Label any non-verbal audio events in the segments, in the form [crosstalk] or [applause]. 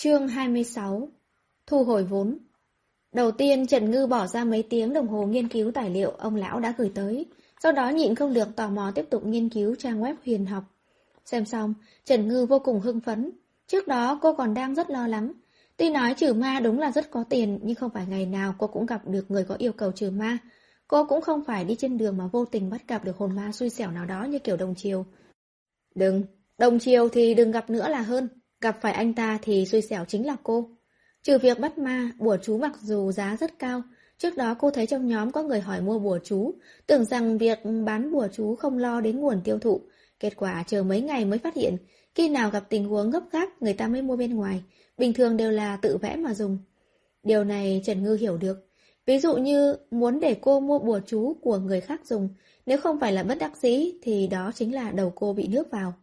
Chương 26 Thu hồi vốn Đầu tiên Trần Ngư bỏ ra mấy tiếng đồng hồ nghiên cứu tài liệu ông lão đã gửi tới, sau đó nhịn không được tò mò tiếp tục nghiên cứu trang web huyền học. Xem xong, Trần Ngư vô cùng hưng phấn. Trước đó cô còn đang rất lo lắng. Tuy nói trừ ma đúng là rất có tiền, nhưng không phải ngày nào cô cũng gặp được người có yêu cầu trừ ma. Cô cũng không phải đi trên đường mà vô tình bắt gặp được hồn ma xui xẻo nào đó như kiểu đồng chiều. Đừng, đồng chiều thì đừng gặp nữa là hơn. Gặp phải anh ta thì xui xẻo chính là cô. Trừ việc bắt ma, bùa chú mặc dù giá rất cao, trước đó cô thấy trong nhóm có người hỏi mua bùa chú, tưởng rằng việc bán bùa chú không lo đến nguồn tiêu thụ. Kết quả chờ mấy ngày mới phát hiện, khi nào gặp tình huống gấp gáp người ta mới mua bên ngoài, bình thường đều là tự vẽ mà dùng. Điều này Trần Ngư hiểu được. Ví dụ như muốn để cô mua bùa chú của người khác dùng, nếu không phải là bất đắc dĩ thì đó chính là đầu cô bị nước vào.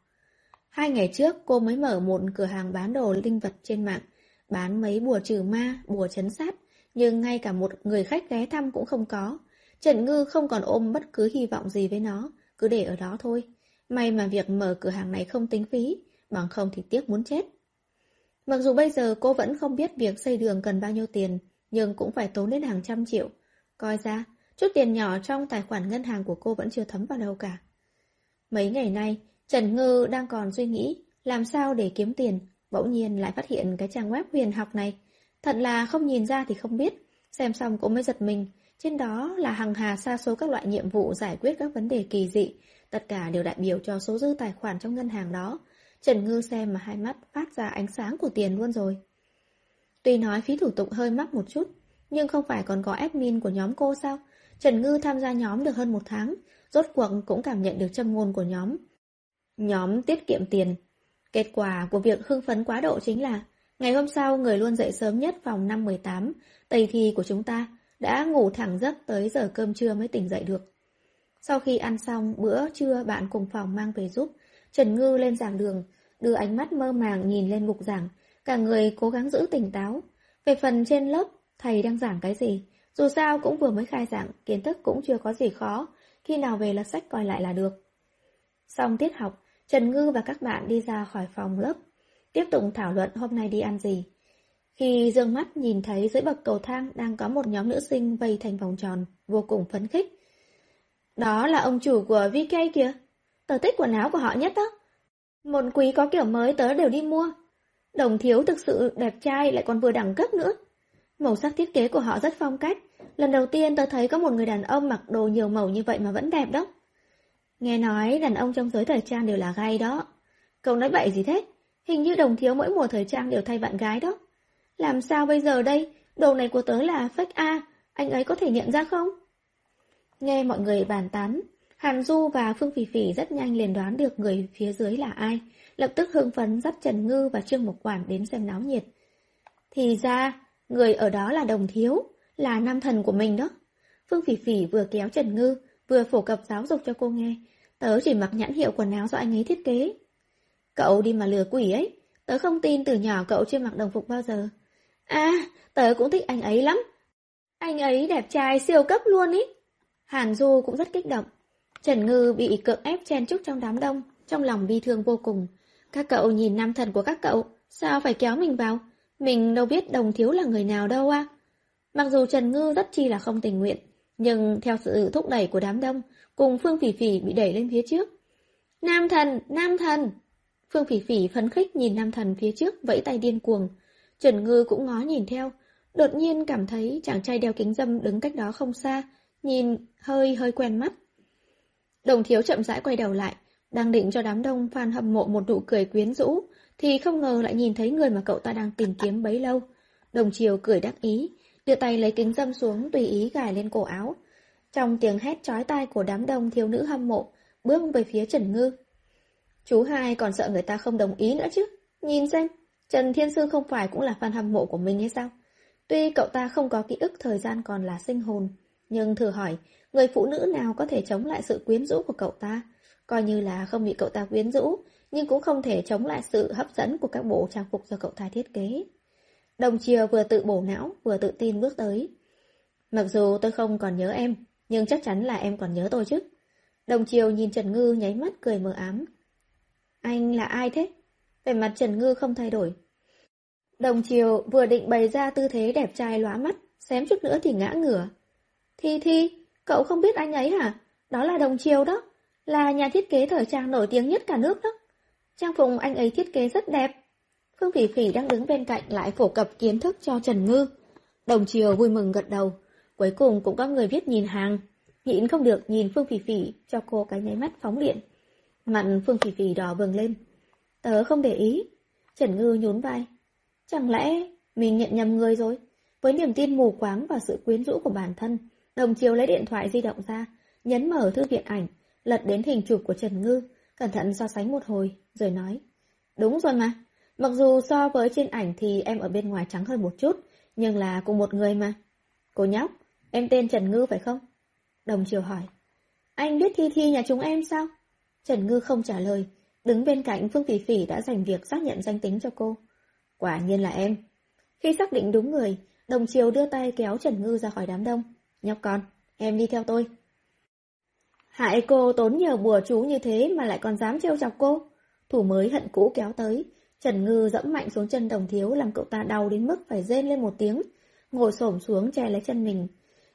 Hai ngày trước cô mới mở một cửa hàng bán đồ linh vật trên mạng, bán mấy bùa trừ ma, bùa chấn sát, nhưng ngay cả một người khách ghé thăm cũng không có. Trần Ngư không còn ôm bất cứ hy vọng gì với nó, cứ để ở đó thôi. May mà việc mở cửa hàng này không tính phí, bằng không thì tiếc muốn chết. Mặc dù bây giờ cô vẫn không biết việc xây đường cần bao nhiêu tiền, nhưng cũng phải tốn đến hàng trăm triệu. Coi ra, chút tiền nhỏ trong tài khoản ngân hàng của cô vẫn chưa thấm vào đâu cả. Mấy ngày nay, Trần Ngư đang còn suy nghĩ làm sao để kiếm tiền, bỗng nhiên lại phát hiện cái trang web huyền học này. Thật là không nhìn ra thì không biết, xem xong cũng mới giật mình. Trên đó là hàng hà xa số các loại nhiệm vụ giải quyết các vấn đề kỳ dị, tất cả đều đại biểu cho số dư tài khoản trong ngân hàng đó. Trần Ngư xem mà hai mắt phát ra ánh sáng của tiền luôn rồi. Tuy nói phí thủ tục hơi mắc một chút, nhưng không phải còn có admin của nhóm cô sao? Trần Ngư tham gia nhóm được hơn một tháng, rốt cuộc cũng cảm nhận được châm ngôn của nhóm. Nhóm tiết kiệm tiền. Kết quả của việc hưng phấn quá độ chính là ngày hôm sau người luôn dậy sớm nhất phòng năm 18, tây thi của chúng ta đã ngủ thẳng giấc tới giờ cơm trưa mới tỉnh dậy được. Sau khi ăn xong bữa trưa bạn cùng phòng mang về giúp, Trần Ngư lên giảng đường, đưa ánh mắt mơ màng nhìn lên bục giảng, cả người cố gắng giữ tỉnh táo. Về phần trên lớp, thầy đang giảng cái gì? Dù sao cũng vừa mới khai giảng, kiến thức cũng chưa có gì khó, khi nào về lật sách coi lại là được. Xong tiết học, Trần Ngư và các bạn đi ra khỏi phòng lớp, tiếp tục thảo luận hôm nay đi ăn gì. Khi dương mắt nhìn thấy dưới bậc cầu thang đang có một nhóm nữ sinh vây thành vòng tròn, vô cùng phấn khích. Đó là ông chủ của VK kìa. Tớ thích quần áo của họ nhất đó. Một quý có kiểu mới tớ đều đi mua. Đồng thiếu thực sự đẹp trai lại còn vừa đẳng cấp nữa. Màu sắc thiết kế của họ rất phong cách. Lần đầu tiên tớ thấy có một người đàn ông mặc đồ nhiều màu như vậy mà vẫn đẹp đó. Nghe nói đàn ông trong giới thời trang đều là gay đó. Cậu nói bậy gì thế? Hình như đồng thiếu mỗi mùa thời trang đều thay bạn gái đó. Làm sao bây giờ đây? Đồ này của tớ là fake A, anh ấy có thể nhận ra không? Nghe mọi người bàn tán, Hàn Du và Phương Phỉ Phỉ rất nhanh liền đoán được người phía dưới là ai, lập tức hưng phấn dắt Trần Ngư và Trương Mộc Quản đến xem náo nhiệt. Thì ra, người ở đó là đồng thiếu, là nam thần của mình đó. Phương Phỉ Phỉ vừa kéo Trần Ngư, vừa phổ cập giáo dục cho cô nghe. Tớ chỉ mặc nhãn hiệu quần áo do anh ấy thiết kế. Cậu đi mà lừa quỷ ấy, tớ không tin từ nhỏ cậu chưa mặc đồng phục bao giờ. À, tớ cũng thích anh ấy lắm. Anh ấy đẹp trai siêu cấp luôn ý. Hàn Du cũng rất kích động. Trần Ngư bị cưỡng ép chen chúc trong đám đông, trong lòng bi thương vô cùng. Các cậu nhìn nam thần của các cậu, sao phải kéo mình vào? Mình đâu biết đồng thiếu là người nào đâu à? Mặc dù Trần Ngư rất chi là không tình nguyện, nhưng theo sự thúc đẩy của đám đông, cùng Phương Phỉ Phỉ bị đẩy lên phía trước. Nam thần, nam thần! Phương Phỉ Phỉ phấn khích nhìn nam thần phía trước vẫy tay điên cuồng. Trần Ngư cũng ngó nhìn theo, đột nhiên cảm thấy chàng trai đeo kính dâm đứng cách đó không xa, nhìn hơi hơi quen mắt. Đồng thiếu chậm rãi quay đầu lại, đang định cho đám đông fan hâm mộ một nụ cười quyến rũ, thì không ngờ lại nhìn thấy người mà cậu ta đang tìm kiếm bấy lâu. Đồng chiều cười đắc ý, đưa tay lấy kính dâm xuống tùy ý gài lên cổ áo. Trong tiếng hét chói tai của đám đông thiếu nữ hâm mộ, bước về phía Trần Ngư. Chú hai còn sợ người ta không đồng ý nữa chứ. Nhìn xem, Trần Thiên Sư không phải cũng là fan hâm mộ của mình hay sao? Tuy cậu ta không có ký ức thời gian còn là sinh hồn, nhưng thử hỏi, người phụ nữ nào có thể chống lại sự quyến rũ của cậu ta? Coi như là không bị cậu ta quyến rũ, nhưng cũng không thể chống lại sự hấp dẫn của các bộ trang phục do cậu ta thiết kế. Đồng chiều vừa tự bổ não, vừa tự tin bước tới. Mặc dù tôi không còn nhớ em, nhưng chắc chắn là em còn nhớ tôi chứ. Đồng chiều nhìn Trần Ngư nháy mắt cười mờ ám. Anh là ai thế? Về mặt Trần Ngư không thay đổi. Đồng chiều vừa định bày ra tư thế đẹp trai lóa mắt, xém chút nữa thì ngã ngửa. Thi Thi, cậu không biết anh ấy hả? Đó là đồng chiều đó, là nhà thiết kế thời trang nổi tiếng nhất cả nước đó. Trang phục anh ấy thiết kế rất đẹp. Phương Phỉ Phỉ đang đứng bên cạnh lại phổ cập kiến thức cho Trần Ngư. Đồng chiều vui mừng gật đầu, cuối cùng cũng có người biết nhìn hàng. Nhịn không được nhìn Phương Phỉ Phỉ cho cô cái nháy mắt phóng điện. Mặt Phương Phỉ Phỉ đỏ bừng lên. Tớ không để ý. Trần Ngư nhún vai. Chẳng lẽ mình nhận nhầm người rồi? Với niềm tin mù quáng và sự quyến rũ của bản thân, đồng chiều lấy điện thoại di động ra, nhấn mở thư viện ảnh, lật đến hình chụp của Trần Ngư, cẩn thận so sánh một hồi, rồi nói. Đúng rồi mà, mặc dù so với trên ảnh thì em ở bên ngoài trắng hơn một chút, nhưng là cùng một người mà. Cô nhóc, em tên Trần Ngư phải không? Đồng chiều hỏi. Anh biết Thi Thi nhà chúng em sao? Trần Ngư không trả lời, đứng bên cạnh Phương Phỉ Phỉ đã dành việc xác nhận danh tính cho cô. Quả nhiên là em. Khi xác định đúng người, đồng chiều đưa tay kéo Trần Ngư ra khỏi đám đông. Nhóc con, em đi theo tôi. Hại cô tốn nhiều bùa chú như thế mà lại còn dám trêu chọc cô. Thủ mới hận cũ kéo tới. Trần Ngư dẫm mạnh xuống chân đồng thiếu làm cậu ta đau đến mức phải rên lên một tiếng. Ngồi xổm xuống che lấy chân mình.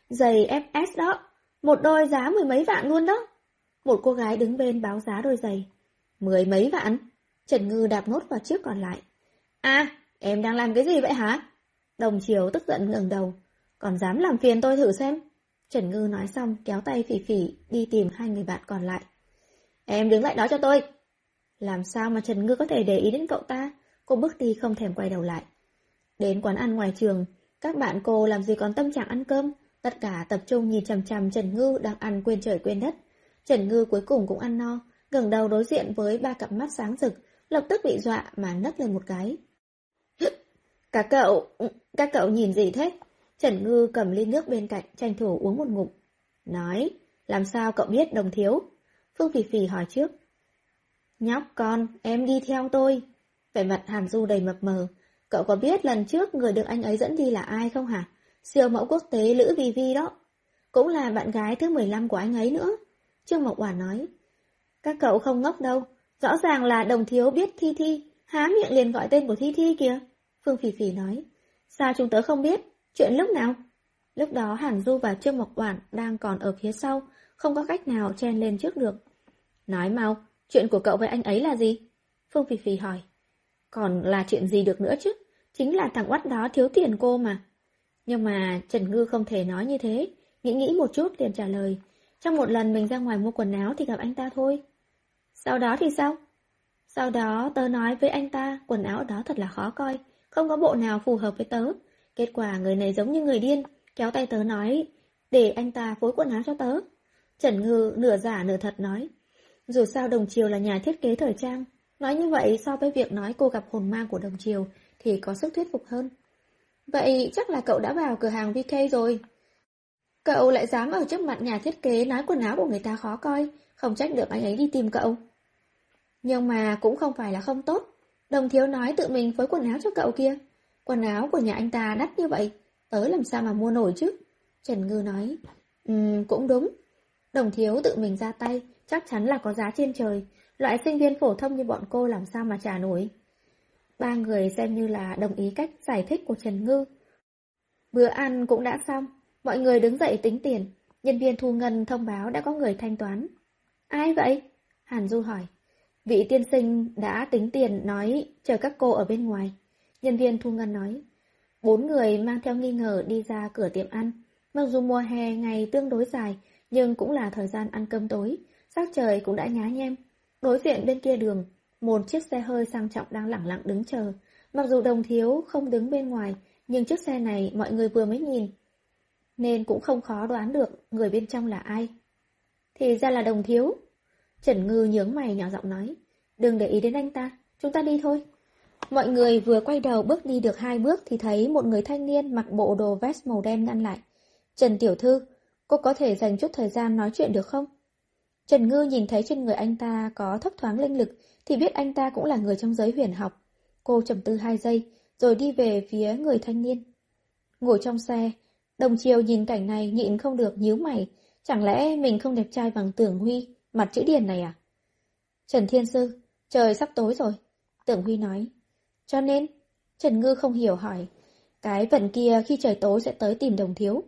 Giày FS đó. Một đôi giá mười mấy vạn luôn đó. Một cô gái đứng bên báo giá đôi giày. Mười mấy vạn? Trần Ngư đạp nốt vào chiếc còn lại. À, em đang làm cái gì vậy hả? Đồng chiều tức giận ngẩng đầu. Còn dám làm phiền tôi thử xem. Trần Ngư nói xong kéo tay phỉ phỉ đi tìm hai người bạn còn lại. Em đứng lại đó cho tôi. Làm sao mà Trần Ngư có thể để ý đến cậu ta? Cô bước đi không thèm quay đầu lại. Đến quán ăn ngoài trường, các bạn cô làm gì còn tâm trạng ăn cơm, tất cả tập trung nhìn chằm chằm Trần Ngư đang ăn quên trời quên đất. Trần Ngư cuối cùng cũng ăn no, ngẩng đầu đối diện với ba cặp mắt sáng rực, lập tức bị dọa mà nấc lên một cái. [laughs] Các cậu, các cậu nhìn gì thế? Trần Ngư cầm ly nước bên cạnh, tranh thủ uống một ngụm. Nói, làm sao cậu biết đồng thiếu? Phương Phì Phì hỏi trước. Nhóc con, em đi theo tôi. Vẻ mặt Hàn Du đầy mập mờ. Cậu có biết lần trước người được anh ấy dẫn đi là ai không hả? Siêu mẫu quốc tế Lữ Vi Vi đó. Cũng là bạn gái thứ 15 của anh ấy nữa. Trương Mộc Hòa nói. Các cậu không ngốc đâu. Rõ ràng là đồng thiếu biết Thi Thi. Há miệng liền gọi tên của Thi Thi kìa. Phương Phỉ Phỉ nói. Sao chúng tớ không biết? Chuyện lúc nào? Lúc đó Hàn Du và Trương Mộc Quản đang còn ở phía sau, không có cách nào chen lên trước được. Nói mau, chuyện của cậu với anh ấy là gì? Phương Phi Phi hỏi. Còn là chuyện gì được nữa chứ? Chính là thằng oắt đó thiếu tiền cô mà. Nhưng mà Trần Ngư không thể nói như thế. Nghĩ nghĩ một chút liền trả lời. Trong một lần mình ra ngoài mua quần áo thì gặp anh ta thôi. Sau đó thì sao? Sau đó tớ nói với anh ta quần áo đó thật là khó coi, không có bộ nào phù hợp với tớ. Kết quả người này giống như người điên, kéo tay tớ nói, để anh ta phối quần áo cho tớ. Trần Ngư nửa giả nửa thật nói, dù sao Đồng Triều là nhà thiết kế thời trang, nói như vậy so với việc nói cô gặp hồn ma của Đồng Triều thì có sức thuyết phục hơn. Vậy chắc là cậu đã vào cửa hàng VK rồi. Cậu lại dám ở trước mặt nhà thiết kế nói quần áo của người ta khó coi, không trách được anh ấy đi tìm cậu. Nhưng mà cũng không phải là không tốt. Đồng thiếu nói tự mình phối quần áo cho cậu kia. Quần áo của nhà anh ta đắt như vậy, tớ làm sao mà mua nổi chứ? Trần Ngư nói, um, cũng đúng. Đồng thiếu tự mình ra tay, chắc chắn là có giá trên trời. Loại sinh viên phổ thông như bọn cô làm sao mà trả nổi. Ba người xem như là đồng ý cách giải thích của Trần Ngư. Bữa ăn cũng đã xong, mọi người đứng dậy tính tiền. Nhân viên thu ngân thông báo đã có người thanh toán. Ai vậy? Hàn Du hỏi. Vị tiên sinh đã tính tiền nói chờ các cô ở bên ngoài. Nhân viên thu ngân nói. Bốn người mang theo nghi ngờ đi ra cửa tiệm ăn. Mặc dù mùa hè ngày tương đối dài, nhưng cũng là thời gian ăn cơm tối. Sắc trời cũng đã nhá nhem. Đối diện bên kia đường, một chiếc xe hơi sang trọng đang lẳng lặng đứng chờ. Mặc dù đồng thiếu không đứng bên ngoài, nhưng chiếc xe này mọi người vừa mới nhìn. Nên cũng không khó đoán được người bên trong là ai. Thì ra là đồng thiếu. Trần Ngư nhướng mày nhỏ giọng nói. Đừng để ý đến anh ta, chúng ta đi thôi. Mọi người vừa quay đầu bước đi được hai bước thì thấy một người thanh niên mặc bộ đồ vest màu đen ngăn lại. Trần Tiểu Thư, cô có thể dành chút thời gian nói chuyện được không? Trần Ngư nhìn thấy trên người anh ta có thấp thoáng linh lực thì biết anh ta cũng là người trong giới huyền học. Cô trầm tư hai giây rồi đi về phía người thanh niên. Ngồi trong xe, đồng chiều nhìn cảnh này nhịn không được nhíu mày. Chẳng lẽ mình không đẹp trai bằng tưởng Huy, mặt chữ điền này à? Trần Thiên Sư, trời sắp tối rồi. Tưởng Huy nói. Cho nên, Trần Ngư không hiểu hỏi. Cái vận kia khi trời tối sẽ tới tìm đồng thiếu.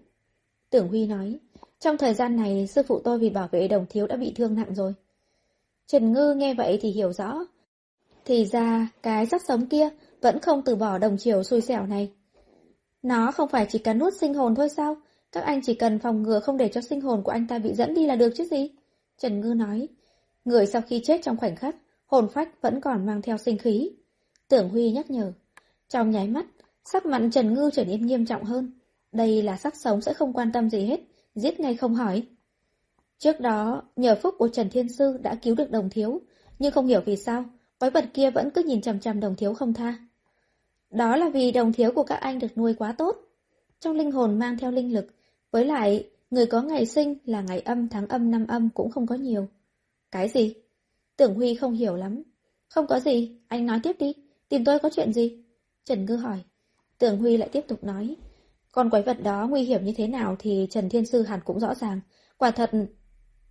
Tưởng Huy nói, trong thời gian này sư phụ tôi vì bảo vệ đồng thiếu đã bị thương nặng rồi. Trần Ngư nghe vậy thì hiểu rõ. Thì ra, cái sắc sống kia vẫn không từ bỏ đồng chiều xui xẻo này. Nó không phải chỉ cần nuốt sinh hồn thôi sao? Các anh chỉ cần phòng ngừa không để cho sinh hồn của anh ta bị dẫn đi là được chứ gì? Trần Ngư nói. Người sau khi chết trong khoảnh khắc, hồn phách vẫn còn mang theo sinh khí. Tưởng Huy nhắc nhở. Trong nháy mắt, sắc mặt Trần Ngư trở nên nghiêm trọng hơn. Đây là sắc sống sẽ không quan tâm gì hết, giết ngay không hỏi. Trước đó, nhờ phúc của Trần Thiên Sư đã cứu được đồng thiếu, nhưng không hiểu vì sao, quái vật kia vẫn cứ nhìn chằm chằm đồng thiếu không tha. Đó là vì đồng thiếu của các anh được nuôi quá tốt. Trong linh hồn mang theo linh lực, với lại, người có ngày sinh là ngày âm tháng âm năm âm cũng không có nhiều. Cái gì? Tưởng Huy không hiểu lắm. Không có gì, anh nói tiếp đi, tìm tôi có chuyện gì? Trần Ngư hỏi. Tưởng Huy lại tiếp tục nói. Con quái vật đó nguy hiểm như thế nào thì Trần Thiên Sư hẳn cũng rõ ràng. Quả thật,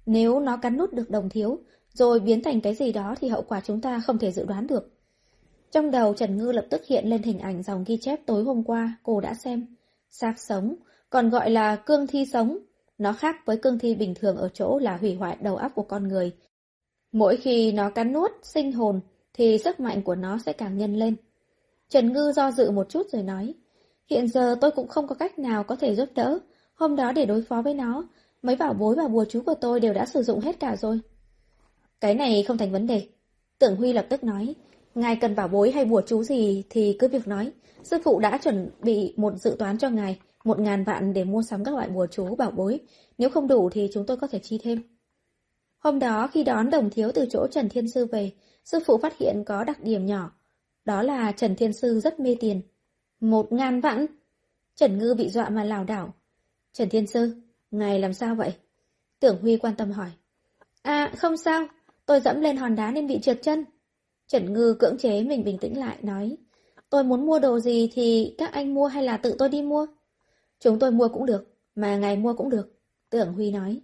nếu nó cắn nút được đồng thiếu, rồi biến thành cái gì đó thì hậu quả chúng ta không thể dự đoán được. Trong đầu Trần Ngư lập tức hiện lên hình ảnh dòng ghi chép tối hôm qua cô đã xem. Xác sống, còn gọi là cương thi sống. Nó khác với cương thi bình thường ở chỗ là hủy hoại đầu óc của con người. Mỗi khi nó cắn nuốt, sinh hồn, thì sức mạnh của nó sẽ càng nhân lên. Trần Ngư do dự một chút rồi nói, hiện giờ tôi cũng không có cách nào có thể giúp đỡ. Hôm đó để đối phó với nó, mấy bảo bối và bùa chú của tôi đều đã sử dụng hết cả rồi. Cái này không thành vấn đề. Tưởng Huy lập tức nói, ngài cần bảo bối hay bùa chú gì thì cứ việc nói. Sư phụ đã chuẩn bị một dự toán cho ngài, một ngàn vạn để mua sắm các loại bùa chú bảo bối. Nếu không đủ thì chúng tôi có thể chi thêm. Hôm đó khi đón đồng thiếu từ chỗ Trần Thiên Sư về, sư phụ phát hiện có đặc điểm nhỏ. Đó là Trần Thiên Sư rất mê tiền. Một ngàn vạn! Trần Ngư bị dọa mà lảo đảo. Trần Thiên Sư, ngài làm sao vậy? Tưởng Huy quan tâm hỏi. À, không sao, tôi dẫm lên hòn đá nên bị trượt chân. Trần Ngư cưỡng chế mình bình tĩnh lại, nói. Tôi muốn mua đồ gì thì các anh mua hay là tự tôi đi mua? Chúng tôi mua cũng được, mà ngài mua cũng được. Tưởng Huy nói.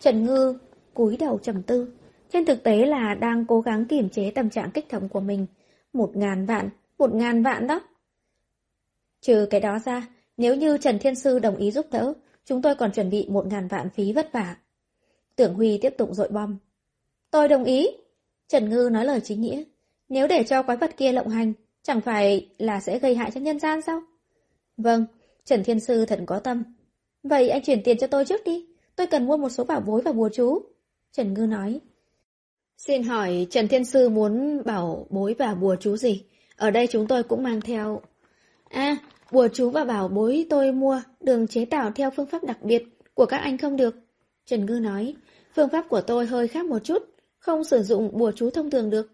Trần Ngư cúi đầu trầm tư. Trên thực tế là đang cố gắng kiềm chế tâm trạng kích động của mình. Một ngàn vạn, một ngàn vạn đó. Trừ cái đó ra, nếu như Trần Thiên Sư đồng ý giúp đỡ, chúng tôi còn chuẩn bị một ngàn vạn phí vất vả. Tưởng Huy tiếp tục dội bom. Tôi đồng ý. Trần Ngư nói lời chính nghĩa. Nếu để cho quái vật kia lộng hành, chẳng phải là sẽ gây hại cho nhân gian sao? Vâng, Trần Thiên Sư thật có tâm. Vậy anh chuyển tiền cho tôi trước đi. Tôi cần mua một số bảo bối và bùa chú. Trần Ngư nói. Xin hỏi Trần Thiên Sư muốn bảo bối và bùa chú gì? Ở đây chúng tôi cũng mang theo... À, bùa chú và bảo bối tôi mua đường chế tạo theo phương pháp đặc biệt của các anh không được. Trần Ngư nói, phương pháp của tôi hơi khác một chút, không sử dụng bùa chú thông thường được.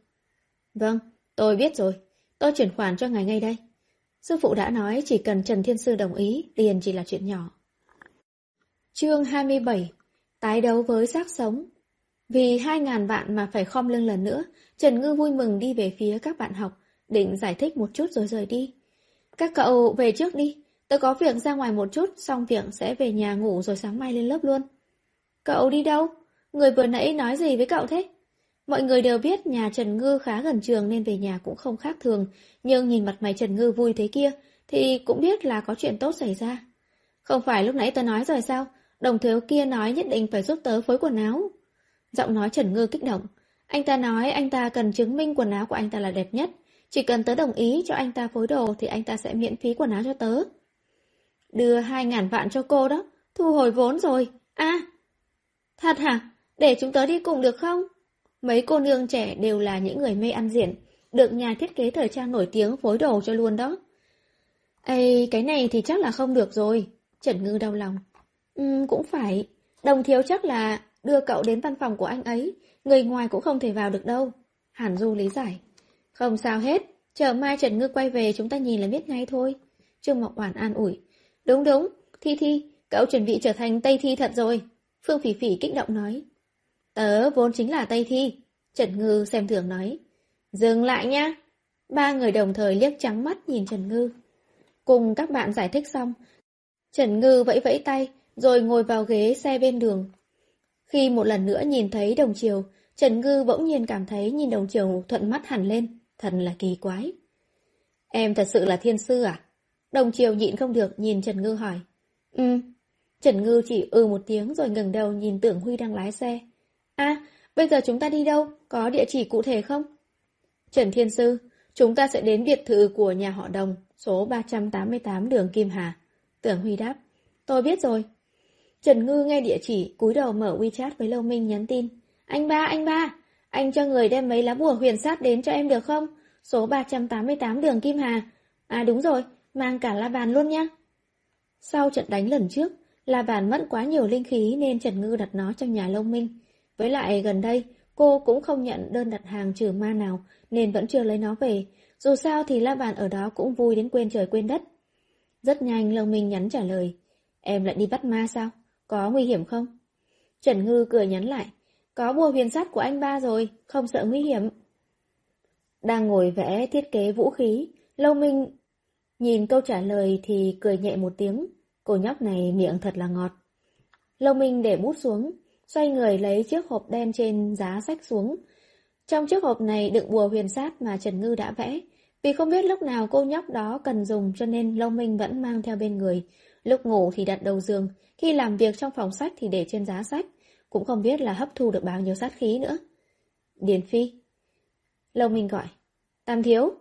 Vâng, tôi biết rồi, tôi chuyển khoản cho ngài ngay đây. Sư phụ đã nói chỉ cần Trần Thiên Sư đồng ý, tiền chỉ là chuyện nhỏ. Chương 27 Tái đấu với xác sống Vì hai ngàn vạn mà phải khom lưng lần nữa, Trần Ngư vui mừng đi về phía các bạn học, định giải thích một chút rồi rời đi. Các cậu về trước đi, tôi có việc ra ngoài một chút, xong việc sẽ về nhà ngủ rồi sáng mai lên lớp luôn. Cậu đi đâu? Người vừa nãy nói gì với cậu thế? Mọi người đều biết nhà Trần Ngư khá gần trường nên về nhà cũng không khác thường, nhưng nhìn mặt mày Trần Ngư vui thế kia thì cũng biết là có chuyện tốt xảy ra. Không phải lúc nãy tớ nói rồi sao? Đồng thiếu kia nói nhất định phải giúp tớ phối quần áo. Giọng nói Trần Ngư kích động. Anh ta nói anh ta cần chứng minh quần áo của anh ta là đẹp nhất. Chỉ cần tớ đồng ý cho anh ta phối đồ thì anh ta sẽ miễn phí quần áo cho tớ. Đưa hai ngàn vạn cho cô đó. Thu hồi vốn rồi. À! Thật hả? Để chúng tớ đi cùng được không? Mấy cô nương trẻ đều là những người mê ăn diện. Được nhà thiết kế thời trang nổi tiếng phối đồ cho luôn đó. Ê, cái này thì chắc là không được rồi. Trần Ngư đau lòng. Ừ, cũng phải. Đồng thiếu chắc là đưa cậu đến văn phòng của anh ấy. Người ngoài cũng không thể vào được đâu. Hàn Du lý giải. Không sao hết. Chờ mai Trần Ngư quay về chúng ta nhìn là biết ngay thôi. Trương Ngọc Hoàn an ủi. Đúng đúng. Thi Thi, cậu chuẩn bị trở thành Tây Thi thật rồi. Phương Phỉ Phỉ kích động nói. Tớ vốn chính là Tây Thi. Trần Ngư xem thường nói. Dừng lại nha. Ba người đồng thời liếc trắng mắt nhìn Trần Ngư. Cùng các bạn giải thích xong. Trần Ngư vẫy vẫy tay, rồi ngồi vào ghế xe bên đường. Khi một lần nữa nhìn thấy đồng chiều, Trần Ngư bỗng nhiên cảm thấy nhìn đồng chiều thuận mắt hẳn lên, thật là kỳ quái. Em thật sự là thiên sư à? Đồng chiều nhịn không được nhìn Trần Ngư hỏi. Ừ. Trần Ngư chỉ ừ một tiếng rồi ngẩng đầu nhìn tưởng Huy đang lái xe. À, bây giờ chúng ta đi đâu? Có địa chỉ cụ thể không? Trần Thiên Sư, chúng ta sẽ đến biệt thự của nhà họ Đồng, số 388 đường Kim Hà. Tưởng Huy đáp. Tôi biết rồi. Trần Ngư nghe địa chỉ, cúi đầu mở WeChat với Lâu Minh nhắn tin. Anh ba, anh ba, anh cho người đem mấy lá bùa huyền sát đến cho em được không? Số 388 đường Kim Hà. À đúng rồi, mang cả la bàn luôn nhé. Sau trận đánh lần trước, la bàn mất quá nhiều linh khí nên Trần Ngư đặt nó trong nhà lông Minh. Với lại gần đây, cô cũng không nhận đơn đặt hàng trừ ma nào nên vẫn chưa lấy nó về. Dù sao thì la bàn ở đó cũng vui đến quên trời quên đất. Rất nhanh Lông Minh nhắn trả lời. Em lại đi bắt ma sao? Có nguy hiểm không? Trần Ngư cười nhắn lại. Có bùa huyền sắt của anh ba rồi, không sợ nguy hiểm. Đang ngồi vẽ thiết kế vũ khí, Lâu Minh nhìn câu trả lời thì cười nhẹ một tiếng. Cô nhóc này miệng thật là ngọt. Lâu Minh để bút xuống, xoay người lấy chiếc hộp đen trên giá sách xuống. Trong chiếc hộp này đựng bùa huyền sát mà Trần Ngư đã vẽ. Vì không biết lúc nào cô nhóc đó cần dùng cho nên Lâu Minh vẫn mang theo bên người. Lúc ngủ thì đặt đầu giường, khi làm việc trong phòng sách thì để trên giá sách. Cũng không biết là hấp thu được bao nhiêu sát khí nữa. Điền Phi. Lâu Minh gọi. Tam Thiếu.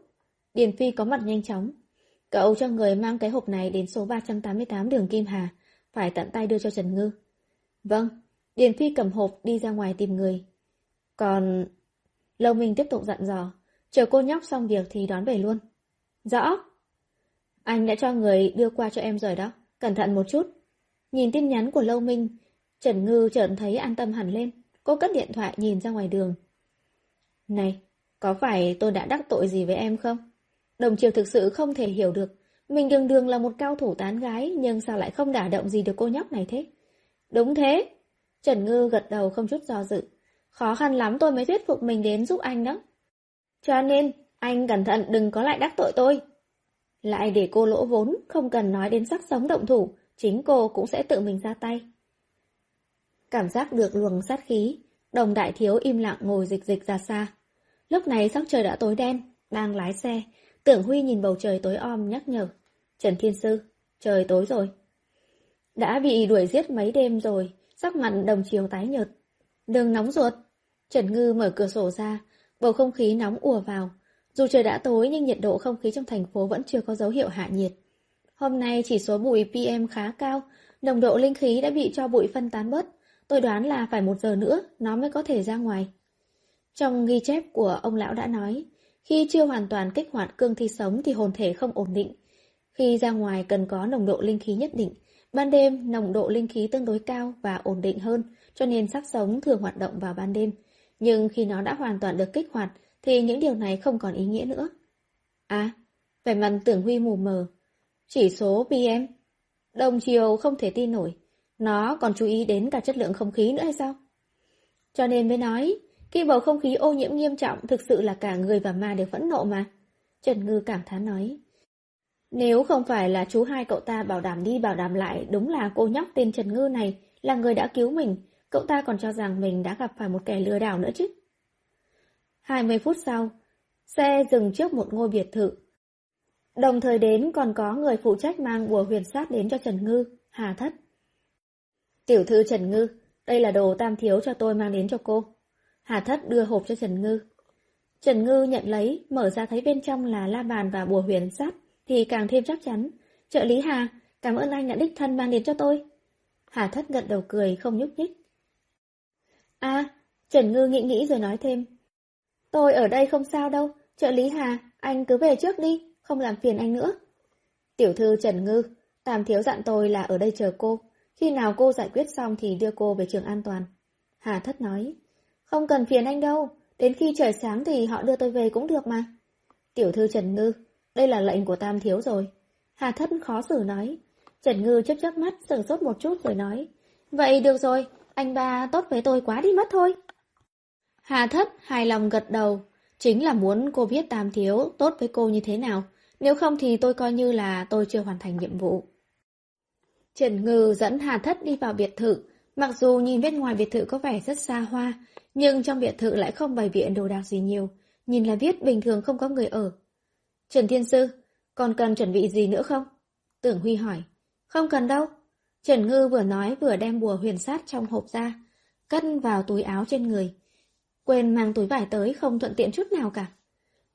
Điền Phi có mặt nhanh chóng. Cậu cho người mang cái hộp này đến số 388 đường Kim Hà. Phải tận tay đưa cho Trần Ngư. Vâng. Điền Phi cầm hộp đi ra ngoài tìm người. Còn... Lâu Minh tiếp tục dặn dò. Chờ cô nhóc xong việc thì đón về luôn. Rõ. Anh đã cho người đưa qua cho em rồi đó. Cẩn thận một chút. Nhìn tin nhắn của Lâu Minh, Trần Ngư chợt thấy an tâm hẳn lên. Cô cất điện thoại nhìn ra ngoài đường. Này, có phải tôi đã đắc tội gì với em không? Đồng chiều thực sự không thể hiểu được. Mình đường đường là một cao thủ tán gái, nhưng sao lại không đả động gì được cô nhóc này thế? Đúng thế. Trần Ngư gật đầu không chút do dự. Khó khăn lắm tôi mới thuyết phục mình đến giúp anh đó. Cho nên, anh cẩn thận đừng có lại đắc tội tôi. Lại để cô lỗ vốn, không cần nói đến sắc sống động thủ, chính cô cũng sẽ tự mình ra tay. Cảm giác được luồng sát khí, đồng đại thiếu im lặng ngồi dịch dịch ra xa. Lúc này sắc trời đã tối đen, đang lái xe, tưởng Huy nhìn bầu trời tối om nhắc nhở. Trần Thiên Sư, trời tối rồi. Đã bị đuổi giết mấy đêm rồi, sắc mặt đồng chiều tái nhợt. Đừng nóng ruột. Trần Ngư mở cửa sổ ra, bầu không khí nóng ùa vào. Dù trời đã tối nhưng nhiệt độ không khí trong thành phố vẫn chưa có dấu hiệu hạ nhiệt. Hôm nay chỉ số bụi PM khá cao, nồng độ linh khí đã bị cho bụi phân tán bớt. Tôi đoán là phải một giờ nữa nó mới có thể ra ngoài. Trong ghi chép của ông lão đã nói, khi chưa hoàn toàn kích hoạt cương thi sống thì hồn thể không ổn định. Khi ra ngoài cần có nồng độ linh khí nhất định, ban đêm nồng độ linh khí tương đối cao và ổn định hơn, cho nên sắc sống thường hoạt động vào ban đêm. Nhưng khi nó đã hoàn toàn được kích hoạt thì những điều này không còn ý nghĩa nữa. À, vẻ mặt tưởng huy mù mờ. Chỉ số PM. Đồng chiều không thể tin nổi. Nó còn chú ý đến cả chất lượng không khí nữa hay sao? Cho nên mới nói, khi bầu không khí ô nhiễm nghiêm trọng thực sự là cả người và ma đều phẫn nộ mà. Trần Ngư cảm thán nói. Nếu không phải là chú hai cậu ta bảo đảm đi bảo đảm lại đúng là cô nhóc tên Trần Ngư này là người đã cứu mình, cậu ta còn cho rằng mình đã gặp phải một kẻ lừa đảo nữa chứ. 20 phút sau, xe dừng trước một ngôi biệt thự. Đồng thời đến còn có người phụ trách mang bùa huyền sát đến cho Trần Ngư, Hà Thất. Tiểu thư Trần Ngư, đây là đồ tam thiếu cho tôi mang đến cho cô. Hà Thất đưa hộp cho Trần Ngư. Trần Ngư nhận lấy, mở ra thấy bên trong là la bàn và bùa huyền sắt, thì càng thêm chắc chắn. Trợ lý Hà, cảm ơn anh đã đích thân mang đến cho tôi. Hà Thất gật đầu cười, không nhúc nhích. À, Trần Ngư nghĩ nghĩ rồi nói thêm. Tôi ở đây không sao đâu, trợ lý Hà, anh cứ về trước đi, không làm phiền anh nữa. Tiểu thư Trần Ngư, Tam Thiếu dặn tôi là ở đây chờ cô, khi nào cô giải quyết xong thì đưa cô về trường an toàn. Hà Thất nói, không cần phiền anh đâu, đến khi trời sáng thì họ đưa tôi về cũng được mà. Tiểu thư Trần Ngư, đây là lệnh của Tam Thiếu rồi. Hà Thất khó xử nói. Trần Ngư chớp chớp mắt sừng sốt một chút rồi nói, vậy được rồi, anh ba tốt với tôi quá đi mất thôi. Hà Thất hài lòng gật đầu, chính là muốn cô biết Tam Thiếu tốt với cô như thế nào, nếu không thì tôi coi như là tôi chưa hoàn thành nhiệm vụ. Trần Ngư dẫn Hà Thất đi vào biệt thự, mặc dù nhìn bên ngoài biệt thự có vẻ rất xa hoa, nhưng trong biệt thự lại không bày biện đồ đạc gì nhiều, nhìn là biết bình thường không có người ở. Trần Thiên Sư, Còn cần chuẩn bị gì nữa không? Tưởng Huy hỏi. Không cần đâu. Trần Ngư vừa nói vừa đem bùa huyền sát trong hộp ra, cất vào túi áo trên người. Quên mang túi vải tới không thuận tiện chút nào cả.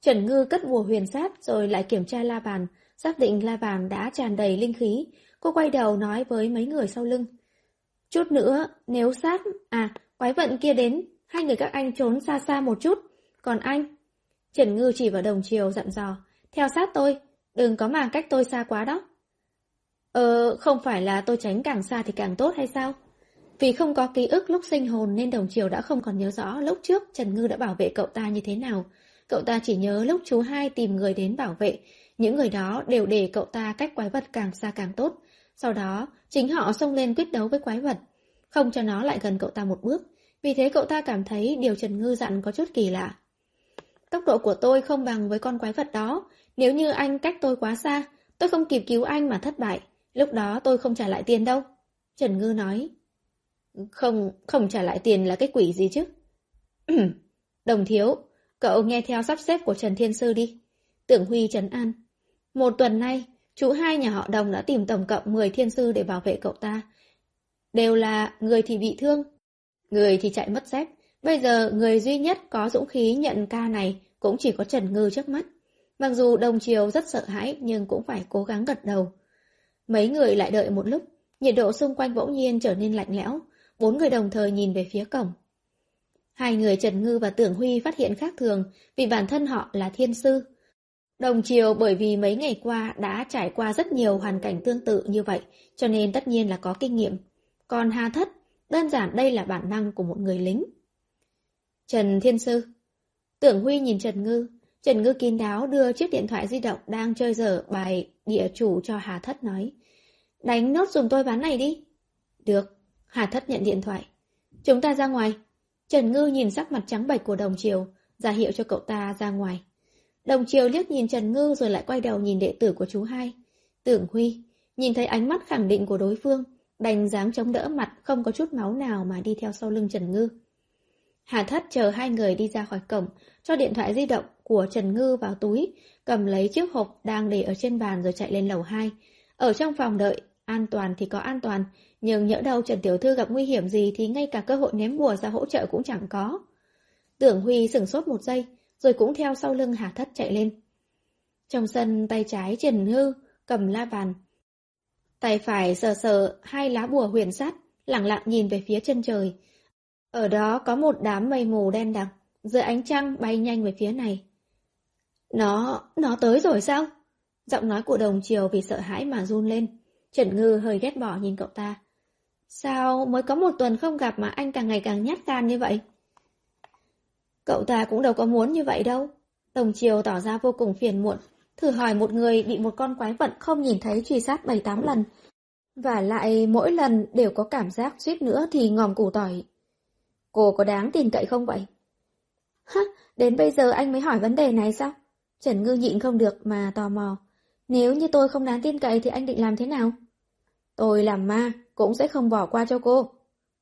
Trần Ngư cất bùa huyền sát rồi lại kiểm tra la bàn, xác định la bàn đã tràn đầy linh khí. Cô quay đầu nói với mấy người sau lưng. Chút nữa, nếu sát, à, quái vận kia đến, hai người các anh trốn xa xa một chút. Còn anh? Trần Ngư chỉ vào đồng chiều dặn dò. Theo sát tôi, đừng có mà cách tôi xa quá đó. Ờ, không phải là tôi tránh càng xa thì càng tốt hay sao? Vì không có ký ức lúc sinh hồn nên đồng chiều đã không còn nhớ rõ lúc trước Trần Ngư đã bảo vệ cậu ta như thế nào. Cậu ta chỉ nhớ lúc chú hai tìm người đến bảo vệ, những người đó đều để cậu ta cách quái vật càng xa càng tốt. Sau đó, chính họ xông lên quyết đấu với quái vật, không cho nó lại gần cậu ta một bước. Vì thế cậu ta cảm thấy điều Trần Ngư dặn có chút kỳ lạ. Tốc độ của tôi không bằng với con quái vật đó. Nếu như anh cách tôi quá xa, tôi không kịp cứu anh mà thất bại. Lúc đó tôi không trả lại tiền đâu. Trần Ngư nói. Không, không trả lại tiền là cái quỷ gì chứ? [clears throat] Đồng thiếu, cậu nghe theo sắp xếp của Trần Thiên Sư đi. Tưởng Huy trấn an. Một tuần nay, chú hai nhà họ Đồng đã tìm tổng cộng 10 thiên sư để bảo vệ cậu ta. Đều là người thì bị thương, người thì chạy mất dép. Bây giờ người duy nhất có dũng khí nhận ca này cũng chỉ có Trần Ngư trước mắt. Mặc dù đồng chiều rất sợ hãi nhưng cũng phải cố gắng gật đầu. Mấy người lại đợi một lúc, nhiệt độ xung quanh bỗng nhiên trở nên lạnh lẽo, bốn người đồng thời nhìn về phía cổng. Hai người Trần Ngư và Tưởng Huy phát hiện khác thường vì bản thân họ là thiên sư. Đồng chiều bởi vì mấy ngày qua đã trải qua rất nhiều hoàn cảnh tương tự như vậy, cho nên tất nhiên là có kinh nghiệm. Còn Hà Thất, đơn giản đây là bản năng của một người lính. Trần Thiên Sư Tưởng Huy nhìn Trần Ngư, Trần Ngư kín đáo đưa chiếc điện thoại di động đang chơi dở bài địa chủ cho Hà Thất nói. Đánh nốt dùng tôi ván này đi. Được. Hà Thất nhận điện thoại. Chúng ta ra ngoài. Trần Ngư nhìn sắc mặt trắng bệch của Đồng chiều ra hiệu cho cậu ta ra ngoài. Đồng chiều liếc nhìn Trần Ngư rồi lại quay đầu nhìn đệ tử của chú hai. Tưởng Huy, nhìn thấy ánh mắt khẳng định của đối phương, đành dáng chống đỡ mặt không có chút máu nào mà đi theo sau lưng Trần Ngư. Hà Thất chờ hai người đi ra khỏi cổng, cho điện thoại di động của Trần Ngư vào túi, cầm lấy chiếc hộp đang để ở trên bàn rồi chạy lên lầu 2. Ở trong phòng đợi, an toàn thì có an toàn, nhưng nhỡ đâu Trần Tiểu Thư gặp nguy hiểm gì thì ngay cả cơ hội ném bùa ra hỗ trợ cũng chẳng có. Tưởng Huy sửng sốt một giây, rồi cũng theo sau lưng Hà Thất chạy lên. Trong sân tay trái Trần hư cầm la bàn. Tay phải sờ sờ hai lá bùa huyền sắt, lặng lặng nhìn về phía chân trời. Ở đó có một đám mây mù đen đặc, dưới ánh trăng bay nhanh về phía này. Nó, nó tới rồi sao? Giọng nói của đồng chiều vì sợ hãi mà run lên. Trần Ngư hơi ghét bỏ nhìn cậu ta. Sao mới có một tuần không gặp mà anh càng ngày càng nhát gan như vậy? Cậu ta cũng đâu có muốn như vậy đâu. Đồng chiều tỏ ra vô cùng phiền muộn. Thử hỏi một người bị một con quái vật không nhìn thấy truy sát 7-8 lần. Và lại mỗi lần đều có cảm giác suýt nữa thì ngòm củ tỏi. Cô có đáng tin cậy không vậy? Hả, đến bây giờ anh mới hỏi vấn đề này sao? Trần Ngư nhịn không được mà tò mò. Nếu như tôi không đáng tin cậy thì anh định làm thế nào? Tôi làm ma, cũng sẽ không bỏ qua cho cô.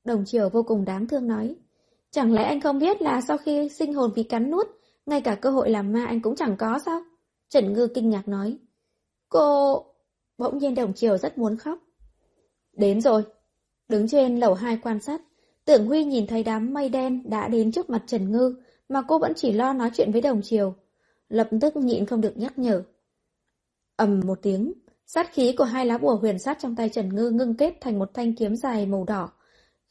Đồng chiều vô cùng đáng thương nói. Chẳng lẽ anh không biết là sau khi sinh hồn bị cắn nuốt, ngay cả cơ hội làm ma anh cũng chẳng có sao? Trần Ngư kinh ngạc nói. Cô... Bỗng nhiên đồng chiều rất muốn khóc. Đến rồi. Đứng trên lầu hai quan sát, tưởng Huy nhìn thấy đám mây đen đã đến trước mặt Trần Ngư, mà cô vẫn chỉ lo nói chuyện với đồng chiều. Lập tức nhịn không được nhắc nhở. ầm một tiếng, sát khí của hai lá bùa huyền sát trong tay Trần Ngư ngưng kết thành một thanh kiếm dài màu đỏ.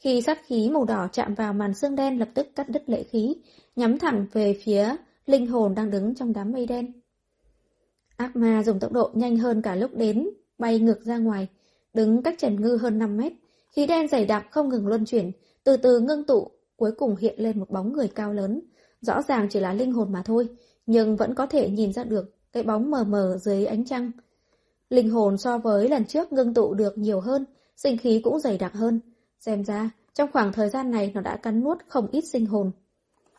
Khi sát khí màu đỏ chạm vào màn xương đen lập tức cắt đứt lệ khí, nhắm thẳng về phía linh hồn đang đứng trong đám mây đen. Ác ma dùng tốc độ nhanh hơn cả lúc đến, bay ngược ra ngoài, đứng cách Trần Ngư hơn 5 mét. Khí đen dày đặc không ngừng luân chuyển, từ từ ngưng tụ, cuối cùng hiện lên một bóng người cao lớn. Rõ ràng chỉ là linh hồn mà thôi, nhưng vẫn có thể nhìn ra được cái bóng mờ mờ dưới ánh trăng. Linh hồn so với lần trước ngưng tụ được nhiều hơn, sinh khí cũng dày đặc hơn. Xem ra, trong khoảng thời gian này nó đã cắn nuốt không ít sinh hồn.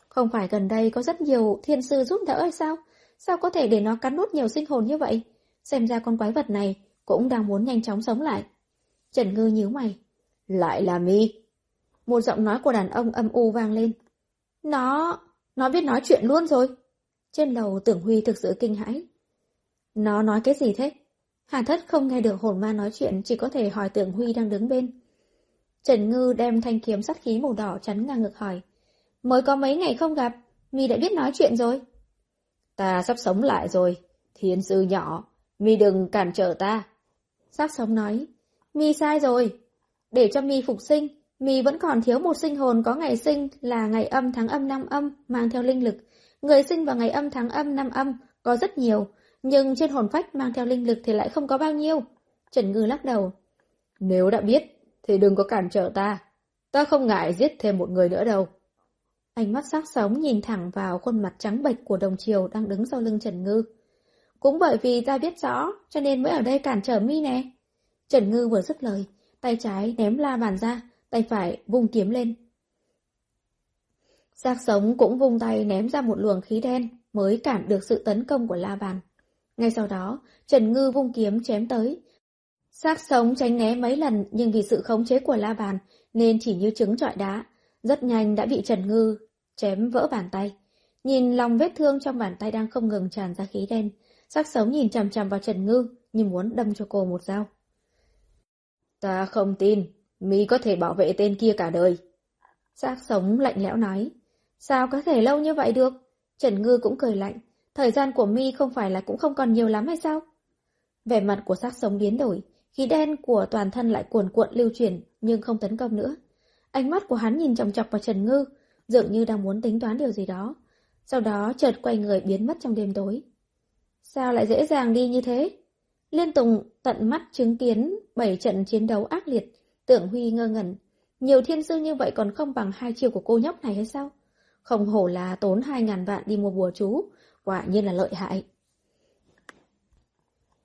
Không phải gần đây có rất nhiều thiên sư giúp đỡ hay sao? Sao có thể để nó cắn nuốt nhiều sinh hồn như vậy? Xem ra con quái vật này cũng đang muốn nhanh chóng sống lại. Trần Ngư nhíu mày. Lại là mi. Một giọng nói của đàn ông âm u vang lên. Nó... nó biết nói chuyện luôn rồi. Trên lầu tưởng Huy thực sự kinh hãi. Nó nói cái gì thế? Hà thất không nghe được hồn ma nói chuyện, chỉ có thể hỏi tưởng Huy đang đứng bên. Trần Ngư đem thanh kiếm sắt khí màu đỏ chắn ngang ngực hỏi. Mới có mấy ngày không gặp, mi đã biết nói chuyện rồi. Ta sắp sống lại rồi, thiên sư nhỏ, mi đừng cản trở ta. Sắc sống nói, mi sai rồi. Để cho mi phục sinh, mi vẫn còn thiếu một sinh hồn có ngày sinh là ngày âm tháng âm năm âm, mang theo linh lực. Người sinh vào ngày âm tháng âm năm âm có rất nhiều, nhưng trên hồn phách mang theo linh lực thì lại không có bao nhiêu. Trần Ngư lắc đầu. Nếu đã biết, thì đừng có cản trở ta. Ta không ngại giết thêm một người nữa đâu. Ánh mắt sắc sống nhìn thẳng vào khuôn mặt trắng bệch của đồng triều đang đứng sau lưng Trần Ngư. Cũng bởi vì ta biết rõ, cho nên mới ở đây cản trở mi nè. Trần Ngư vừa dứt lời, tay trái ném la bàn ra, tay phải vung kiếm lên. Giác sống cũng vung tay ném ra một luồng khí đen mới cản được sự tấn công của la bàn. Ngay sau đó, Trần Ngư vung kiếm chém tới. Xác sống tránh né mấy lần nhưng vì sự khống chế của la bàn nên chỉ như trứng trọi đá, rất nhanh đã bị Trần Ngư chém vỡ bàn tay. Nhìn lòng vết thương trong bàn tay đang không ngừng tràn ra khí đen, xác sống nhìn chằm chằm vào Trần Ngư như muốn đâm cho cô một dao. Ta không tin, mi có thể bảo vệ tên kia cả đời. Xác sống lạnh lẽo nói. Sao có thể lâu như vậy được? Trần Ngư cũng cười lạnh. Thời gian của mi không phải là cũng không còn nhiều lắm hay sao? Vẻ mặt của xác sống biến đổi, khí đen của toàn thân lại cuồn cuộn lưu chuyển nhưng không tấn công nữa. Ánh mắt của hắn nhìn chòng chọc vào Trần Ngư, dường như đang muốn tính toán điều gì đó. Sau đó chợt quay người biến mất trong đêm tối. Sao lại dễ dàng đi như thế? Liên Tùng tận mắt chứng kiến bảy trận chiến đấu ác liệt, tưởng Huy ngơ ngẩn. Nhiều thiên sư như vậy còn không bằng hai chiều của cô nhóc này hay sao? Không hổ là tốn hai ngàn vạn đi mua bùa chú, quả nhiên là lợi hại.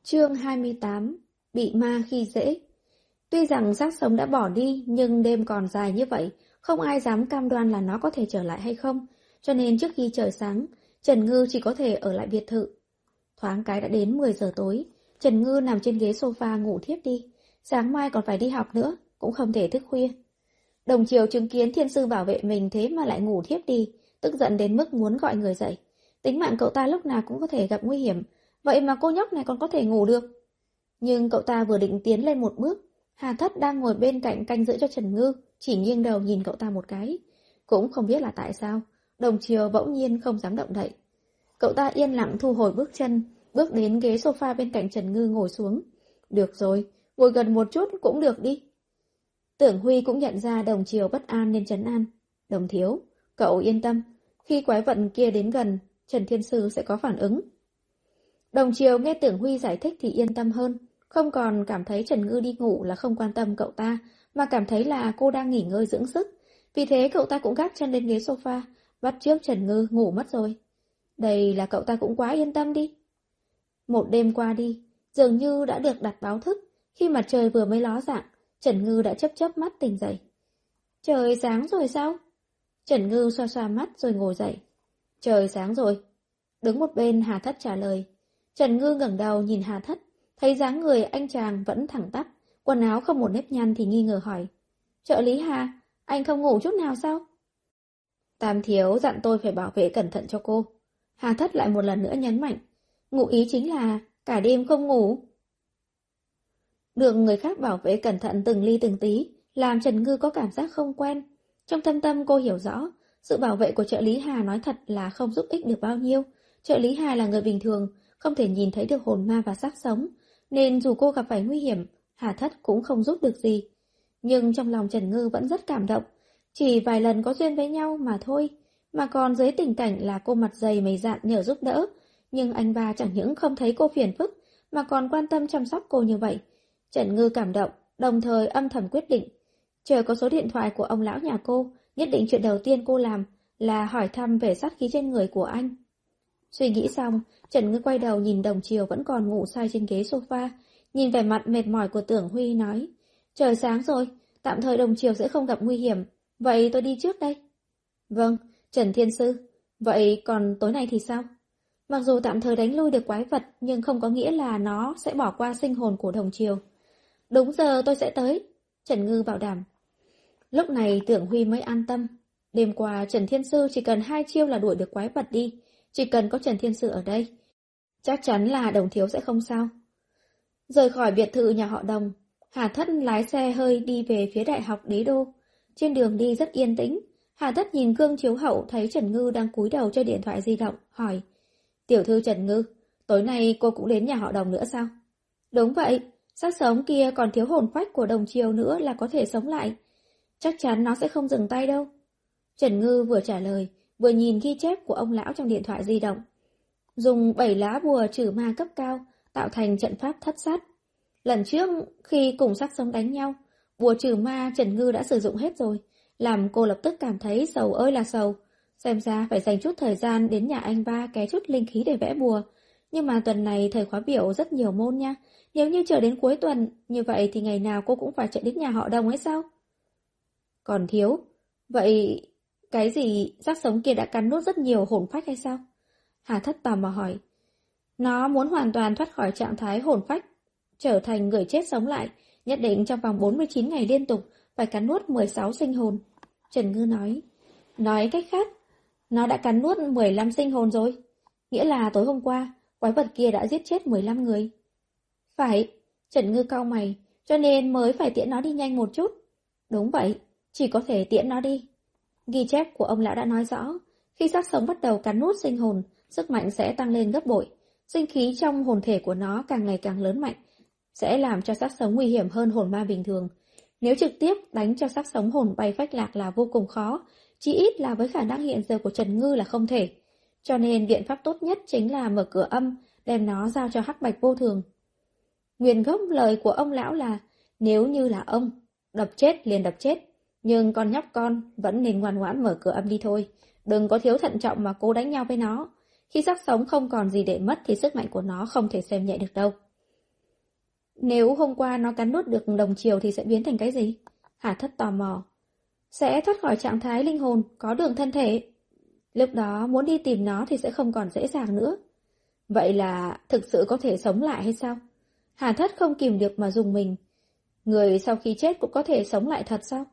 Chương 28 Bị ma khi dễ Tuy rằng xác sống đã bỏ đi, nhưng đêm còn dài như vậy, không ai dám cam đoan là nó có thể trở lại hay không, cho nên trước khi trời sáng, Trần Ngư chỉ có thể ở lại biệt thự. Thoáng cái đã đến 10 giờ tối, Trần Ngư nằm trên ghế sofa ngủ thiếp đi, sáng mai còn phải đi học nữa, cũng không thể thức khuya. Đồng chiều chứng kiến thiên sư bảo vệ mình thế mà lại ngủ thiếp đi, tức giận đến mức muốn gọi người dậy. Tính mạng cậu ta lúc nào cũng có thể gặp nguy hiểm, vậy mà cô nhóc này còn có thể ngủ được. Nhưng cậu ta vừa định tiến lên một bước, Hà Thất đang ngồi bên cạnh canh giữ cho Trần Ngư, chỉ nghiêng đầu nhìn cậu ta một cái. Cũng không biết là tại sao, đồng chiều bỗng nhiên không dám động đậy. Cậu ta yên lặng thu hồi bước chân, bước đến ghế sofa bên cạnh Trần Ngư ngồi xuống. Được rồi, ngồi gần một chút cũng được đi. Tưởng Huy cũng nhận ra đồng chiều bất an nên trấn an. Đồng thiếu, cậu yên tâm, khi quái vận kia đến gần, Trần Thiên Sư sẽ có phản ứng. Đồng chiều nghe Tưởng Huy giải thích thì yên tâm hơn, không còn cảm thấy Trần Ngư đi ngủ là không quan tâm cậu ta, mà cảm thấy là cô đang nghỉ ngơi dưỡng sức. Vì thế cậu ta cũng gác chân lên ghế sofa, bắt trước Trần Ngư ngủ mất rồi. Đây là cậu ta cũng quá yên tâm đi. Một đêm qua đi, dường như đã được đặt báo thức, khi mặt trời vừa mới ló dạng, Trần Ngư đã chấp chớp mắt tỉnh dậy. Trời sáng rồi sao? Trần Ngư xoa xoa mắt rồi ngồi dậy. Trời sáng rồi. Đứng một bên Hà Thất trả lời. Trần Ngư ngẩng đầu nhìn Hà Thất, thấy dáng người anh chàng vẫn thẳng tắp, quần áo không một nếp nhăn thì nghi ngờ hỏi. Trợ lý Hà, anh không ngủ chút nào sao? Tam thiếu dặn tôi phải bảo vệ cẩn thận cho cô. Hà Thất lại một lần nữa nhấn mạnh. Ngụ ý chính là cả đêm không ngủ. Được người khác bảo vệ cẩn thận từng ly từng tí, làm Trần Ngư có cảm giác không quen. Trong thâm tâm cô hiểu rõ, sự bảo vệ của trợ lý Hà nói thật là không giúp ích được bao nhiêu. Trợ lý Hà là người bình thường, không thể nhìn thấy được hồn ma và xác sống, nên dù cô gặp phải nguy hiểm, Hà Thất cũng không giúp được gì. Nhưng trong lòng Trần Ngư vẫn rất cảm động, chỉ vài lần có duyên với nhau mà thôi, mà còn dưới tình cảnh là cô mặt dày mày dạn nhờ giúp đỡ, nhưng anh ba chẳng những không thấy cô phiền phức, mà còn quan tâm chăm sóc cô như vậy. Trần Ngư cảm động, đồng thời âm thầm quyết định. Chờ có số điện thoại của ông lão nhà cô, nhất định chuyện đầu tiên cô làm là hỏi thăm về sát khí trên người của anh. Suy nghĩ xong, Trần Ngư quay đầu nhìn đồng chiều vẫn còn ngủ say trên ghế sofa, nhìn vẻ mặt mệt mỏi của tưởng Huy nói. Trời sáng rồi, tạm thời đồng chiều sẽ không gặp nguy hiểm, vậy tôi đi trước đây. Vâng, Trần Thiên Sư, vậy còn tối nay thì sao? Mặc dù tạm thời đánh lui được quái vật, nhưng không có nghĩa là nó sẽ bỏ qua sinh hồn của đồng chiều. Đúng giờ tôi sẽ tới, Trần Ngư bảo đảm. Lúc này tưởng Huy mới an tâm. Đêm qua Trần Thiên Sư chỉ cần hai chiêu là đuổi được quái vật đi, chỉ cần có Trần Thiên Sư ở đây. Chắc chắn là đồng thiếu sẽ không sao. Rời khỏi biệt thự nhà họ đồng, Hà Thất lái xe hơi đi về phía đại học đế đô. Trên đường đi rất yên tĩnh, Hà Thất nhìn gương chiếu hậu thấy Trần Ngư đang cúi đầu chơi điện thoại di động, hỏi. Tiểu thư Trần Ngư, tối nay cô cũng đến nhà họ đồng nữa sao? Đúng vậy, xác sống kia còn thiếu hồn phách của đồng triều nữa là có thể sống lại. Chắc chắn nó sẽ không dừng tay đâu. Trần Ngư vừa trả lời, vừa nhìn ghi chép của ông lão trong điện thoại di động. Dùng bảy lá bùa trừ ma cấp cao, tạo thành trận pháp thất sát. Lần trước, khi cùng sắc sống đánh nhau, bùa trừ ma Trần Ngư đã sử dụng hết rồi, làm cô lập tức cảm thấy sầu ơi là sầu. Xem ra phải dành chút thời gian đến nhà anh ba ké chút linh khí để vẽ bùa. Nhưng mà tuần này thầy khóa biểu rất nhiều môn nha. Nếu như chờ đến cuối tuần, như vậy thì ngày nào cô cũng phải chạy đến nhà họ đồng ấy sao? Còn thiếu. Vậy cái gì xác sống kia đã cắn nuốt rất nhiều hồn phách hay sao? Hà thất tò mò hỏi. Nó muốn hoàn toàn thoát khỏi trạng thái hồn phách, trở thành người chết sống lại, nhất định trong vòng 49 ngày liên tục phải cắn nuốt 16 sinh hồn. Trần Ngư nói. Nói cách khác, nó đã cắn nuốt 15 sinh hồn rồi. Nghĩa là tối hôm qua, quái vật kia đã giết chết 15 người. Phải, Trần Ngư cau mày, cho nên mới phải tiễn nó đi nhanh một chút. Đúng vậy, chỉ có thể tiễn nó đi. Ghi chép của ông lão đã nói rõ, khi xác sống bắt đầu cắn nuốt sinh hồn, sức mạnh sẽ tăng lên gấp bội. Sinh khí trong hồn thể của nó càng ngày càng lớn mạnh, sẽ làm cho xác sống nguy hiểm hơn hồn ma bình thường. Nếu trực tiếp đánh cho xác sống hồn bay phách lạc là vô cùng khó, chỉ ít là với khả năng hiện giờ của Trần Ngư là không thể. Cho nên biện pháp tốt nhất chính là mở cửa âm, đem nó giao cho hắc bạch vô thường. Nguyên gốc lời của ông lão là, nếu như là ông, đập chết liền đập chết, nhưng con nhóc con vẫn nên ngoan ngoãn mở cửa âm đi thôi. Đừng có thiếu thận trọng mà cố đánh nhau với nó. Khi xác sống không còn gì để mất thì sức mạnh của nó không thể xem nhẹ được đâu. Nếu hôm qua nó cắn nuốt được đồng chiều thì sẽ biến thành cái gì? Hà thất tò mò. Sẽ thoát khỏi trạng thái linh hồn, có đường thân thể. Lúc đó muốn đi tìm nó thì sẽ không còn dễ dàng nữa. Vậy là thực sự có thể sống lại hay sao? Hà thất không kìm được mà dùng mình. Người sau khi chết cũng có thể sống lại thật sao?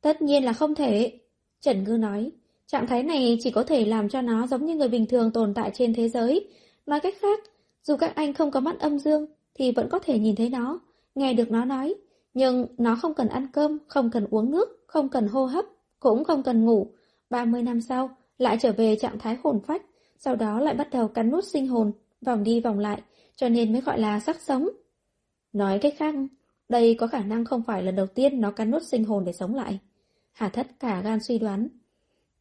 Tất nhiên là không thể. Trần Ngư nói, trạng thái này chỉ có thể làm cho nó giống như người bình thường tồn tại trên thế giới. Nói cách khác, dù các anh không có mắt âm dương, thì vẫn có thể nhìn thấy nó, nghe được nó nói. Nhưng nó không cần ăn cơm, không cần uống nước, không cần hô hấp, cũng không cần ngủ. 30 năm sau, lại trở về trạng thái hồn phách, sau đó lại bắt đầu cắn nút sinh hồn, vòng đi vòng lại, cho nên mới gọi là sắc sống. Nói cách khác, đây có khả năng không phải lần đầu tiên nó cắn nút sinh hồn để sống lại. Hà thất cả gan suy đoán.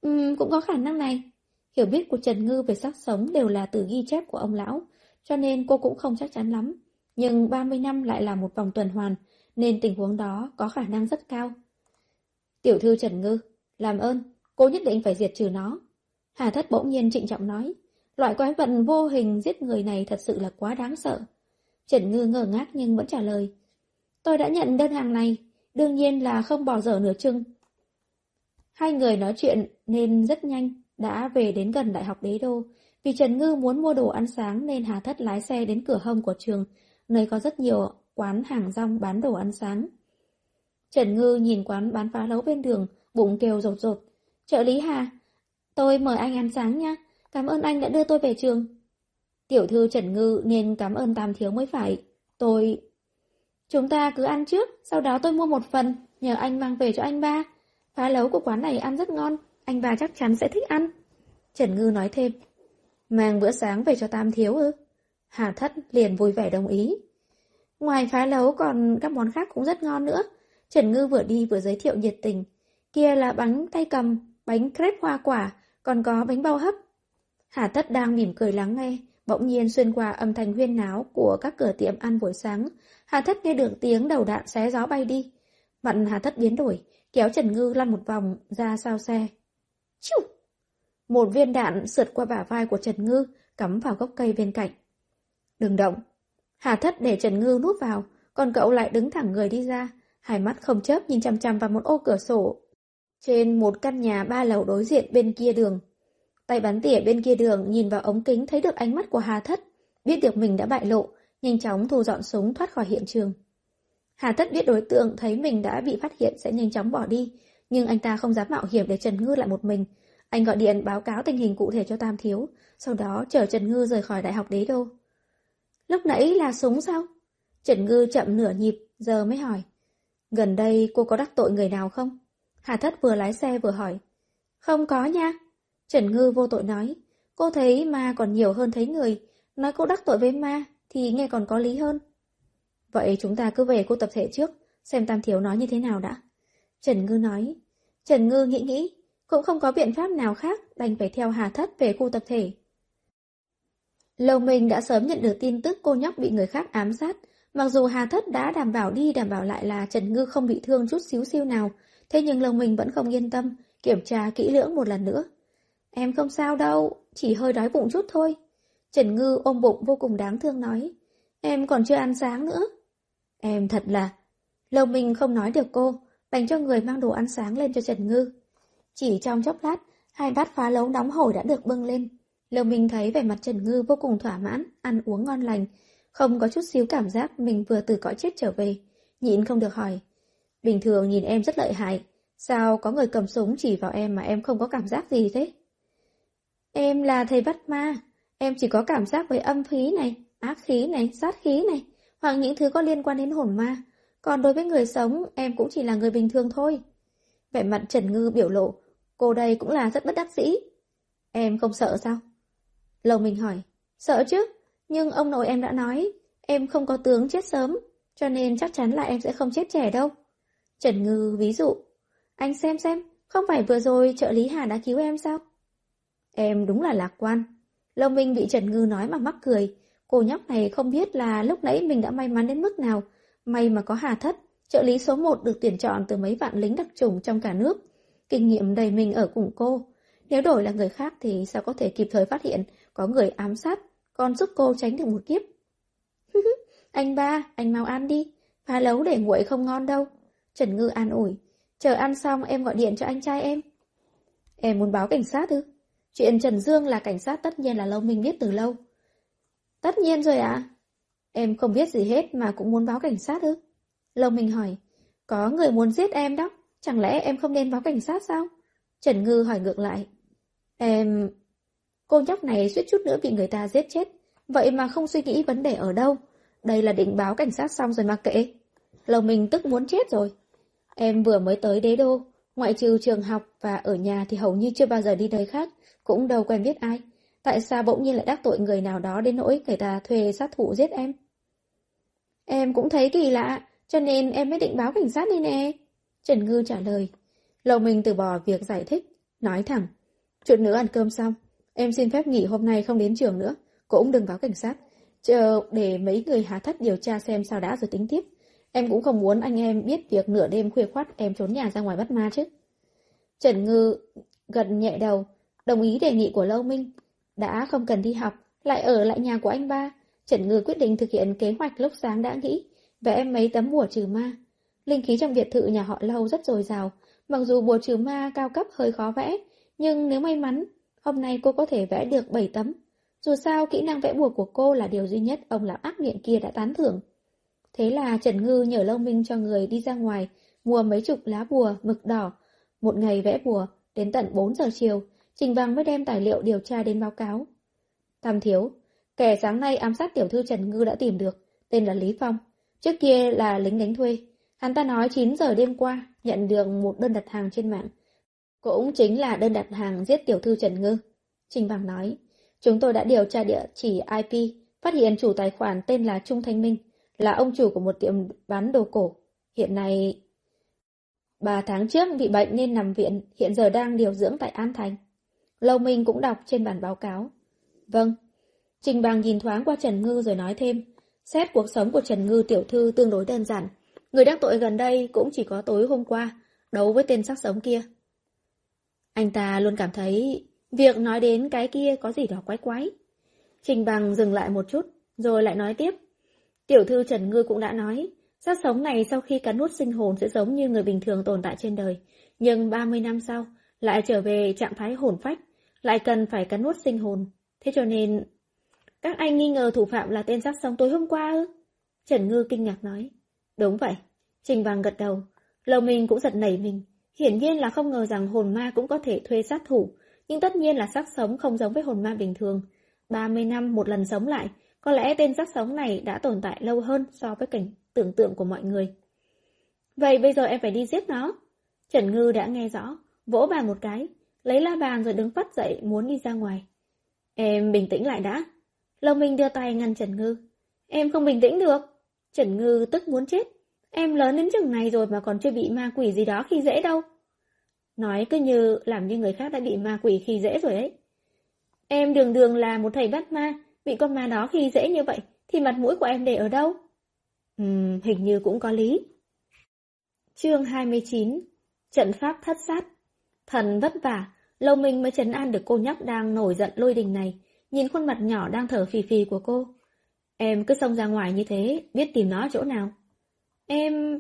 Ừm, cũng có khả năng này. Hiểu biết của Trần Ngư về xác sống đều là từ ghi chép của ông lão, cho nên cô cũng không chắc chắn lắm. Nhưng 30 năm lại là một vòng tuần hoàn, nên tình huống đó có khả năng rất cao. Tiểu thư Trần Ngư, làm ơn, cô nhất định phải diệt trừ nó. Hà thất bỗng nhiên trịnh trọng nói, loại quái vật vô hình giết người này thật sự là quá đáng sợ. Trần Ngư ngờ ngác nhưng vẫn trả lời. Tôi đã nhận đơn hàng này, đương nhiên là không bỏ dở nửa chừng. Hai người nói chuyện nên rất nhanh, đã về đến gần Đại học Đế Đô. Vì Trần Ngư muốn mua đồ ăn sáng nên Hà Thất lái xe đến cửa hông của trường, nơi có rất nhiều quán hàng rong bán đồ ăn sáng. Trần Ngư nhìn quán bán phá lấu bên đường, bụng kêu rột rột. Trợ lý Hà, tôi mời anh ăn sáng nha, cảm ơn anh đã đưa tôi về trường. Tiểu thư Trần Ngư nên cảm ơn Tam Thiếu mới phải. Tôi... Chúng ta cứ ăn trước, sau đó tôi mua một phần, nhờ anh mang về cho anh ba. Phá lấu của quán này ăn rất ngon, anh ba chắc chắn sẽ thích ăn. Trần Ngư nói thêm. Mang bữa sáng về cho Tam Thiếu ư? Hà Thất liền vui vẻ đồng ý. Ngoài phá lấu còn các món khác cũng rất ngon nữa. Trần Ngư vừa đi vừa giới thiệu nhiệt tình. Kia là bánh tay cầm, bánh crepe hoa quả, còn có bánh bao hấp. Hà Thất đang mỉm cười lắng nghe, bỗng nhiên xuyên qua âm thanh huyên náo của các cửa tiệm ăn buổi sáng. Hà Thất nghe được tiếng đầu đạn xé gió bay đi. Mặt Hà Thất biến đổi, kéo Trần Ngư lăn một vòng ra sau xe. Chiu! Một viên đạn sượt qua bả vai của Trần Ngư, cắm vào gốc cây bên cạnh. Đừng động. Hà thất để Trần Ngư núp vào, còn cậu lại đứng thẳng người đi ra, hai mắt không chớp nhìn chằm chằm vào một ô cửa sổ. Trên một căn nhà ba lầu đối diện bên kia đường. Tay bắn tỉa bên kia đường nhìn vào ống kính thấy được ánh mắt của Hà thất, biết được mình đã bại lộ, nhanh chóng thu dọn súng thoát khỏi hiện trường. Hà Tất biết đối tượng thấy mình đã bị phát hiện sẽ nhanh chóng bỏ đi, nhưng anh ta không dám mạo hiểm để Trần Ngư lại một mình. Anh gọi điện báo cáo tình hình cụ thể cho Tam Thiếu, sau đó chở Trần Ngư rời khỏi Đại học Đế Đô. Lúc nãy là súng sao? Trần Ngư chậm nửa nhịp, giờ mới hỏi. Gần đây cô có đắc tội người nào không? Hà Thất vừa lái xe vừa hỏi. Không có nha. Trần Ngư vô tội nói. Cô thấy ma còn nhiều hơn thấy người. Nói cô đắc tội với ma thì nghe còn có lý hơn. Vậy chúng ta cứ về cô tập thể trước, xem Tam Thiếu nói như thế nào đã. Trần Ngư nói. Trần Ngư nghĩ nghĩ, cũng không có biện pháp nào khác, đành phải theo Hà Thất về khu tập thể. Lâu Minh đã sớm nhận được tin tức cô nhóc bị người khác ám sát, mặc dù Hà Thất đã đảm bảo đi đảm bảo lại là Trần Ngư không bị thương chút xíu siêu nào, thế nhưng Lâu Minh vẫn không yên tâm, kiểm tra kỹ lưỡng một lần nữa. Em không sao đâu, chỉ hơi đói bụng chút thôi. Trần Ngư ôm bụng vô cùng đáng thương nói, em còn chưa ăn sáng nữa. Em thật là... Lâu Minh không nói được cô, đành cho người mang đồ ăn sáng lên cho Trần Ngư. Chỉ trong chốc lát, hai bát phá lấu nóng hổi đã được bưng lên. Lâu Minh thấy vẻ mặt Trần Ngư vô cùng thỏa mãn, ăn uống ngon lành, không có chút xíu cảm giác mình vừa từ cõi chết trở về. Nhịn không được hỏi. Bình thường nhìn em rất lợi hại, sao có người cầm súng chỉ vào em mà em không có cảm giác gì thế? Em là thầy bắt ma, em chỉ có cảm giác với âm khí này, ác khí này, sát khí này, hoặc những thứ có liên quan đến hồn ma. Còn đối với người sống, em cũng chỉ là người bình thường thôi. Vẻ mặt Trần Ngư biểu lộ, cô đây cũng là rất bất đắc dĩ. Em không sợ sao? Lầu mình hỏi, sợ chứ, nhưng ông nội em đã nói, em không có tướng chết sớm, cho nên chắc chắn là em sẽ không chết trẻ đâu. Trần Ngư ví dụ, anh xem xem, không phải vừa rồi trợ lý Hà đã cứu em sao? Em đúng là lạc quan. Lâu Minh bị Trần Ngư nói mà mắc cười, cô nhóc này không biết là lúc nãy mình đã may mắn đến mức nào, may mà có Hà Thất, trợ lý số 1 được tuyển chọn từ mấy vạn lính đặc trùng trong cả nước. Kinh nghiệm đầy mình ở cùng cô. Nếu đổi là người khác thì sao có thể kịp thời phát hiện có người ám sát, còn giúp cô tránh được một kiếp. anh ba, anh mau ăn đi, phá lấu để nguội không ngon đâu. Trần Ngư an ủi, chờ ăn xong em gọi điện cho anh trai em. Em muốn báo cảnh sát ư? Chuyện Trần Dương là cảnh sát tất nhiên là lâu mình biết từ lâu. Tất nhiên rồi ạ. À? Em không biết gì hết mà cũng muốn báo cảnh sát ư? Lâu mình hỏi, có người muốn giết em đó, chẳng lẽ em không nên báo cảnh sát sao? Trần Ngư hỏi ngược lại. Em... Cô nhóc này suýt chút nữa bị người ta giết chết, vậy mà không suy nghĩ vấn đề ở đâu. Đây là định báo cảnh sát xong rồi mà kệ. Lâu mình tức muốn chết rồi. Em vừa mới tới đế đô, ngoại trừ trường học và ở nhà thì hầu như chưa bao giờ đi nơi khác, cũng đâu quen biết ai. Tại sao bỗng nhiên lại đắc tội người nào đó đến nỗi người ta thuê sát thủ giết em? Em cũng thấy kỳ lạ, cho nên em mới định báo cảnh sát đi nè. Trần Ngư trả lời. Lầu mình từ bỏ việc giải thích, nói thẳng. Chuyện nữa ăn cơm xong, em xin phép nghỉ hôm nay không đến trường nữa, cũng đừng báo cảnh sát. Chờ để mấy người hà thất điều tra xem sao đã rồi tính tiếp. Em cũng không muốn anh em biết việc nửa đêm khuya khoát em trốn nhà ra ngoài bắt ma chứ. Trần Ngư gật nhẹ đầu, đồng ý đề nghị của Lâu Minh. Đã không cần đi học, lại ở lại nhà của anh ba. Trần Ngư quyết định thực hiện kế hoạch lúc sáng đã nghĩ, vẽ em mấy tấm bùa trừ ma. Linh khí trong biệt thự nhà họ Lâu rất dồi dào, mặc dù bùa trừ ma cao cấp hơi khó vẽ, nhưng nếu may mắn, hôm nay cô có thể vẽ được 7 tấm. Dù sao, kỹ năng vẽ bùa của cô là điều duy nhất ông lão ác miệng kia đã tán thưởng. Thế là Trần Ngư nhờ Lâu Minh cho người đi ra ngoài, mua mấy chục lá bùa, mực đỏ. Một ngày vẽ bùa, đến tận 4 giờ chiều, Trình Vàng mới đem tài liệu điều tra đến báo cáo. Tam thiếu, kẻ sáng nay ám sát tiểu thư Trần Ngư đã tìm được, tên là Lý Phong. Trước kia là lính đánh thuê. Hắn ta nói 9 giờ đêm qua, nhận được một đơn đặt hàng trên mạng. Cũng chính là đơn đặt hàng giết tiểu thư Trần Ngư. Trình Vàng nói, chúng tôi đã điều tra địa chỉ IP, phát hiện chủ tài khoản tên là Trung Thanh Minh, là ông chủ của một tiệm bán đồ cổ. Hiện nay... Ba tháng trước bị bệnh nên nằm viện, hiện giờ đang điều dưỡng tại An Thành. Lâu Minh cũng đọc trên bản báo cáo. Vâng. Trình Bàng nhìn thoáng qua Trần Ngư rồi nói thêm. Xét cuộc sống của Trần Ngư tiểu thư tương đối đơn giản. Người đắc tội gần đây cũng chỉ có tối hôm qua, đấu với tên sắc sống kia. Anh ta luôn cảm thấy việc nói đến cái kia có gì đó quái quái. Trình Bằng dừng lại một chút, rồi lại nói tiếp. Tiểu thư Trần Ngư cũng đã nói, sát sống này sau khi cắn nuốt sinh hồn sẽ giống như người bình thường tồn tại trên đời. Nhưng 30 năm sau, lại trở về trạng thái hồn phách, lại cần phải cắn nuốt sinh hồn. Thế cho nên... Các anh nghi ngờ thủ phạm là tên sát sống tối hôm qua ư? Trần Ngư kinh ngạc nói. Đúng vậy. Trình Vàng gật đầu. Lầu mình cũng giật nảy mình. Hiển nhiên là không ngờ rằng hồn ma cũng có thể thuê sát thủ. Nhưng tất nhiên là xác sống không giống với hồn ma bình thường. 30 năm một lần sống lại, Có lẽ tên sát sống này đã tồn tại lâu hơn so với cảnh tưởng tượng của mọi người. Vậy bây giờ em phải đi giết nó. Trần Ngư đã nghe rõ, vỗ bàn một cái, lấy la bàn rồi đứng phát dậy muốn đi ra ngoài. Em bình tĩnh lại đã. Lâu Minh đưa tay ngăn Trần Ngư. Em không bình tĩnh được. Trần Ngư tức muốn chết. Em lớn đến chừng này rồi mà còn chưa bị ma quỷ gì đó khi dễ đâu. Nói cứ như làm như người khác đã bị ma quỷ khi dễ rồi ấy. Em đường đường là một thầy bắt ma, bị con ma đó khi dễ như vậy, thì mặt mũi của em để ở đâu? Ừm, hình như cũng có lý. Chương 29 Trận pháp thất sát Thần vất vả, lâu minh mới chấn an được cô nhóc đang nổi giận lôi đình này, nhìn khuôn mặt nhỏ đang thở phì phì của cô. Em cứ xông ra ngoài như thế, biết tìm nó chỗ nào. Em...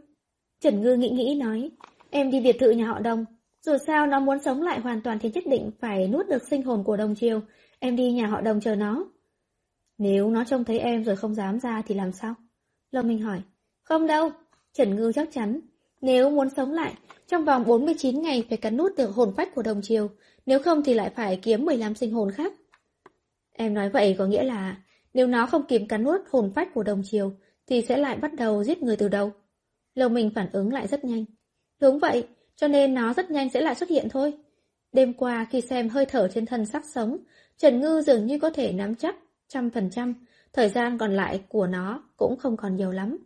Trần Ngư nghĩ nghĩ nói, em đi biệt thự nhà họ Đông. Dù sao nó muốn sống lại hoàn toàn thì nhất định phải nuốt được sinh hồn của Đông Triều. Em đi nhà họ Đông chờ nó. Nếu nó trông thấy em rồi không dám ra thì làm sao? Lâu Minh hỏi. Không đâu. Trần Ngư chắc chắn. Nếu muốn sống lại, trong vòng 49 ngày phải cắn nuốt được hồn phách của Đồng Triều. Nếu không thì lại phải kiếm 15 sinh hồn khác. Em nói vậy có nghĩa là nếu nó không kịp cắn nuốt hồn phách của Đồng Triều thì sẽ lại bắt đầu giết người từ đầu. Lầu mình phản ứng lại rất nhanh. Đúng vậy, cho nên nó rất nhanh sẽ lại xuất hiện thôi. Đêm qua khi xem hơi thở trên thân sắc sống, Trần Ngư dường như có thể nắm chắc trăm phần trăm, thời gian còn lại của nó cũng không còn nhiều lắm.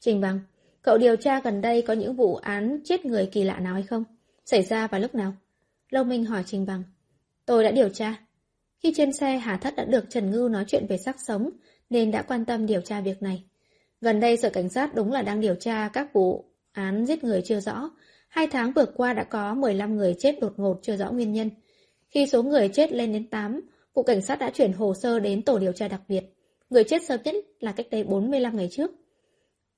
Trình bằng, cậu điều tra gần đây có những vụ án chết người kỳ lạ nào hay không? Xảy ra vào lúc nào? Lâu Minh hỏi Trình bằng. Tôi đã điều tra. Khi trên xe Hà Thất đã được Trần Ngư nói chuyện về sắc sống, nên đã quan tâm điều tra việc này. Gần đây sở cảnh sát đúng là đang điều tra các vụ án giết người chưa rõ. Hai tháng vừa qua đã có 15 người chết đột ngột chưa rõ nguyên nhân. Khi số người chết lên đến 8, vụ cảnh sát đã chuyển hồ sơ đến tổ điều tra đặc biệt. Người chết sớm nhất là cách đây 45 ngày trước.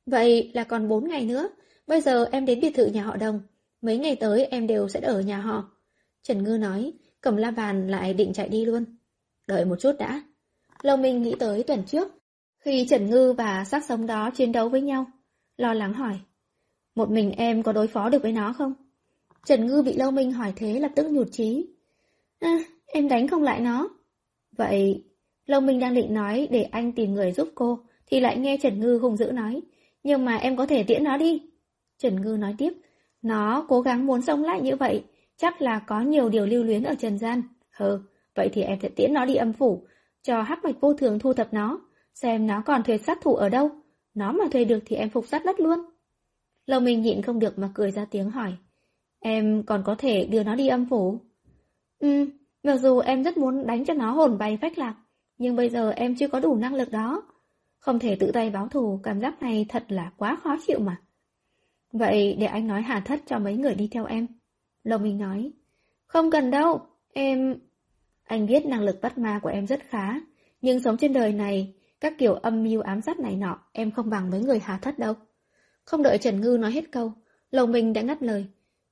Vậy là còn 4 ngày nữa. Bây giờ em đến biệt thự nhà họ Đồng. Mấy ngày tới em đều sẽ ở nhà họ. Trần Ngư nói, cầm la bàn lại định chạy đi luôn. Đợi một chút đã. Lâu Minh nghĩ tới tuần trước, khi Trần Ngư và xác sống đó chiến đấu với nhau, lo lắng hỏi. Một mình em có đối phó được với nó không? Trần Ngư bị Lâu Minh hỏi thế lập tức nhụt chí. À, em đánh không lại nó. Vậy, Lâu Minh đang định nói để anh tìm người giúp cô, thì lại nghe Trần Ngư hung dữ nói. Nhưng mà em có thể tiễn nó đi. Trần Ngư nói tiếp, nó cố gắng muốn sống lại như vậy, chắc là có nhiều điều lưu luyến ở trần gian. Hừ, vậy thì em sẽ tiễn nó đi âm phủ, cho hắc mạch vô thường thu thập nó, xem nó còn thuê sát thủ ở đâu. Nó mà thuê được thì em phục sát đất luôn. Lâu Minh nhịn không được mà cười ra tiếng hỏi. Em còn có thể đưa nó đi âm phủ? Ừ, mặc dù em rất muốn đánh cho nó hồn bay phách lạc, nhưng bây giờ em chưa có đủ năng lực đó. Không thể tự tay báo thù, cảm giác này thật là quá khó chịu mà. Vậy để anh nói hà thất cho mấy người đi theo em. lồng Minh nói. Không cần đâu, em... Anh biết năng lực bắt ma của em rất khá, nhưng sống trên đời này, các kiểu âm mưu ám sát này nọ, em không bằng mấy người hà thất đâu. Không đợi Trần Ngư nói hết câu, lồng Minh đã ngắt lời.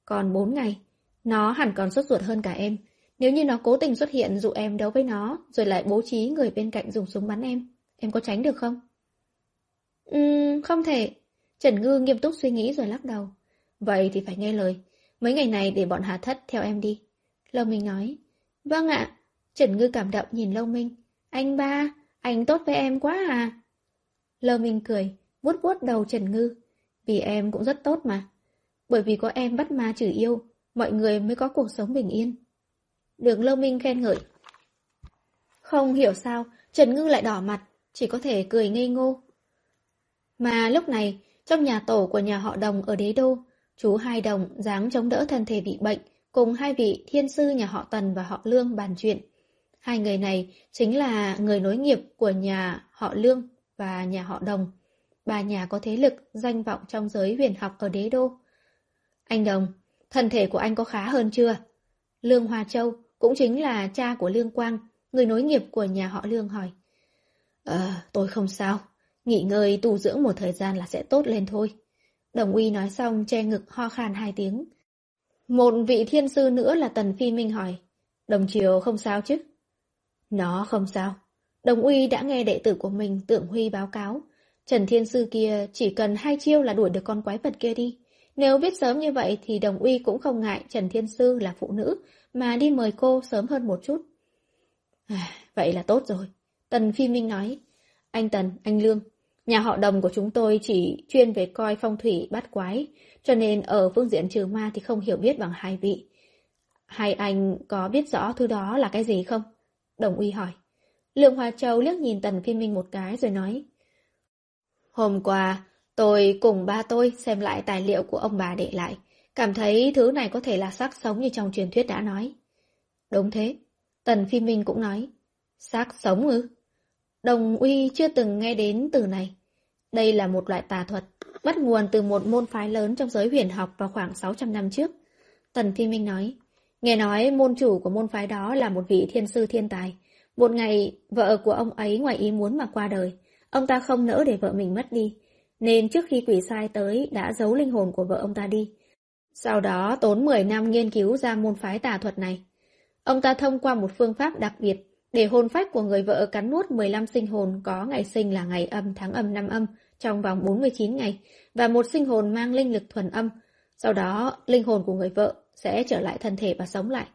Còn bốn ngày, nó hẳn còn sốt ruột hơn cả em. Nếu như nó cố tình xuất hiện dụ em đấu với nó, rồi lại bố trí người bên cạnh dùng súng bắn em, em có tránh được không? Ừm, không thể. Trần Ngư nghiêm túc suy nghĩ rồi lắc đầu. Vậy thì phải nghe lời. Mấy ngày này để bọn Hà Thất theo em đi. Lâu Minh nói. Vâng ạ. Trần Ngư cảm động nhìn Lâu Minh. Anh ba, anh tốt với em quá à. Lâu Minh cười, vuốt vuốt đầu Trần Ngư. Vì em cũng rất tốt mà. Bởi vì có em bắt ma trừ yêu, mọi người mới có cuộc sống bình yên. Đường Lâu Minh khen ngợi. Không hiểu sao, Trần Ngư lại đỏ mặt, chỉ có thể cười ngây ngô. Mà lúc này, trong nhà tổ của nhà họ Đồng ở đế đô, chú Hai Đồng dáng chống đỡ thân thể bị bệnh, cùng hai vị thiên sư nhà họ Tần và họ Lương bàn chuyện. Hai người này chính là người nối nghiệp của nhà họ Lương và nhà họ Đồng. Ba nhà có thế lực, danh vọng trong giới huyền học ở đế đô. Anh Đồng, thân thể của anh có khá hơn chưa? Lương Hoa Châu cũng chính là cha của Lương Quang, người nối nghiệp của nhà họ Lương hỏi. Ờ, tôi không sao. Nghỉ ngơi tu dưỡng một thời gian là sẽ tốt lên thôi. Đồng uy nói xong che ngực ho khan hai tiếng. Một vị thiên sư nữa là Tần Phi Minh hỏi. Đồng chiều không sao chứ? Nó không sao. Đồng uy đã nghe đệ tử của mình tưởng huy báo cáo. Trần Thiên Sư kia chỉ cần hai chiêu là đuổi được con quái vật kia đi. Nếu biết sớm như vậy thì đồng uy cũng không ngại Trần Thiên Sư là phụ nữ mà đi mời cô sớm hơn một chút. À, vậy là tốt rồi. Tần Phi Minh nói. Anh Tần, anh Lương, nhà họ đồng của chúng tôi chỉ chuyên về coi phong thủy bát quái, cho nên ở phương diện trừ ma thì không hiểu biết bằng hai vị. Hai anh có biết rõ thứ đó là cái gì không? Đồng uy hỏi. lượng hòa Châu liếc nhìn Tần Phi Minh một cái rồi nói. Hôm qua, tôi cùng ba tôi xem lại tài liệu của ông bà để lại. Cảm thấy thứ này có thể là xác sống như trong truyền thuyết đã nói. Đúng thế. Tần Phi Minh cũng nói. Xác sống ư? Đồng uy chưa từng nghe đến từ này. Đây là một loại tà thuật, bắt nguồn từ một môn phái lớn trong giới huyền học vào khoảng 600 năm trước. Tần Phi Minh nói. Nghe nói môn chủ của môn phái đó là một vị thiên sư thiên tài. Một ngày, vợ của ông ấy ngoài ý muốn mà qua đời. Ông ta không nỡ để vợ mình mất đi. Nên trước khi quỷ sai tới đã giấu linh hồn của vợ ông ta đi. Sau đó tốn 10 năm nghiên cứu ra môn phái tà thuật này. Ông ta thông qua một phương pháp đặc biệt để hồn phách của người vợ cắn nuốt 15 sinh hồn có ngày sinh là ngày âm tháng âm năm âm trong vòng 49 ngày và một sinh hồn mang linh lực thuần âm. Sau đó, linh hồn của người vợ sẽ trở lại thân thể và sống lại,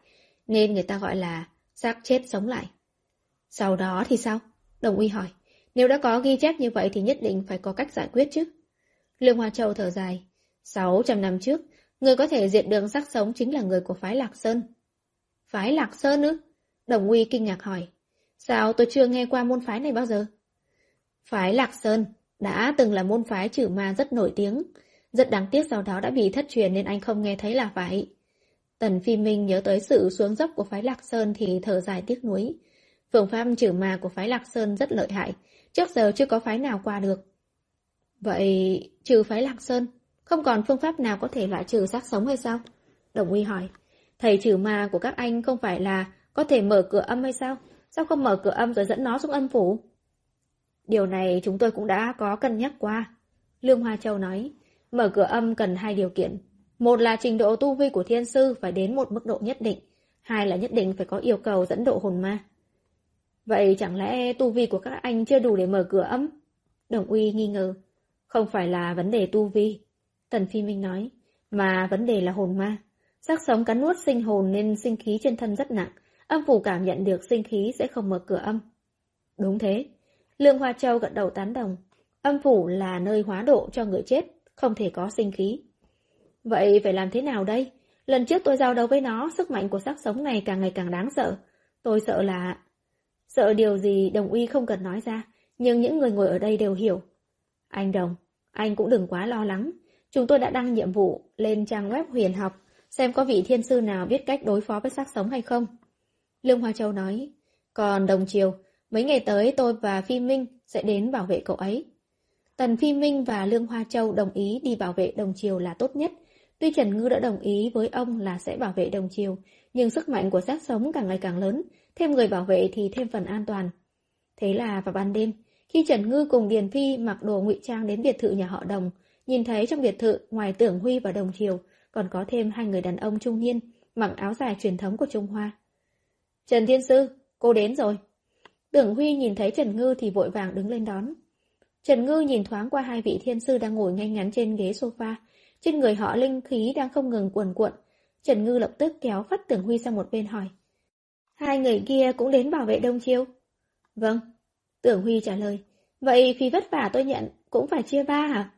nên người ta gọi là xác chết sống lại. Sau đó thì sao? Đồng uy hỏi. Nếu đã có ghi chép như vậy thì nhất định phải có cách giải quyết chứ. Lương Hoa Châu thở dài. 600 năm trước, người có thể diệt đường xác sống chính là người của phái Lạc Sơn. Phái Lạc Sơn ư? Đồng uy kinh ngạc hỏi. Sao tôi chưa nghe qua môn phái này bao giờ? Phái Lạc Sơn đã từng là môn phái trừ ma rất nổi tiếng. Rất đáng tiếc sau đó đã bị thất truyền nên anh không nghe thấy là phải. Tần Phi Minh nhớ tới sự xuống dốc của phái Lạc Sơn thì thở dài tiếc nuối. Phương pháp trừ ma của phái Lạc Sơn rất lợi hại, trước giờ chưa có phái nào qua được. Vậy, trừ phái Lạc Sơn, không còn phương pháp nào có thể loại trừ xác sống hay sao? Đồng Uy hỏi, thầy trừ ma của các anh không phải là có thể mở cửa âm hay sao? Sao không mở cửa âm rồi dẫn nó xuống âm phủ? Điều này chúng tôi cũng đã có cân nhắc qua. Lương Hoa Châu nói, mở cửa âm cần hai điều kiện. Một là trình độ tu vi của thiên sư phải đến một mức độ nhất định. Hai là nhất định phải có yêu cầu dẫn độ hồn ma. Vậy chẳng lẽ tu vi của các anh chưa đủ để mở cửa âm? Đồng uy nghi ngờ. Không phải là vấn đề tu vi. Tần Phi Minh nói. Mà vấn đề là hồn ma. Sắc sống cắn nuốt sinh hồn nên sinh khí trên thân rất nặng. Âm phủ cảm nhận được sinh khí sẽ không mở cửa âm. Đúng thế. Lương Hoa Châu gật đầu tán đồng. Âm phủ là nơi hóa độ cho người chết, không thể có sinh khí. Vậy phải làm thế nào đây? Lần trước tôi giao đấu với nó, sức mạnh của xác sống này càng ngày càng đáng sợ. Tôi sợ là... Sợ điều gì đồng uy không cần nói ra, nhưng những người ngồi ở đây đều hiểu. Anh Đồng, anh cũng đừng quá lo lắng. Chúng tôi đã đăng nhiệm vụ lên trang web huyền học, xem có vị thiên sư nào biết cách đối phó với xác sống hay không. Lương Hoa Châu nói, còn Đồng Chiều, mấy ngày tới tôi và Phi Minh sẽ đến bảo vệ cậu ấy. Tần Phi Minh và Lương Hoa Châu đồng ý đi bảo vệ Đồng Chiều là tốt nhất. Tuy Trần Ngư đã đồng ý với ông là sẽ bảo vệ Đồng Chiều, nhưng sức mạnh của xác sống càng ngày càng lớn, thêm người bảo vệ thì thêm phần an toàn. Thế là vào ban đêm, khi Trần Ngư cùng Điền Phi mặc đồ ngụy trang đến biệt thự nhà họ Đồng, nhìn thấy trong biệt thự ngoài Tưởng Huy và Đồng Triều còn có thêm hai người đàn ông trung niên mặc áo dài truyền thống của Trung Hoa. Trần Thiên Sư, cô đến rồi. Tưởng Huy nhìn thấy Trần Ngư thì vội vàng đứng lên đón. Trần Ngư nhìn thoáng qua hai vị thiên sư đang ngồi ngay ngắn trên ghế sofa. Trên người họ linh khí đang không ngừng cuồn cuộn. Trần Ngư lập tức kéo phát Tưởng Huy sang một bên hỏi. Hai người kia cũng đến bảo vệ Đông Chiêu. Vâng. Tưởng Huy trả lời. Vậy phí vất vả tôi nhận cũng phải chia ba hả?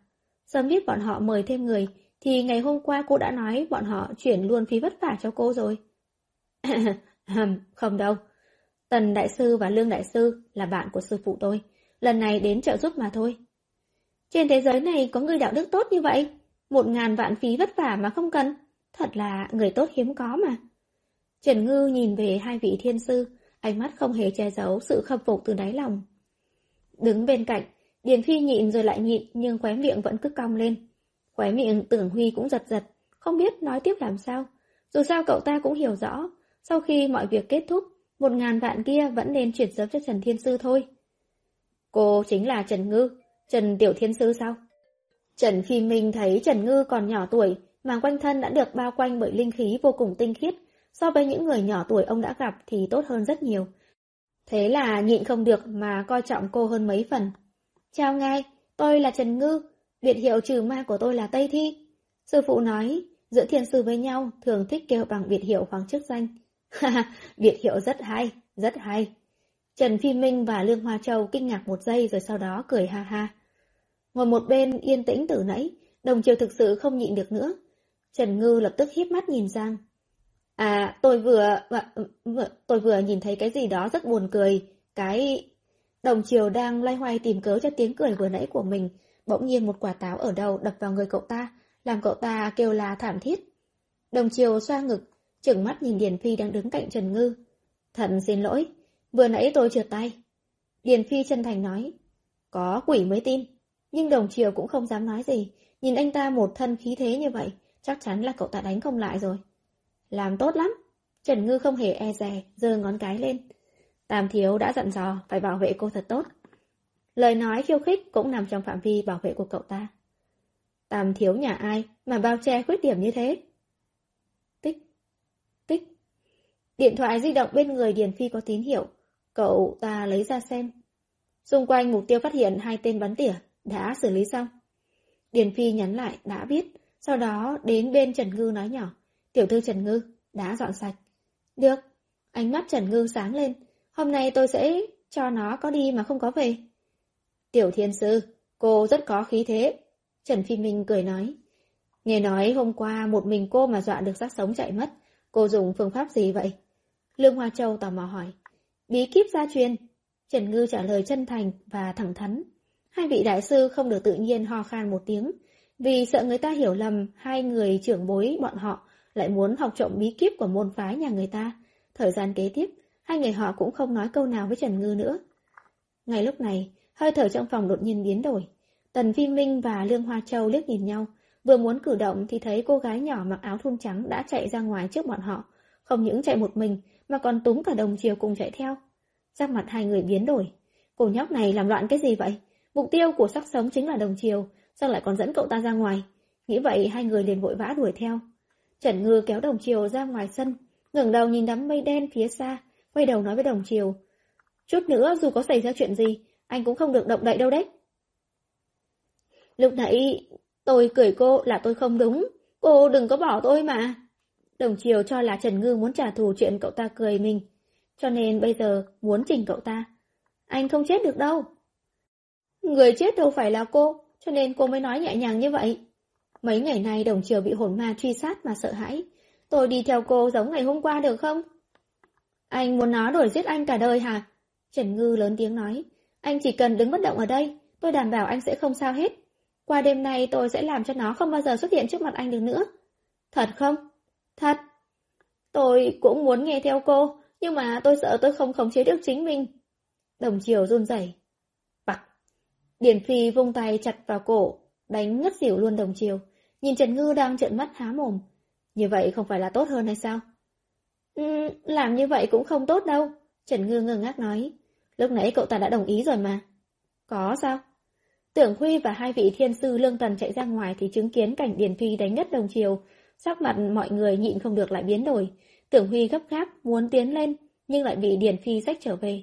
Sớm biết bọn họ mời thêm người thì ngày hôm qua cô đã nói bọn họ chuyển luôn phí vất vả cho cô rồi. [laughs] không đâu. Tần Đại Sư và Lương Đại Sư là bạn của sư phụ tôi. Lần này đến trợ giúp mà thôi. Trên thế giới này có người đạo đức tốt như vậy. Một ngàn vạn phí vất vả mà không cần. Thật là người tốt hiếm có mà. Trần Ngư nhìn về hai vị thiên sư, ánh mắt không hề che giấu sự khâm phục từ đáy lòng. Đứng bên cạnh, Điền Phi nhịn rồi lại nhịn nhưng khóe miệng vẫn cứ cong lên. Khóe miệng tưởng Huy cũng giật giật, không biết nói tiếp làm sao. Dù sao cậu ta cũng hiểu rõ, sau khi mọi việc kết thúc, một ngàn vạn kia vẫn nên chuyển giấm cho Trần Thiên Sư thôi. Cô chính là Trần Ngư, Trần Tiểu Thiên Sư sao? Trần Phi Minh thấy Trần Ngư còn nhỏ tuổi, mà quanh thân đã được bao quanh bởi linh khí vô cùng tinh khiết, so với những người nhỏ tuổi ông đã gặp thì tốt hơn rất nhiều. Thế là nhịn không được mà coi trọng cô hơn mấy phần. Chào ngài, tôi là Trần Ngư, biệt hiệu trừ ma của tôi là Tây Thi. Sư phụ nói, giữa thiên sư với nhau thường thích kêu bằng biệt hiệu hoặc chức danh. Ha [laughs] biệt hiệu rất hay, rất hay. Trần Phi Minh và Lương Hoa Châu kinh ngạc một giây rồi sau đó cười ha ha. Ngồi một bên yên tĩnh từ nãy, đồng chiều thực sự không nhịn được nữa. Trần Ngư lập tức híp mắt nhìn Giang. À, tôi vừa, vừa, tôi vừa nhìn thấy cái gì đó rất buồn cười. Cái... Đồng chiều đang loay hoay tìm cớ cho tiếng cười vừa nãy của mình. Bỗng nhiên một quả táo ở đầu đập vào người cậu ta, làm cậu ta kêu la thảm thiết. Đồng chiều xoa ngực, chừng mắt nhìn Điền Phi đang đứng cạnh Trần Ngư. Thần xin lỗi, vừa nãy tôi trượt tay. Điền Phi chân thành nói, có quỷ mới tin. Nhưng đồng chiều cũng không dám nói gì, nhìn anh ta một thân khí thế như vậy, chắc chắn là cậu ta đánh không lại rồi. Làm tốt lắm. Trần Ngư không hề e dè, giơ ngón cái lên. Tam thiếu đã dặn dò, phải bảo vệ cô thật tốt. Lời nói khiêu khích cũng nằm trong phạm vi bảo vệ của cậu ta. Tam thiếu nhà ai mà bao che khuyết điểm như thế? Tích, tích. Điện thoại di động bên người Điền Phi có tín hiệu. Cậu ta lấy ra xem. Xung quanh mục tiêu phát hiện hai tên bắn tỉa, đã xử lý xong. Điền Phi nhắn lại, đã biết. Sau đó đến bên Trần Ngư nói nhỏ. Tiểu thư Trần Ngư, đã dọn sạch. Được. Ánh mắt Trần Ngư sáng lên. Hôm nay tôi sẽ cho nó có đi mà không có về. Tiểu thiên sư, cô rất có khí thế. Trần Phi Minh cười nói. Nghe nói hôm qua một mình cô mà dọa được xác sống chạy mất. Cô dùng phương pháp gì vậy? Lương Hoa Châu tò mò hỏi. Bí kíp gia truyền. Trần Ngư trả lời chân thành và thẳng thắn. Hai vị đại sư không được tự nhiên ho khan một tiếng, vì sợ người ta hiểu lầm hai người trưởng bối bọn họ lại muốn học trộm bí kíp của môn phái nhà người ta. Thời gian kế tiếp, hai người họ cũng không nói câu nào với Trần Ngư nữa. Ngay lúc này, hơi thở trong phòng đột nhiên biến đổi. Tần Phi Minh và Lương Hoa Châu liếc nhìn nhau, vừa muốn cử động thì thấy cô gái nhỏ mặc áo thun trắng đã chạy ra ngoài trước bọn họ. Không những chạy một mình, mà còn túng cả đồng chiều cùng chạy theo. Sắc mặt hai người biến đổi. cổ nhóc này làm loạn cái gì vậy? Mục tiêu của sắc sống chính là đồng chiều, sao lại còn dẫn cậu ta ra ngoài? Nghĩ vậy hai người liền vội vã đuổi theo. Trần Ngư kéo đồng chiều ra ngoài sân, ngẩng đầu nhìn đám mây đen phía xa, quay đầu nói với đồng chiều. Chút nữa dù có xảy ra chuyện gì, anh cũng không được động đậy đâu đấy. Lúc nãy tôi cười cô là tôi không đúng, cô đừng có bỏ tôi mà. Đồng chiều cho là Trần Ngư muốn trả thù chuyện cậu ta cười mình, cho nên bây giờ muốn chỉnh cậu ta. Anh không chết được đâu. Người chết đâu phải là cô, cho nên cô mới nói nhẹ nhàng như vậy. Mấy ngày nay đồng chiều bị hồn ma truy sát mà sợ hãi. Tôi đi theo cô giống ngày hôm qua được không? Anh muốn nó đuổi giết anh cả đời hả? Trần Ngư lớn tiếng nói. Anh chỉ cần đứng bất động ở đây, tôi đảm bảo anh sẽ không sao hết. Qua đêm nay tôi sẽ làm cho nó không bao giờ xuất hiện trước mặt anh được nữa. Thật không? Thật. Tôi cũng muốn nghe theo cô, nhưng mà tôi sợ tôi không khống chế được chính mình. Đồng chiều run rẩy. Bặc. Điển Phi vung tay chặt vào cổ, đánh ngất xỉu luôn đồng chiều. Nhìn Trần Ngư đang trợn mắt há mồm. Như vậy không phải là tốt hơn hay sao? Ừ, làm như vậy cũng không tốt đâu. Trần Ngư ngơ ngác nói. Lúc nãy cậu ta đã đồng ý rồi mà. Có sao? Tưởng Huy và hai vị thiên sư lương tần chạy ra ngoài thì chứng kiến cảnh Điền Phi đánh ngất đồng chiều. Sắc mặt mọi người nhịn không được lại biến đổi. Tưởng Huy gấp gáp muốn tiến lên, nhưng lại bị Điền Phi sách trở về.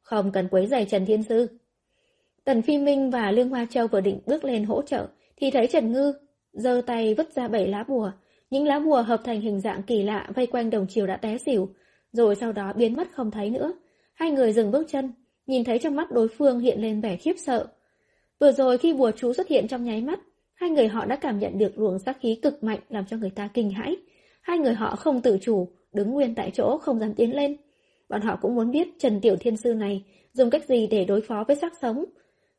Không cần quấy giày Trần Thiên Sư. Tần Phi Minh và Lương Hoa Châu vừa định bước lên hỗ trợ, thì thấy Trần Ngư giơ tay vứt ra bảy lá bùa. Những lá bùa hợp thành hình dạng kỳ lạ vây quanh đồng chiều đã té xỉu, rồi sau đó biến mất không thấy nữa. Hai người dừng bước chân, nhìn thấy trong mắt đối phương hiện lên vẻ khiếp sợ. Vừa rồi khi bùa chú xuất hiện trong nháy mắt, hai người họ đã cảm nhận được luồng sát khí cực mạnh làm cho người ta kinh hãi. Hai người họ không tự chủ, đứng nguyên tại chỗ không dám tiến lên. Bọn họ cũng muốn biết Trần Tiểu Thiên Sư này dùng cách gì để đối phó với xác sống.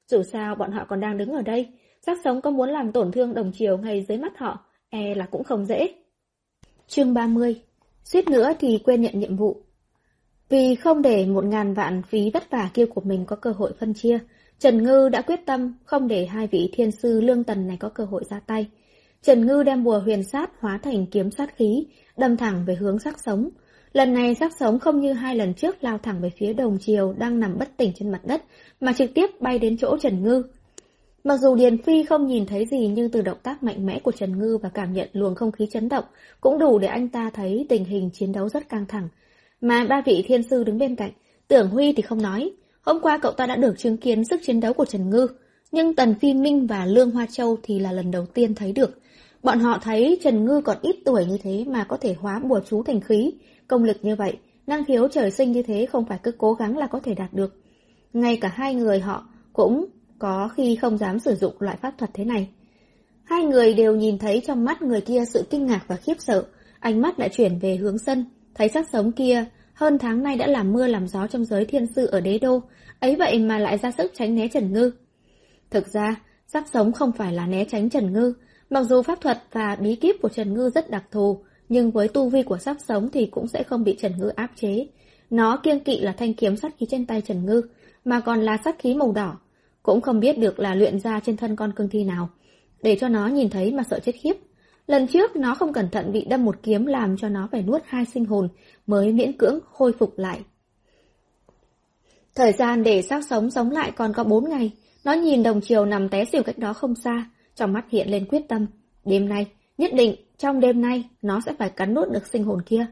Dù sao bọn họ còn đang đứng ở đây, xác sống có muốn làm tổn thương đồng chiều ngay dưới mắt họ, e là cũng không dễ. Chương 30 Suýt nữa thì quên nhận nhiệm vụ. Vì không để một ngàn vạn phí vất vả kia của mình có cơ hội phân chia, Trần Ngư đã quyết tâm không để hai vị thiên sư lương tần này có cơ hội ra tay. Trần Ngư đem bùa huyền sát hóa thành kiếm sát khí, đâm thẳng về hướng sắc sống. Lần này sắc sống không như hai lần trước lao thẳng về phía đồng chiều đang nằm bất tỉnh trên mặt đất, mà trực tiếp bay đến chỗ Trần Ngư. Mặc dù Điền Phi không nhìn thấy gì nhưng từ động tác mạnh mẽ của Trần Ngư và cảm nhận luồng không khí chấn động cũng đủ để anh ta thấy tình hình chiến đấu rất căng thẳng. Mà ba vị thiên sư đứng bên cạnh, tưởng Huy thì không nói. Hôm qua cậu ta đã được chứng kiến sức chiến đấu của Trần Ngư, nhưng Tần Phi Minh và Lương Hoa Châu thì là lần đầu tiên thấy được. Bọn họ thấy Trần Ngư còn ít tuổi như thế mà có thể hóa bùa chú thành khí, công lực như vậy, năng khiếu trời sinh như thế không phải cứ cố gắng là có thể đạt được. Ngay cả hai người họ cũng có khi không dám sử dụng loại pháp thuật thế này. Hai người đều nhìn thấy trong mắt người kia sự kinh ngạc và khiếp sợ, ánh mắt lại chuyển về hướng sân, thấy sắc sống kia hơn tháng nay đã làm mưa làm gió trong giới thiên sư ở đế đô, ấy vậy mà lại ra sức tránh né Trần Ngư. Thực ra, sắc sống không phải là né tránh Trần Ngư, mặc dù pháp thuật và bí kíp của Trần Ngư rất đặc thù, nhưng với tu vi của sắc sống thì cũng sẽ không bị Trần Ngư áp chế. Nó kiêng kỵ là thanh kiếm sắt khí trên tay Trần Ngư, mà còn là sắc khí màu đỏ, cũng không biết được là luyện ra trên thân con cương thi nào. Để cho nó nhìn thấy mà sợ chết khiếp. Lần trước nó không cẩn thận bị đâm một kiếm làm cho nó phải nuốt hai sinh hồn mới miễn cưỡng khôi phục lại. Thời gian để xác sống sống lại còn có bốn ngày. Nó nhìn đồng chiều nằm té xỉu cách đó không xa, trong mắt hiện lên quyết tâm. Đêm nay, nhất định, trong đêm nay, nó sẽ phải cắn nuốt được sinh hồn kia.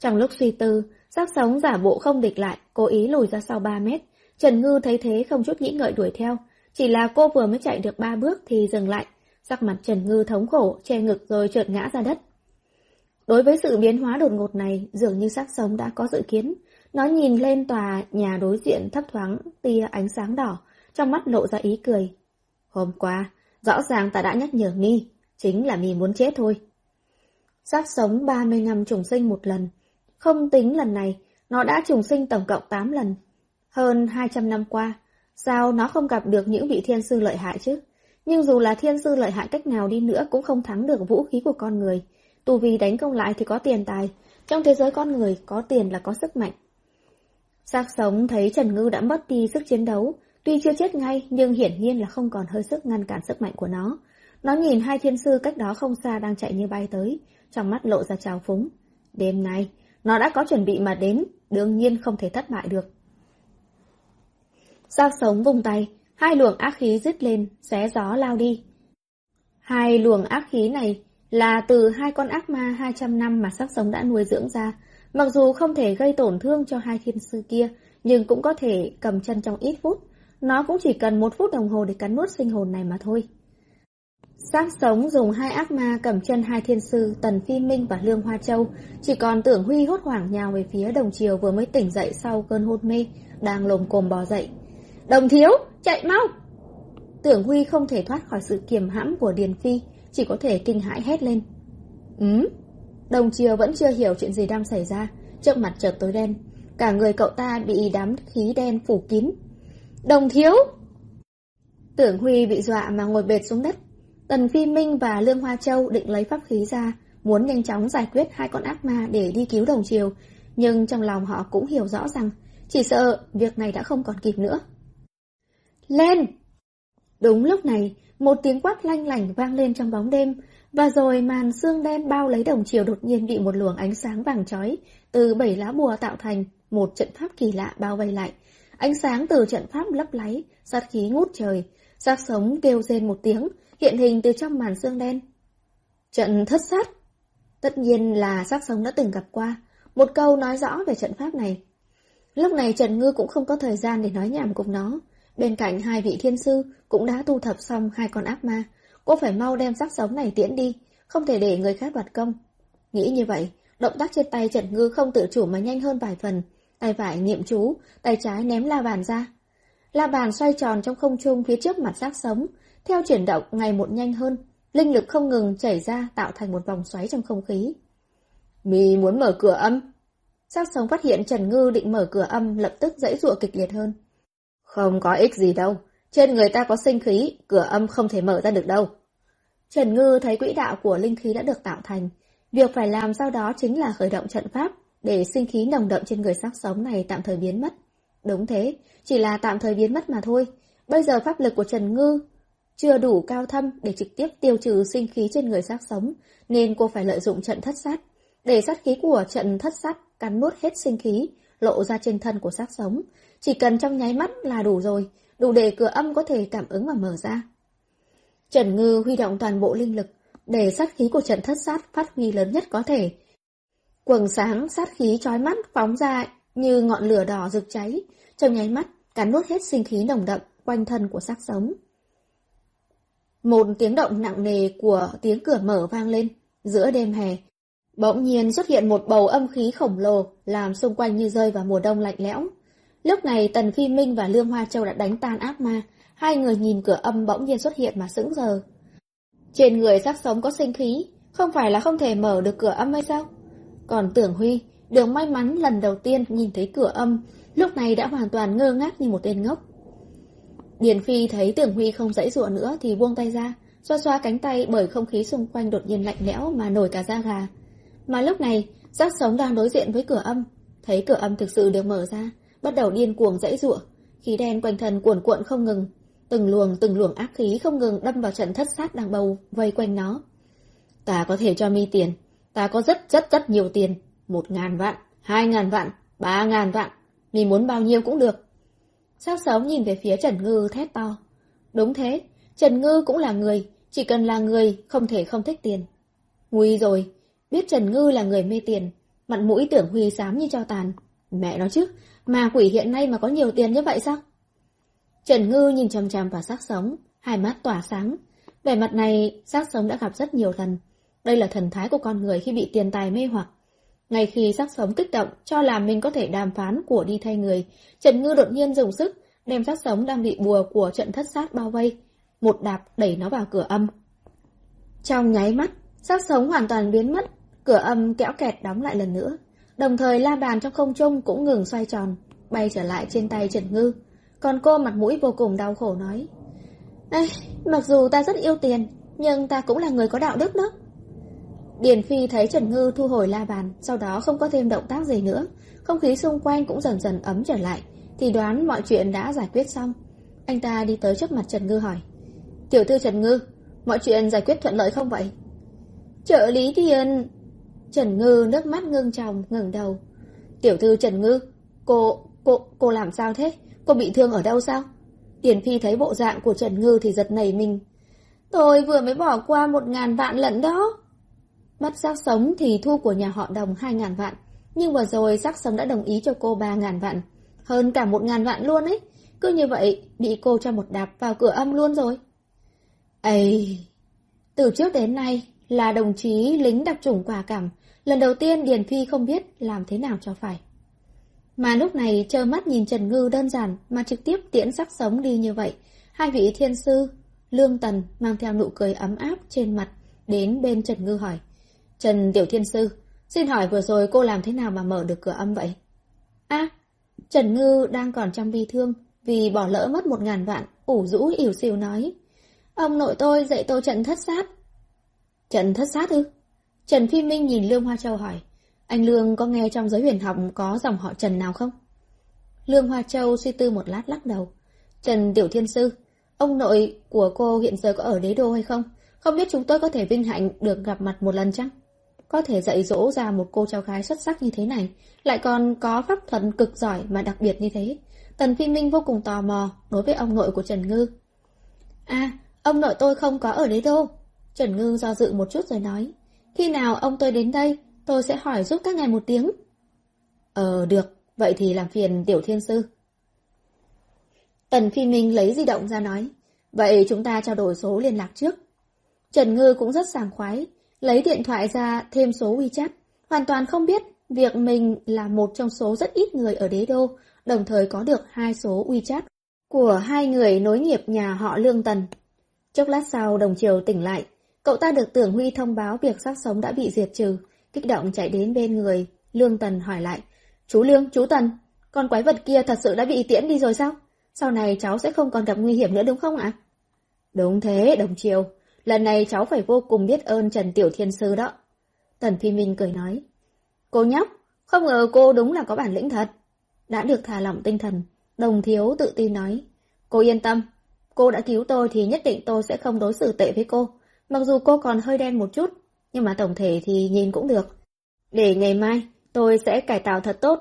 Trong lúc suy tư, xác sống giả bộ không địch lại, cố ý lùi ra sau 3 mét. Trần Ngư thấy thế không chút nghĩ ngợi đuổi theo. Chỉ là cô vừa mới chạy được ba bước thì dừng lại, Sắc mặt Trần Ngư thống khổ, che ngực rồi trượt ngã ra đất. Đối với sự biến hóa đột ngột này, dường như sắc sống đã có dự kiến. Nó nhìn lên tòa nhà đối diện thấp thoáng tia ánh sáng đỏ, trong mắt lộ ra ý cười. Hôm qua, rõ ràng ta đã nhắc nhở mi, chính là mi muốn chết thôi. Sắc sống 30 năm trùng sinh một lần. Không tính lần này, nó đã trùng sinh tổng cộng 8 lần. Hơn 200 năm qua, sao nó không gặp được những vị thiên sư lợi hại chứ? Nhưng dù là thiên sư lợi hại cách nào đi nữa cũng không thắng được vũ khí của con người. Tù vì đánh công lại thì có tiền tài. Trong thế giới con người, có tiền là có sức mạnh. Xác sống thấy Trần Ngư đã mất đi sức chiến đấu. Tuy chưa chết ngay, nhưng hiển nhiên là không còn hơi sức ngăn cản sức mạnh của nó. Nó nhìn hai thiên sư cách đó không xa đang chạy như bay tới, trong mắt lộ ra trào phúng. Đêm nay, nó đã có chuẩn bị mà đến, đương nhiên không thể thất bại được. Xác sống vùng tay, Hai luồng ác khí dứt lên, xé gió lao đi. Hai luồng ác khí này là từ hai con ác ma 200 năm mà sắc sống đã nuôi dưỡng ra. Mặc dù không thể gây tổn thương cho hai thiên sư kia, nhưng cũng có thể cầm chân trong ít phút. Nó cũng chỉ cần một phút đồng hồ để cắn nuốt sinh hồn này mà thôi. Sát sống dùng hai ác ma cầm chân hai thiên sư Tần Phi Minh và Lương Hoa Châu, chỉ còn tưởng Huy hốt hoảng nhào về phía đồng chiều vừa mới tỉnh dậy sau cơn hôn mê, đang lồm cồm bò dậy. Đồng thiếu, chạy mau! Tưởng Huy không thể thoát khỏi sự kiềm hãm của Điền Phi, chỉ có thể kinh hãi hét lên. Ừm? Đồng chiều vẫn chưa hiểu chuyện gì đang xảy ra, trước mặt chợt tối đen. Cả người cậu ta bị đám khí đen phủ kín. Đồng thiếu! Tưởng Huy bị dọa mà ngồi bệt xuống đất. Tần Phi Minh và Lương Hoa Châu định lấy pháp khí ra, muốn nhanh chóng giải quyết hai con ác ma để đi cứu đồng chiều. Nhưng trong lòng họ cũng hiểu rõ rằng, chỉ sợ việc này đã không còn kịp nữa. Lên! Đúng lúc này, một tiếng quát lanh lảnh vang lên trong bóng đêm, và rồi màn xương đen bao lấy đồng chiều đột nhiên bị một luồng ánh sáng vàng chói từ bảy lá bùa tạo thành một trận pháp kỳ lạ bao vây lại. Ánh sáng từ trận pháp lấp láy, sát khí ngút trời, xác sống kêu rên một tiếng, hiện hình từ trong màn xương đen. Trận thất sát Tất nhiên là xác sống đã từng gặp qua, một câu nói rõ về trận pháp này. Lúc này Trần Ngư cũng không có thời gian để nói nhảm cùng nó, Bên cạnh hai vị thiên sư cũng đã thu thập xong hai con ác ma. Cô phải mau đem xác sống này tiễn đi, không thể để người khác đoạt công. Nghĩ như vậy, động tác trên tay Trần Ngư không tự chủ mà nhanh hơn vài phần. Tay phải niệm chú, tay trái ném la bàn ra. La bàn xoay tròn trong không trung phía trước mặt xác sống, theo chuyển động ngày một nhanh hơn, linh lực không ngừng chảy ra tạo thành một vòng xoáy trong không khí. Mi muốn mở cửa âm. Xác sống phát hiện Trần Ngư định mở cửa âm lập tức dãy dụa kịch liệt hơn. Không có ích gì đâu. Trên người ta có sinh khí, cửa âm không thể mở ra được đâu. Trần Ngư thấy quỹ đạo của linh khí đã được tạo thành. Việc phải làm sau đó chính là khởi động trận pháp, để sinh khí nồng đậm trên người xác sống này tạm thời biến mất. Đúng thế, chỉ là tạm thời biến mất mà thôi. Bây giờ pháp lực của Trần Ngư chưa đủ cao thâm để trực tiếp tiêu trừ sinh khí trên người xác sống, nên cô phải lợi dụng trận thất sát, để sát khí của trận thất sát cắn nuốt hết sinh khí, lộ ra trên thân của xác sống, chỉ cần trong nháy mắt là đủ rồi, đủ để cửa âm có thể cảm ứng và mở ra. Trần Ngư huy động toàn bộ linh lực, để sát khí của trận thất sát phát huy lớn nhất có thể. Quầng sáng sát khí trói mắt phóng ra như ngọn lửa đỏ rực cháy, trong nháy mắt cắn nuốt hết sinh khí nồng đậm quanh thân của xác sống. Một tiếng động nặng nề của tiếng cửa mở vang lên giữa đêm hè. Bỗng nhiên xuất hiện một bầu âm khí khổng lồ, làm xung quanh như rơi vào mùa đông lạnh lẽo. Lúc này Tần Phi Minh và Lương Hoa Châu đã đánh tan ác ma, hai người nhìn cửa âm bỗng nhiên xuất hiện mà sững sờ. Trên người sắc sống có sinh khí, không phải là không thể mở được cửa âm hay sao? Còn Tưởng Huy, đường may mắn lần đầu tiên nhìn thấy cửa âm, lúc này đã hoàn toàn ngơ ngác như một tên ngốc. Điền Phi thấy Tưởng Huy không dãy dụa nữa thì buông tay ra, xoa xoa cánh tay bởi không khí xung quanh đột nhiên lạnh lẽo mà nổi cả da gà. Mà lúc này, giác sống đang đối diện với cửa âm, thấy cửa âm thực sự được mở ra, bắt đầu điên cuồng dãy giụa, khí đen quanh thân cuộn cuộn không ngừng, từng luồng từng luồng ác khí không ngừng đâm vào trận thất sát đang bầu vây quanh nó. Ta có thể cho mi tiền, ta có rất rất rất nhiều tiền, một ngàn vạn, hai ngàn vạn, ba ngàn vạn, mi muốn bao nhiêu cũng được. Sao sống nhìn về phía Trần Ngư thét to. Đúng thế, Trần Ngư cũng là người, chỉ cần là người không thể không thích tiền. Nguy rồi, biết Trần Ngư là người mê tiền, mặt mũi tưởng Huy xám như cho tàn. Mẹ nói chứ, mà quỷ hiện nay mà có nhiều tiền như vậy sao? Trần Ngư nhìn chằm chằm vào xác sống, hai mắt tỏa sáng. Vẻ mặt này, xác sống đã gặp rất nhiều lần. Đây là thần thái của con người khi bị tiền tài mê hoặc. Ngay khi xác sống kích động, cho là mình có thể đàm phán của đi thay người, Trần Ngư đột nhiên dùng sức, đem xác sống đang bị bùa của trận thất sát bao vây, một đạp đẩy nó vào cửa âm. Trong nháy mắt, xác sống hoàn toàn biến mất, cửa âm kẽo kẹt đóng lại lần nữa. Đồng thời la bàn trong không trung cũng ngừng xoay tròn, bay trở lại trên tay Trần Ngư. Còn cô mặt mũi vô cùng đau khổ nói. Ê, mặc dù ta rất yêu tiền, nhưng ta cũng là người có đạo đức đó. Điền Phi thấy Trần Ngư thu hồi la bàn, sau đó không có thêm động tác gì nữa. Không khí xung quanh cũng dần dần ấm trở lại, thì đoán mọi chuyện đã giải quyết xong. Anh ta đi tới trước mặt Trần Ngư hỏi. Tiểu thư Trần Ngư, mọi chuyện giải quyết thuận lợi không vậy? Trợ lý Thiền... Trần Ngư nước mắt ngưng tròng, ngẩng đầu. Tiểu thư Trần Ngư, cô, cô, cô làm sao thế? Cô bị thương ở đâu sao? Tiền Phi thấy bộ dạng của Trần Ngư thì giật nảy mình. Tôi vừa mới bỏ qua một ngàn vạn lận đó. Bắt xác sống thì thu của nhà họ đồng hai ngàn vạn. Nhưng vừa rồi xác sống đã đồng ý cho cô ba ngàn vạn. Hơn cả một ngàn vạn luôn ấy. Cứ như vậy, bị cô cho một đạp vào cửa âm luôn rồi. ấy Từ trước đến nay, là đồng chí lính đặc chủng quả cảm. Lần đầu tiên Điền Phi không biết làm thế nào cho phải. Mà lúc này trơ mắt nhìn Trần Ngư đơn giản mà trực tiếp tiễn sắc sống đi như vậy. Hai vị thiên sư, Lương Tần mang theo nụ cười ấm áp trên mặt, đến bên Trần Ngư hỏi. Trần Tiểu Thiên Sư, xin hỏi vừa rồi cô làm thế nào mà mở được cửa âm vậy? a Trần Ngư đang còn trong bi thương, vì bỏ lỡ mất một ngàn vạn, ủ rũ ỉu xìu nói. Ông nội tôi dạy tôi trận thất sát. Trận thất sát ư? Trần Phi Minh nhìn Lương Hoa Châu hỏi. Anh Lương có nghe trong giới huyền học có dòng họ Trần nào không? Lương Hoa Châu suy tư một lát lắc đầu. Trần Tiểu Thiên Sư, ông nội của cô hiện giờ có ở đế đô hay không? Không biết chúng tôi có thể vinh hạnh được gặp mặt một lần chăng? Có thể dạy dỗ ra một cô cháu gái xuất sắc như thế này, lại còn có pháp thuật cực giỏi mà đặc biệt như thế. Tần Phi Minh vô cùng tò mò đối với ông nội của Trần Ngư. À, ông nội tôi không có ở đế đô. Trần Ngư do dự một chút rồi nói. Khi nào ông tôi đến đây, tôi sẽ hỏi giúp các ngài một tiếng. Ờ, được. Vậy thì làm phiền Tiểu Thiên Sư. Tần Phi Minh lấy di động ra nói. Vậy chúng ta trao đổi số liên lạc trước. Trần Ngư cũng rất sảng khoái, lấy điện thoại ra thêm số WeChat, hoàn toàn không biết việc mình là một trong số rất ít người ở đế đô, đồng thời có được hai số WeChat của hai người nối nghiệp nhà họ Lương Tần. Chốc lát sau đồng chiều tỉnh lại, cậu ta được Tưởng Huy thông báo việc xác sống đã bị diệt trừ, kích động chạy đến bên người, Lương Tần hỏi lại, Chú Lương, chú Tần, con quái vật kia thật sự đã bị tiễn đi rồi sao? Sau này cháu sẽ không còn gặp nguy hiểm nữa đúng không ạ? Đúng thế, đồng chiều. Lần này cháu phải vô cùng biết ơn Trần Tiểu Thiên Sư đó. Tần Phi Minh cười nói. Cô nhóc, không ngờ cô đúng là có bản lĩnh thật. Đã được thả lỏng tinh thần, đồng thiếu tự tin nói. Cô yên tâm, cô đã cứu tôi thì nhất định tôi sẽ không đối xử tệ với cô. Mặc dù cô còn hơi đen một chút, nhưng mà tổng thể thì nhìn cũng được. Để ngày mai, tôi sẽ cải tạo thật tốt.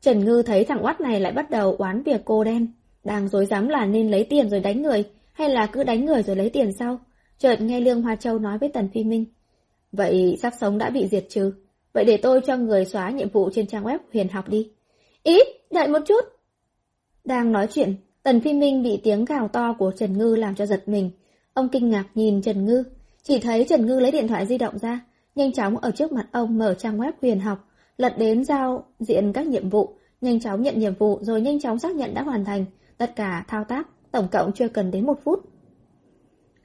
Trần Ngư thấy thằng oát này lại bắt đầu oán việc cô đen. Đang dối dám là nên lấy tiền rồi đánh người, hay là cứ đánh người rồi lấy tiền sau. Chợt nghe Lương Hoa Châu nói với Tần Phi Minh. Vậy sắp sống đã bị diệt trừ. Vậy để tôi cho người xóa nhiệm vụ trên trang web huyền học đi. Ý, đợi một chút. Đang nói chuyện, Tần Phi Minh bị tiếng gào to của Trần Ngư làm cho giật mình. Ông kinh ngạc nhìn Trần Ngư, chỉ thấy Trần Ngư lấy điện thoại di động ra, nhanh chóng ở trước mặt ông mở trang web huyền học, lật đến giao diện các nhiệm vụ, nhanh chóng nhận nhiệm vụ rồi nhanh chóng xác nhận đã hoàn thành. Tất cả thao tác, tổng cộng chưa cần đến một phút.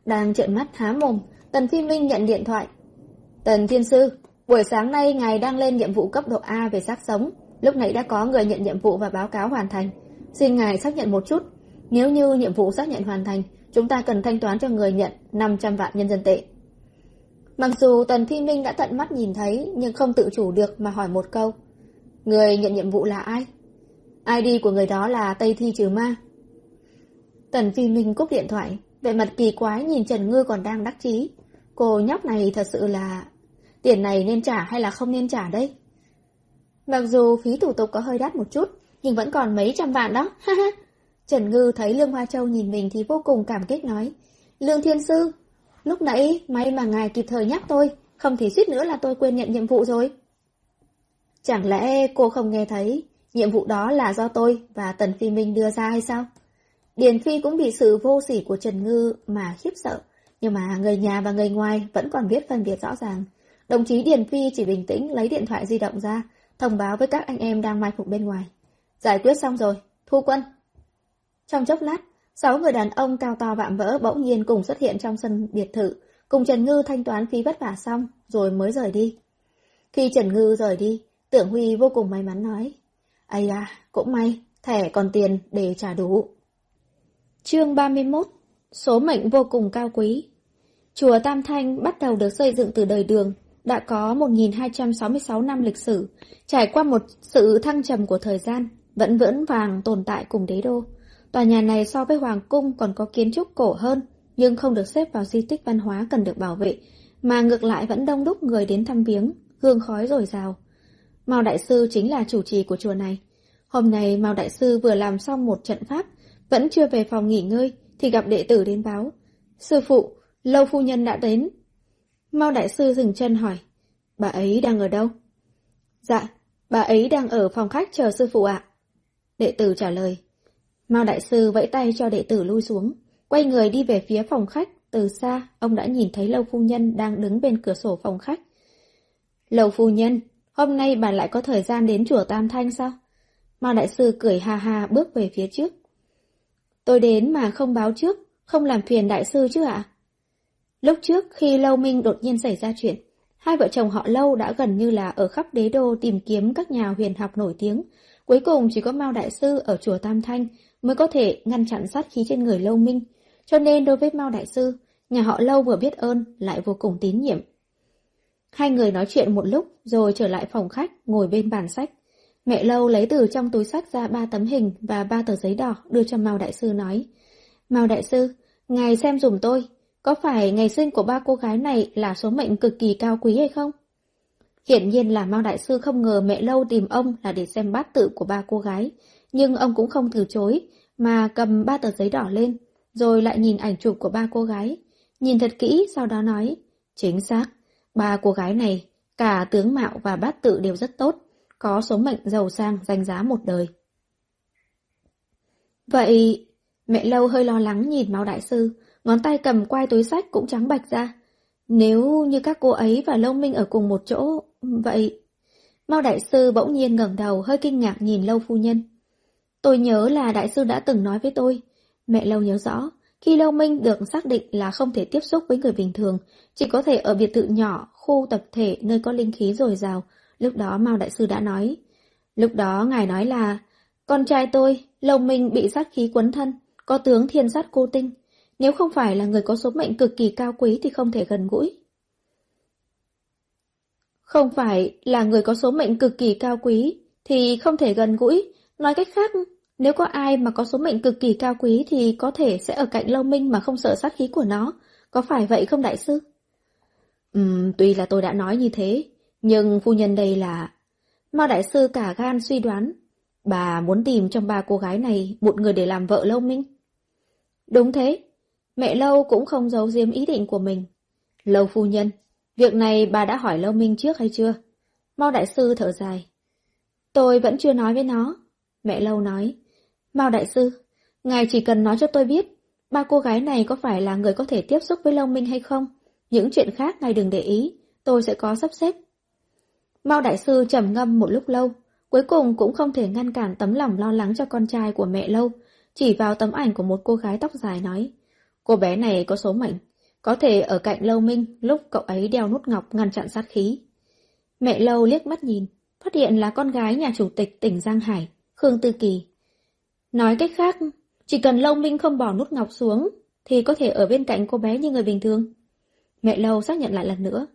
Đang trợn mắt há mồm, Tần Phi Minh nhận điện thoại. Tần Thiên Sư, buổi sáng nay ngài đang lên nhiệm vụ cấp độ A về xác sống. Lúc nãy đã có người nhận nhiệm vụ và báo cáo hoàn thành. Xin ngài xác nhận một chút. Nếu như nhiệm vụ xác nhận hoàn thành, chúng ta cần thanh toán cho người nhận 500 vạn nhân dân tệ. Mặc dù Tần Phi Minh đã tận mắt nhìn thấy nhưng không tự chủ được mà hỏi một câu. Người nhận nhiệm vụ là ai? ID của người đó là Tây Thi Trừ Ma. Tần Phi Minh cúp điện thoại, vẻ mặt kỳ quái nhìn Trần Ngư còn đang đắc chí. Cô nhóc này thật sự là... Tiền này nên trả hay là không nên trả đây? Mặc dù phí thủ tục có hơi đắt một chút, nhưng vẫn còn mấy trăm vạn đó, [laughs] ha ha. Trần Ngư thấy Lương Hoa Châu nhìn mình thì vô cùng cảm kích nói. Lương Thiên Sư, lúc nãy may mà ngài kịp thời nhắc tôi, không thì suýt nữa là tôi quên nhận nhiệm vụ rồi. Chẳng lẽ cô không nghe thấy, nhiệm vụ đó là do tôi và Tần Phi Minh đưa ra hay sao? Điền Phi cũng bị sự vô sỉ của Trần Ngư mà khiếp sợ, nhưng mà người nhà và người ngoài vẫn còn biết phân biệt rõ ràng. Đồng chí Điền Phi chỉ bình tĩnh lấy điện thoại di động ra, thông báo với các anh em đang mai phục bên ngoài. Giải quyết xong rồi, thu quân. Trong chốc lát, sáu người đàn ông cao to vạm vỡ bỗng nhiên cùng xuất hiện trong sân biệt thự, cùng Trần Ngư thanh toán phí vất vả xong, rồi mới rời đi. Khi Trần Ngư rời đi, Tưởng Huy vô cùng may mắn nói. Ây à, cũng may, thẻ còn tiền để trả đủ. Chương 31 Số mệnh vô cùng cao quý Chùa Tam Thanh bắt đầu được xây dựng từ đời đường, đã có 1266 năm lịch sử, trải qua một sự thăng trầm của thời gian, vẫn vững vàng tồn tại cùng đế đô. Tòa nhà này so với Hoàng Cung còn có kiến trúc cổ hơn, nhưng không được xếp vào di tích văn hóa cần được bảo vệ, mà ngược lại vẫn đông đúc người đến thăm viếng, hương khói rồi rào. Mao Đại Sư chính là chủ trì của chùa này. Hôm nay Mao Đại Sư vừa làm xong một trận pháp, vẫn chưa về phòng nghỉ ngơi, thì gặp đệ tử đến báo. Sư phụ, lâu phu nhân đã đến. Mao Đại Sư dừng chân hỏi, bà ấy đang ở đâu? Dạ, bà ấy đang ở phòng khách chờ sư phụ ạ. Đệ tử trả lời. Mao Đại Sư vẫy tay cho đệ tử lui xuống, quay người đi về phía phòng khách. Từ xa, ông đã nhìn thấy Lâu Phu Nhân đang đứng bên cửa sổ phòng khách. Lâu Phu Nhân, hôm nay bà lại có thời gian đến chùa Tam Thanh sao? Mao Đại Sư cười hà hà bước về phía trước. Tôi đến mà không báo trước, không làm phiền Đại Sư chứ ạ? Lúc trước khi Lâu Minh đột nhiên xảy ra chuyện, hai vợ chồng họ Lâu đã gần như là ở khắp đế đô tìm kiếm các nhà huyền học nổi tiếng. Cuối cùng chỉ có Mao Đại Sư ở chùa Tam Thanh mới có thể ngăn chặn sát khí trên người Lâu Minh. Cho nên đối với Mao Đại Sư, nhà họ Lâu vừa biết ơn lại vô cùng tín nhiệm. Hai người nói chuyện một lúc rồi trở lại phòng khách ngồi bên bàn sách. Mẹ Lâu lấy từ trong túi sách ra ba tấm hình và ba tờ giấy đỏ đưa cho Mao Đại Sư nói. Mao Đại Sư, ngài xem dùm tôi, có phải ngày sinh của ba cô gái này là số mệnh cực kỳ cao quý hay không? Hiển nhiên là Mao Đại Sư không ngờ mẹ Lâu tìm ông là để xem bát tự của ba cô gái, nhưng ông cũng không từ chối, mà cầm ba tờ giấy đỏ lên, rồi lại nhìn ảnh chụp của ba cô gái. Nhìn thật kỹ, sau đó nói, chính xác, ba cô gái này, cả tướng mạo và bát tự đều rất tốt, có số mệnh giàu sang danh giá một đời. Vậy, mẹ lâu hơi lo lắng nhìn Mao Đại Sư, ngón tay cầm quai túi sách cũng trắng bạch ra. Nếu như các cô ấy và Lâu Minh ở cùng một chỗ, vậy... Mao Đại Sư bỗng nhiên ngẩng đầu hơi kinh ngạc nhìn Lâu Phu Nhân. Tôi nhớ là Đại Sư đã từng nói với tôi. Mẹ Lâu nhớ rõ, khi Lâu Minh được xác định là không thể tiếp xúc với người bình thường, chỉ có thể ở biệt thự nhỏ, khu tập thể nơi có linh khí dồi dào, Lúc đó Mao Đại Sư đã nói. Lúc đó ngài nói là, con trai tôi, lâu minh bị sát khí quấn thân, có tướng thiên sát cô tinh. Nếu không phải là người có số mệnh cực kỳ cao quý thì không thể gần gũi. Không phải là người có số mệnh cực kỳ cao quý thì không thể gần gũi. Nói cách khác, nếu có ai mà có số mệnh cực kỳ cao quý thì có thể sẽ ở cạnh lâu minh mà không sợ sát khí của nó. Có phải vậy không đại sư? Ừm, tuy là tôi đã nói như thế, nhưng phu nhân đây là... Mao Đại Sư cả gan suy đoán. Bà muốn tìm trong ba cô gái này một người để làm vợ Lâu Minh. Đúng thế. Mẹ Lâu cũng không giấu giếm ý định của mình. Lâu phu nhân, việc này bà đã hỏi Lâu Minh trước hay chưa? Mao Đại Sư thở dài. Tôi vẫn chưa nói với nó. Mẹ Lâu nói. Mao Đại Sư, ngài chỉ cần nói cho tôi biết, ba cô gái này có phải là người có thể tiếp xúc với Long Minh hay không? Những chuyện khác ngài đừng để ý, tôi sẽ có sắp xếp. Mao Đại Sư trầm ngâm một lúc lâu, cuối cùng cũng không thể ngăn cản tấm lòng lo lắng cho con trai của mẹ lâu, chỉ vào tấm ảnh của một cô gái tóc dài nói, cô bé này có số mệnh, có thể ở cạnh Lâu Minh lúc cậu ấy đeo nút ngọc ngăn chặn sát khí. Mẹ Lâu liếc mắt nhìn, phát hiện là con gái nhà chủ tịch tỉnh Giang Hải, Khương Tư Kỳ. Nói cách khác, chỉ cần Lâu Minh không bỏ nút ngọc xuống, thì có thể ở bên cạnh cô bé như người bình thường. Mẹ Lâu xác nhận lại lần nữa.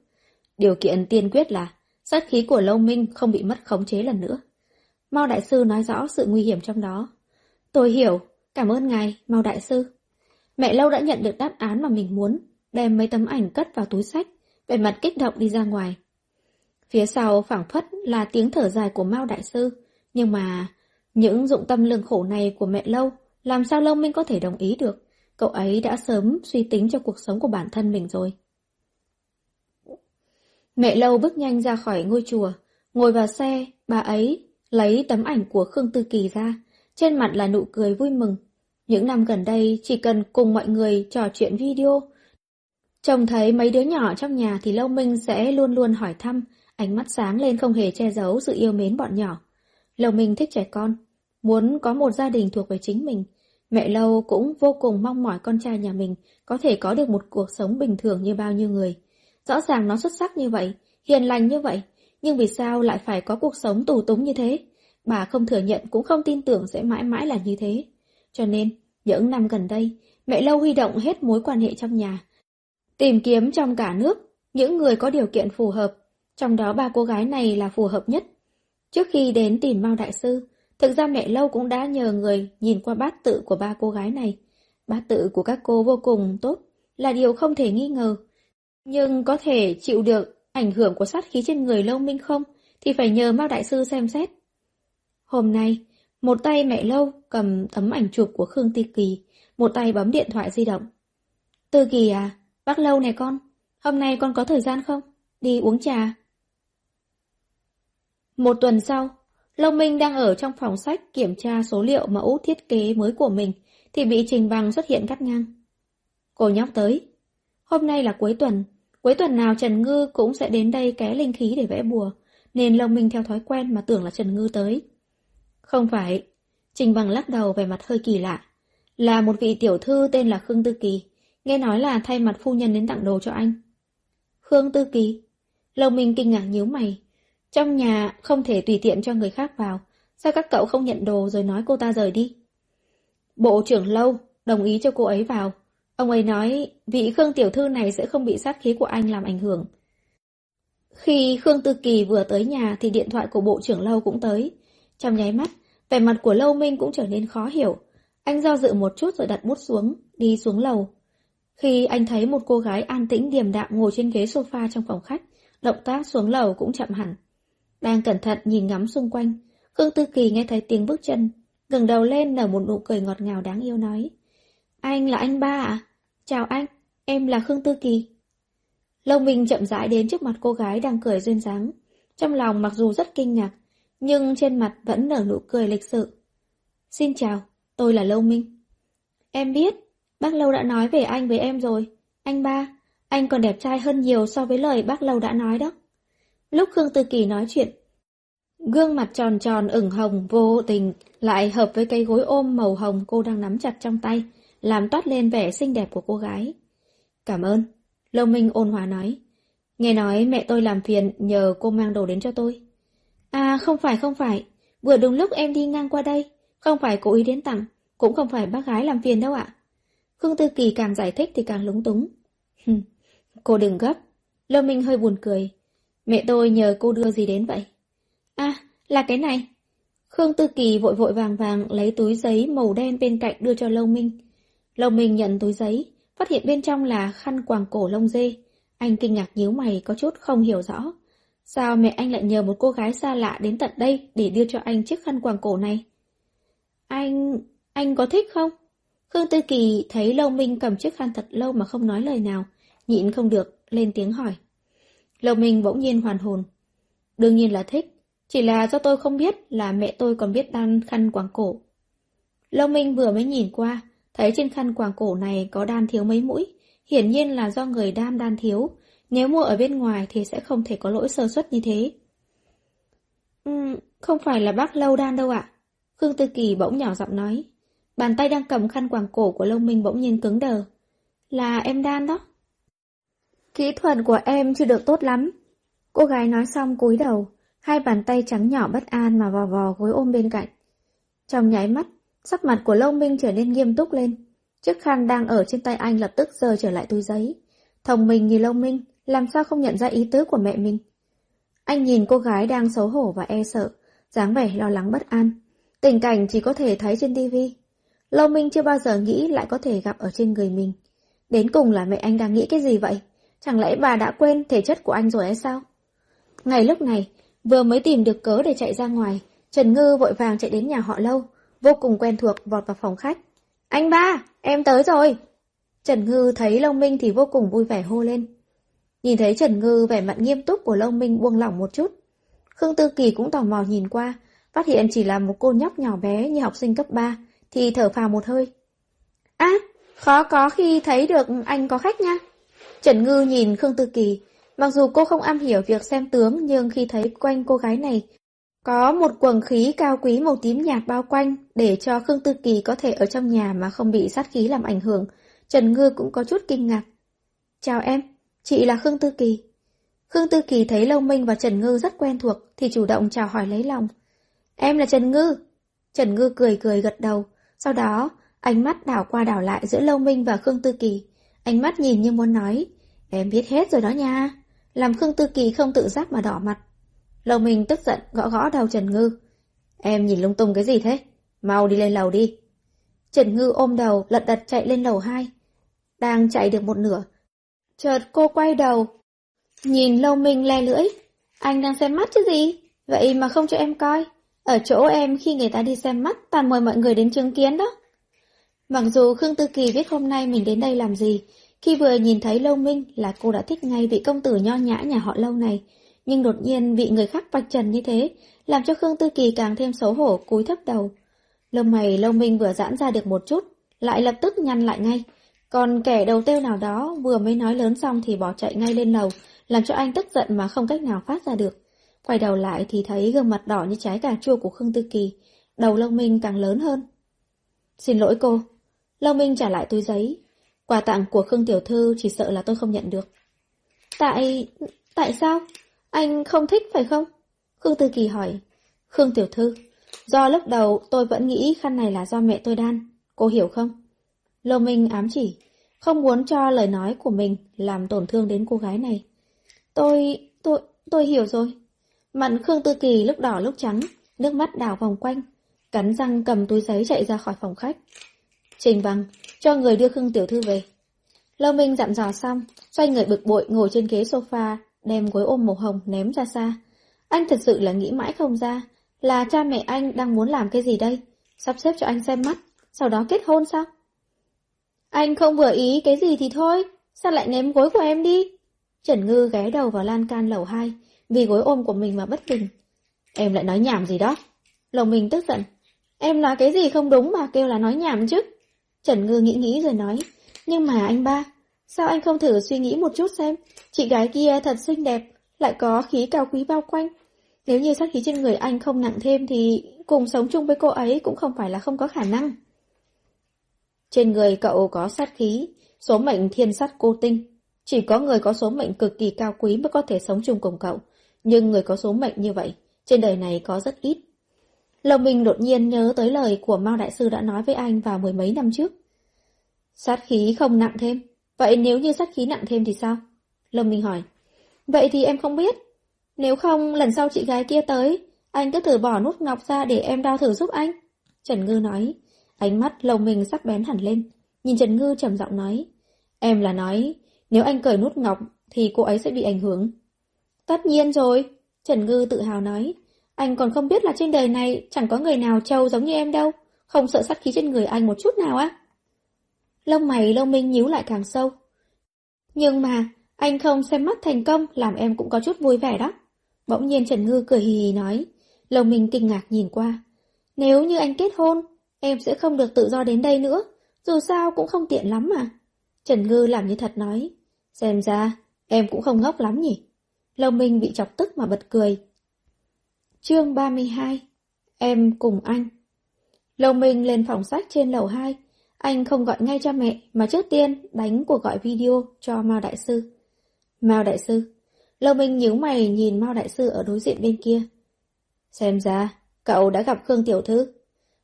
Điều kiện tiên quyết là sát khí của Lâu Minh không bị mất khống chế lần nữa. Mao Đại Sư nói rõ sự nguy hiểm trong đó. Tôi hiểu, cảm ơn ngài, Mao Đại Sư. Mẹ Lâu đã nhận được đáp án mà mình muốn, đem mấy tấm ảnh cất vào túi sách, vẻ mặt kích động đi ra ngoài. Phía sau phảng phất là tiếng thở dài của Mao Đại Sư, nhưng mà những dụng tâm lương khổ này của mẹ Lâu, làm sao Lâu Minh có thể đồng ý được? Cậu ấy đã sớm suy tính cho cuộc sống của bản thân mình rồi. Mẹ Lâu bước nhanh ra khỏi ngôi chùa, ngồi vào xe, bà ấy lấy tấm ảnh của Khương Tư Kỳ ra, trên mặt là nụ cười vui mừng. Những năm gần đây chỉ cần cùng mọi người trò chuyện video, trông thấy mấy đứa nhỏ trong nhà thì Lâu Minh sẽ luôn luôn hỏi thăm, ánh mắt sáng lên không hề che giấu sự yêu mến bọn nhỏ. Lâu Minh thích trẻ con, muốn có một gia đình thuộc về chính mình. Mẹ Lâu cũng vô cùng mong mỏi con trai nhà mình có thể có được một cuộc sống bình thường như bao nhiêu người. Rõ ràng nó xuất sắc như vậy, hiền lành như vậy, nhưng vì sao lại phải có cuộc sống tù túng như thế? Bà không thừa nhận cũng không tin tưởng sẽ mãi mãi là như thế. Cho nên, những năm gần đây, mẹ Lâu huy động hết mối quan hệ trong nhà. Tìm kiếm trong cả nước, những người có điều kiện phù hợp, trong đó ba cô gái này là phù hợp nhất. Trước khi đến tìm Mao Đại Sư, thực ra mẹ Lâu cũng đã nhờ người nhìn qua bát tự của ba cô gái này. Bát tự của các cô vô cùng tốt, là điều không thể nghi ngờ. Nhưng có thể chịu được ảnh hưởng của sát khí trên người Lâu Minh không, thì phải nhờ Mao Đại Sư xem xét. Hôm nay, một tay mẹ Lâu cầm tấm ảnh chụp của Khương ti Kỳ, một tay bấm điện thoại di động. Tư Kỳ à, bác Lâu này con, hôm nay con có thời gian không? Đi uống trà. Một tuần sau, Lâu Minh đang ở trong phòng sách kiểm tra số liệu mẫu thiết kế mới của mình, thì bị Trình Bằng xuất hiện cắt ngang. Cô nhóc tới. Hôm nay là cuối tuần, cuối tuần nào Trần Ngư cũng sẽ đến đây ké linh khí để vẽ bùa, nên Lâu Minh theo thói quen mà tưởng là Trần Ngư tới. Không phải. Trình Bằng lắc đầu về mặt hơi kỳ lạ. Là một vị tiểu thư tên là Khương Tư Kỳ, nghe nói là thay mặt phu nhân đến tặng đồ cho anh. Khương Tư Kỳ? Lâu Minh kinh ngạc nhíu mày. Trong nhà không thể tùy tiện cho người khác vào, sao các cậu không nhận đồ rồi nói cô ta rời đi? Bộ trưởng Lâu đồng ý cho cô ấy vào. Ông ấy nói vị Khương tiểu thư này sẽ không bị sát khí của anh làm ảnh hưởng. Khi Khương Tư Kỳ vừa tới nhà thì điện thoại của bộ trưởng Lâu cũng tới. Trong nháy mắt, vẻ mặt của Lâu Minh cũng trở nên khó hiểu. Anh do dự một chút rồi đặt bút xuống, đi xuống lầu. Khi anh thấy một cô gái an tĩnh điềm đạm ngồi trên ghế sofa trong phòng khách, động tác xuống lầu cũng chậm hẳn. Đang cẩn thận nhìn ngắm xung quanh, Khương Tư Kỳ nghe thấy tiếng bước chân, ngẩng đầu lên nở một nụ cười ngọt ngào đáng yêu nói. Anh là anh ba à? Chào anh, em là Khương Tư Kỳ. Lâu Minh chậm rãi đến trước mặt cô gái đang cười duyên dáng. Trong lòng mặc dù rất kinh ngạc, nhưng trên mặt vẫn nở nụ cười lịch sự. Xin chào, tôi là Lâu Minh. Em biết, bác Lâu đã nói về anh với em rồi. Anh ba, anh còn đẹp trai hơn nhiều so với lời bác Lâu đã nói đó. Lúc Khương Tư Kỳ nói chuyện, gương mặt tròn tròn ửng hồng vô tình lại hợp với cây gối ôm màu hồng cô đang nắm chặt trong tay, làm toát lên vẻ xinh đẹp của cô gái. Cảm ơn. Lâu Minh ôn hòa nói. Nghe nói mẹ tôi làm phiền nhờ cô mang đồ đến cho tôi. À không phải không phải, vừa đúng lúc em đi ngang qua đây, không phải cố ý đến tặng, cũng không phải bác gái làm phiền đâu ạ. Khương Tư Kỳ càng giải thích thì càng lúng túng. cô đừng gấp. Lâu Minh hơi buồn cười. Mẹ tôi nhờ cô đưa gì đến vậy? À, là cái này. Khương Tư Kỳ vội vội vàng vàng lấy túi giấy màu đen bên cạnh đưa cho Lâu Minh. Lâu Minh nhận túi giấy, phát hiện bên trong là khăn quàng cổ lông dê. Anh kinh ngạc nhíu mày có chút không hiểu rõ. Sao mẹ anh lại nhờ một cô gái xa lạ đến tận đây để đưa cho anh chiếc khăn quàng cổ này? Anh... anh có thích không? Khương Tư Kỳ thấy Lâu Minh cầm chiếc khăn thật lâu mà không nói lời nào, nhịn không được, lên tiếng hỏi. Lâu Minh bỗng nhiên hoàn hồn. Đương nhiên là thích, chỉ là do tôi không biết là mẹ tôi còn biết đan khăn quàng cổ. Lâu Minh vừa mới nhìn qua, thấy trên khăn quàng cổ này có đan thiếu mấy mũi, hiển nhiên là do người đam đan thiếu, Nếu mua ở bên ngoài thì sẽ không thể có lỗi sơ suất như thế. Uhm, không phải là bác Lâu Đan đâu ạ. Khương Tư Kỳ bỗng nhỏ giọng nói. Bàn tay đang cầm khăn quàng cổ của Lâu Minh bỗng nhiên cứng đờ. Là em Đan đó. Kỹ thuật của em chưa được tốt lắm. Cô gái nói xong cúi đầu, hai bàn tay trắng nhỏ bất an mà vò vò gối ôm bên cạnh. Trong nháy mắt, sắc mặt của Long Minh trở nên nghiêm túc lên. Chiếc khăn đang ở trên tay anh lập tức rơi trở lại túi giấy. Thông minh như Long Minh, làm sao không nhận ra ý tứ của mẹ mình. Anh nhìn cô gái đang xấu hổ và e sợ, dáng vẻ lo lắng bất an. Tình cảnh chỉ có thể thấy trên tivi. Lâu Minh chưa bao giờ nghĩ lại có thể gặp ở trên người mình. Đến cùng là mẹ anh đang nghĩ cái gì vậy? Chẳng lẽ bà đã quên thể chất của anh rồi hay sao? Ngày lúc này, vừa mới tìm được cớ để chạy ra ngoài, Trần Ngư vội vàng chạy đến nhà họ Lâu, vô cùng quen thuộc vọt vào phòng khách. Anh ba, em tới rồi! Trần Ngư thấy Long Minh thì vô cùng vui vẻ hô lên. Nhìn thấy Trần Ngư vẻ mặt nghiêm túc của Long Minh buông lỏng một chút. Khương Tư Kỳ cũng tò mò nhìn qua, phát hiện chỉ là một cô nhóc nhỏ bé như học sinh cấp 3, thì thở phào một hơi. Á, khó có khi thấy được anh có khách nha. Trần Ngư nhìn Khương Tư Kỳ, mặc dù cô không am hiểu việc xem tướng nhưng khi thấy quanh cô gái này có một quần khí cao quý màu tím nhạt bao quanh để cho Khương Tư Kỳ có thể ở trong nhà mà không bị sát khí làm ảnh hưởng, Trần Ngư cũng có chút kinh ngạc. Chào em, chị là Khương Tư Kỳ. Khương Tư Kỳ thấy Lâu Minh và Trần Ngư rất quen thuộc thì chủ động chào hỏi lấy lòng. Em là Trần Ngư. Trần Ngư cười cười gật đầu, sau đó ánh mắt đảo qua đảo lại giữa Lâu Minh và Khương Tư Kỳ. Ánh mắt nhìn như muốn nói, em biết hết rồi đó nha. Làm Khương Tư Kỳ không tự giác mà đỏ mặt. lầu mình tức giận gõ gõ đầu Trần Ngư. Em nhìn lung tung cái gì thế? Mau đi lên lầu đi. Trần Ngư ôm đầu lật đật chạy lên lầu 2. Đang chạy được một nửa. Chợt cô quay đầu. Nhìn Lâu Minh le lưỡi. Anh đang xem mắt chứ gì? Vậy mà không cho em coi. Ở chỗ em khi người ta đi xem mắt toàn mời mọi người đến chứng kiến đó. Mặc dù Khương Tư Kỳ biết hôm nay mình đến đây làm gì, khi vừa nhìn thấy Lâu Minh là cô đã thích ngay vị công tử nho nhã nhà họ Lâu này, nhưng đột nhiên bị người khác vạch trần như thế, làm cho Khương Tư Kỳ càng thêm xấu hổ cúi thấp đầu. Lông mày Lâu Minh vừa giãn ra được một chút, lại lập tức nhăn lại ngay. Còn kẻ đầu tiêu nào đó vừa mới nói lớn xong thì bỏ chạy ngay lên lầu, làm cho anh tức giận mà không cách nào phát ra được. Quay đầu lại thì thấy gương mặt đỏ như trái cà chua của Khương Tư Kỳ, đầu Lâu Minh càng lớn hơn. Xin lỗi cô. Lâu Minh trả lại túi giấy. Quà tặng của Khương Tiểu Thư chỉ sợ là tôi không nhận được. Tại... tại sao? Anh không thích phải không? Khương Tư Kỳ hỏi. Khương Tiểu Thư, do lúc đầu tôi vẫn nghĩ khăn này là do mẹ tôi đan. Cô hiểu không? Lâu Minh ám chỉ, không muốn cho lời nói của mình làm tổn thương đến cô gái này. Tôi... tôi... tôi hiểu rồi. Mặt Khương Tư Kỳ lúc đỏ lúc trắng, nước mắt đảo vòng quanh, cắn răng cầm túi giấy chạy ra khỏi phòng khách. Trình Bằng, cho người đưa Khương Tiểu Thư về. Lâu Minh dặn dò xong, xoay người bực bội ngồi trên ghế sofa, đem gối ôm màu hồng ném ra xa. Anh thật sự là nghĩ mãi không ra, là cha mẹ anh đang muốn làm cái gì đây? Sắp xếp cho anh xem mắt, sau đó kết hôn sao? Anh không vừa ý cái gì thì thôi, sao lại ném gối của em đi? Trần Ngư ghé đầu vào lan can lầu 2, vì gối ôm của mình mà bất bình. Em lại nói nhảm gì đó? Lòng mình tức giận. Em nói cái gì không đúng mà kêu là nói nhảm chứ? Trần Ngư nghĩ nghĩ rồi nói. Nhưng mà anh ba, sao anh không thử suy nghĩ một chút xem? Chị gái kia thật xinh đẹp, lại có khí cao quý bao quanh. Nếu như sát khí trên người anh không nặng thêm thì cùng sống chung với cô ấy cũng không phải là không có khả năng. Trên người cậu có sát khí, số mệnh thiên sát cô tinh. Chỉ có người có số mệnh cực kỳ cao quý mới có thể sống chung cùng cậu. Nhưng người có số mệnh như vậy, trên đời này có rất ít. Lồng mình đột nhiên nhớ tới lời của Mao Đại Sư đã nói với anh vào mười mấy năm trước. Sát khí không nặng thêm. Vậy nếu như sát khí nặng thêm thì sao? Lâm mình hỏi. Vậy thì em không biết. Nếu không, lần sau chị gái kia tới, anh cứ thử bỏ nút ngọc ra để em đo thử giúp anh. Trần Ngư nói. Ánh mắt lồng mình sắc bén hẳn lên. Nhìn Trần Ngư trầm giọng nói. Em là nói, nếu anh cởi nút ngọc thì cô ấy sẽ bị ảnh hưởng. Tất nhiên rồi, Trần Ngư tự hào nói. Anh còn không biết là trên đời này chẳng có người nào trâu giống như em đâu. Không sợ sát khí trên người anh một chút nào á. Lông mày lông minh nhíu lại càng sâu. Nhưng mà, anh không xem mắt thành công làm em cũng có chút vui vẻ đó. Bỗng nhiên Trần Ngư cười hì hì nói. Lông minh kinh ngạc nhìn qua. Nếu như anh kết hôn, em sẽ không được tự do đến đây nữa. Dù sao cũng không tiện lắm mà. Trần Ngư làm như thật nói. Xem ra, Em cũng không ngốc lắm nhỉ? lông Minh bị chọc tức mà bật cười. Chương 32 Em cùng anh Lâu Minh lên phòng sách trên lầu 2. Anh không gọi ngay cho mẹ, mà trước tiên đánh cuộc gọi video cho Mao Đại Sư. Mao Đại Sư Lâu Minh nhíu mày nhìn Mao Đại Sư ở đối diện bên kia. Xem ra, cậu đã gặp Khương Tiểu Thư.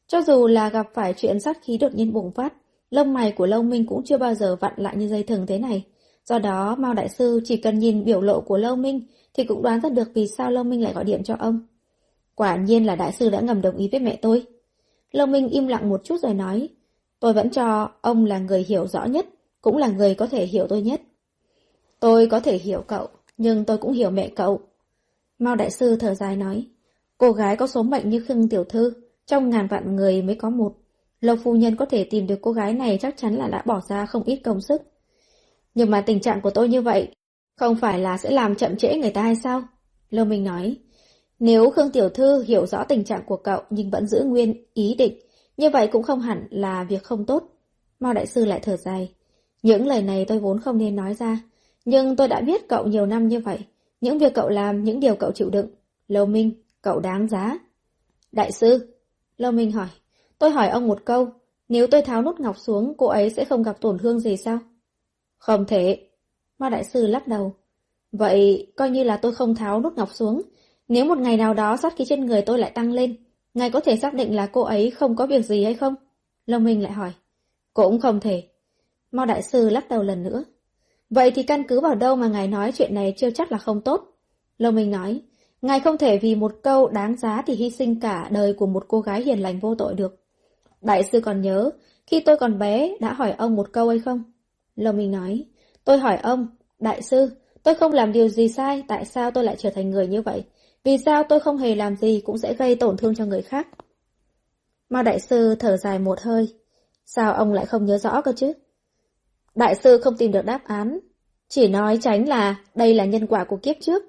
Cho dù là gặp phải chuyện sát khí đột nhiên bùng phát, lông mày của Lâu Minh cũng chưa bao giờ vặn lại như dây thừng thế này. Do đó, Mao Đại Sư chỉ cần nhìn biểu lộ của Lâu Minh thì cũng đoán ra được vì sao Lâu Minh lại gọi điện cho ông. Quả nhiên là Đại Sư đã ngầm đồng ý với mẹ tôi. Lâu Minh im lặng một chút rồi nói, tôi vẫn cho ông là người hiểu rõ nhất, cũng là người có thể hiểu tôi nhất. Tôi có thể hiểu cậu, nhưng tôi cũng hiểu mẹ cậu. Mao Đại Sư thở dài nói, cô gái có số mệnh như Khương Tiểu Thư, trong ngàn vạn người mới có một. Lâu phu nhân có thể tìm được cô gái này chắc chắn là đã bỏ ra không ít công sức. Nhưng mà tình trạng của tôi như vậy, không phải là sẽ làm chậm trễ người ta hay sao? Lâu Minh nói, nếu Khương Tiểu Thư hiểu rõ tình trạng của cậu nhưng vẫn giữ nguyên ý định, như vậy cũng không hẳn là việc không tốt. Mao Đại Sư lại thở dài. Những lời này tôi vốn không nên nói ra, nhưng tôi đã biết cậu nhiều năm như vậy. Những việc cậu làm, những điều cậu chịu đựng. Lâu Minh, cậu đáng giá. Đại sư, Lâu Minh hỏi, tôi hỏi ông một câu, nếu tôi tháo nút ngọc xuống, cô ấy sẽ không gặp tổn thương gì sao? Không thể. Mao Đại sư lắc đầu. Vậy, coi như là tôi không tháo nút ngọc xuống. Nếu một ngày nào đó sát khí trên người tôi lại tăng lên, ngài có thể xác định là cô ấy không có việc gì hay không? Lâm Minh lại hỏi. Cũng không thể. Mao Đại sư lắc đầu lần nữa. Vậy thì căn cứ vào đâu mà ngài nói chuyện này chưa chắc là không tốt? Lâm Minh nói, ngài không thể vì một câu đáng giá thì hy sinh cả đời của một cô gái hiền lành vô tội được. Đại sư còn nhớ, khi tôi còn bé đã hỏi ông một câu hay không? Lâm Minh nói, tôi hỏi ông, đại sư, tôi không làm điều gì sai, tại sao tôi lại trở thành người như vậy? Vì sao tôi không hề làm gì cũng sẽ gây tổn thương cho người khác? Mao đại sư thở dài một hơi. Sao ông lại không nhớ rõ cơ chứ? Đại sư không tìm được đáp án. Chỉ nói tránh là đây là nhân quả của kiếp trước.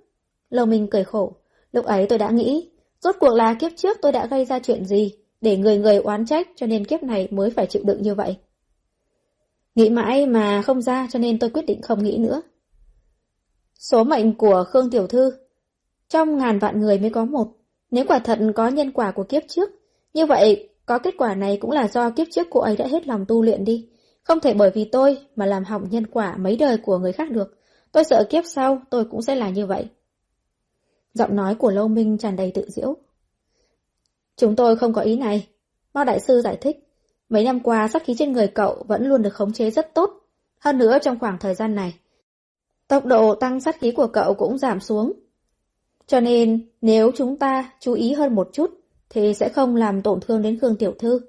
Lâu Minh cười khổ. Lúc ấy tôi đã nghĩ, rốt cuộc là kiếp trước tôi đã gây ra chuyện gì, để người người oán trách cho nên kiếp này mới phải chịu đựng như vậy. Nghĩ mãi mà không ra cho nên tôi quyết định không nghĩ nữa. Số mệnh của Khương Tiểu Thư trong ngàn vạn người mới có một. Nếu quả thật có nhân quả của kiếp trước, như vậy có kết quả này cũng là do kiếp trước cô ấy đã hết lòng tu luyện đi. Không thể bởi vì tôi mà làm hỏng nhân quả mấy đời của người khác được. Tôi sợ kiếp sau tôi cũng sẽ là như vậy. Giọng nói của Lâu Minh tràn đầy tự diễu. Chúng tôi không có ý này. Mao Đại Sư giải thích. Mấy năm qua sát khí trên người cậu vẫn luôn được khống chế rất tốt. Hơn nữa trong khoảng thời gian này, tốc độ tăng sát khí của cậu cũng giảm xuống. Cho nên nếu chúng ta chú ý hơn một chút thì sẽ không làm tổn thương đến Khương Tiểu Thư.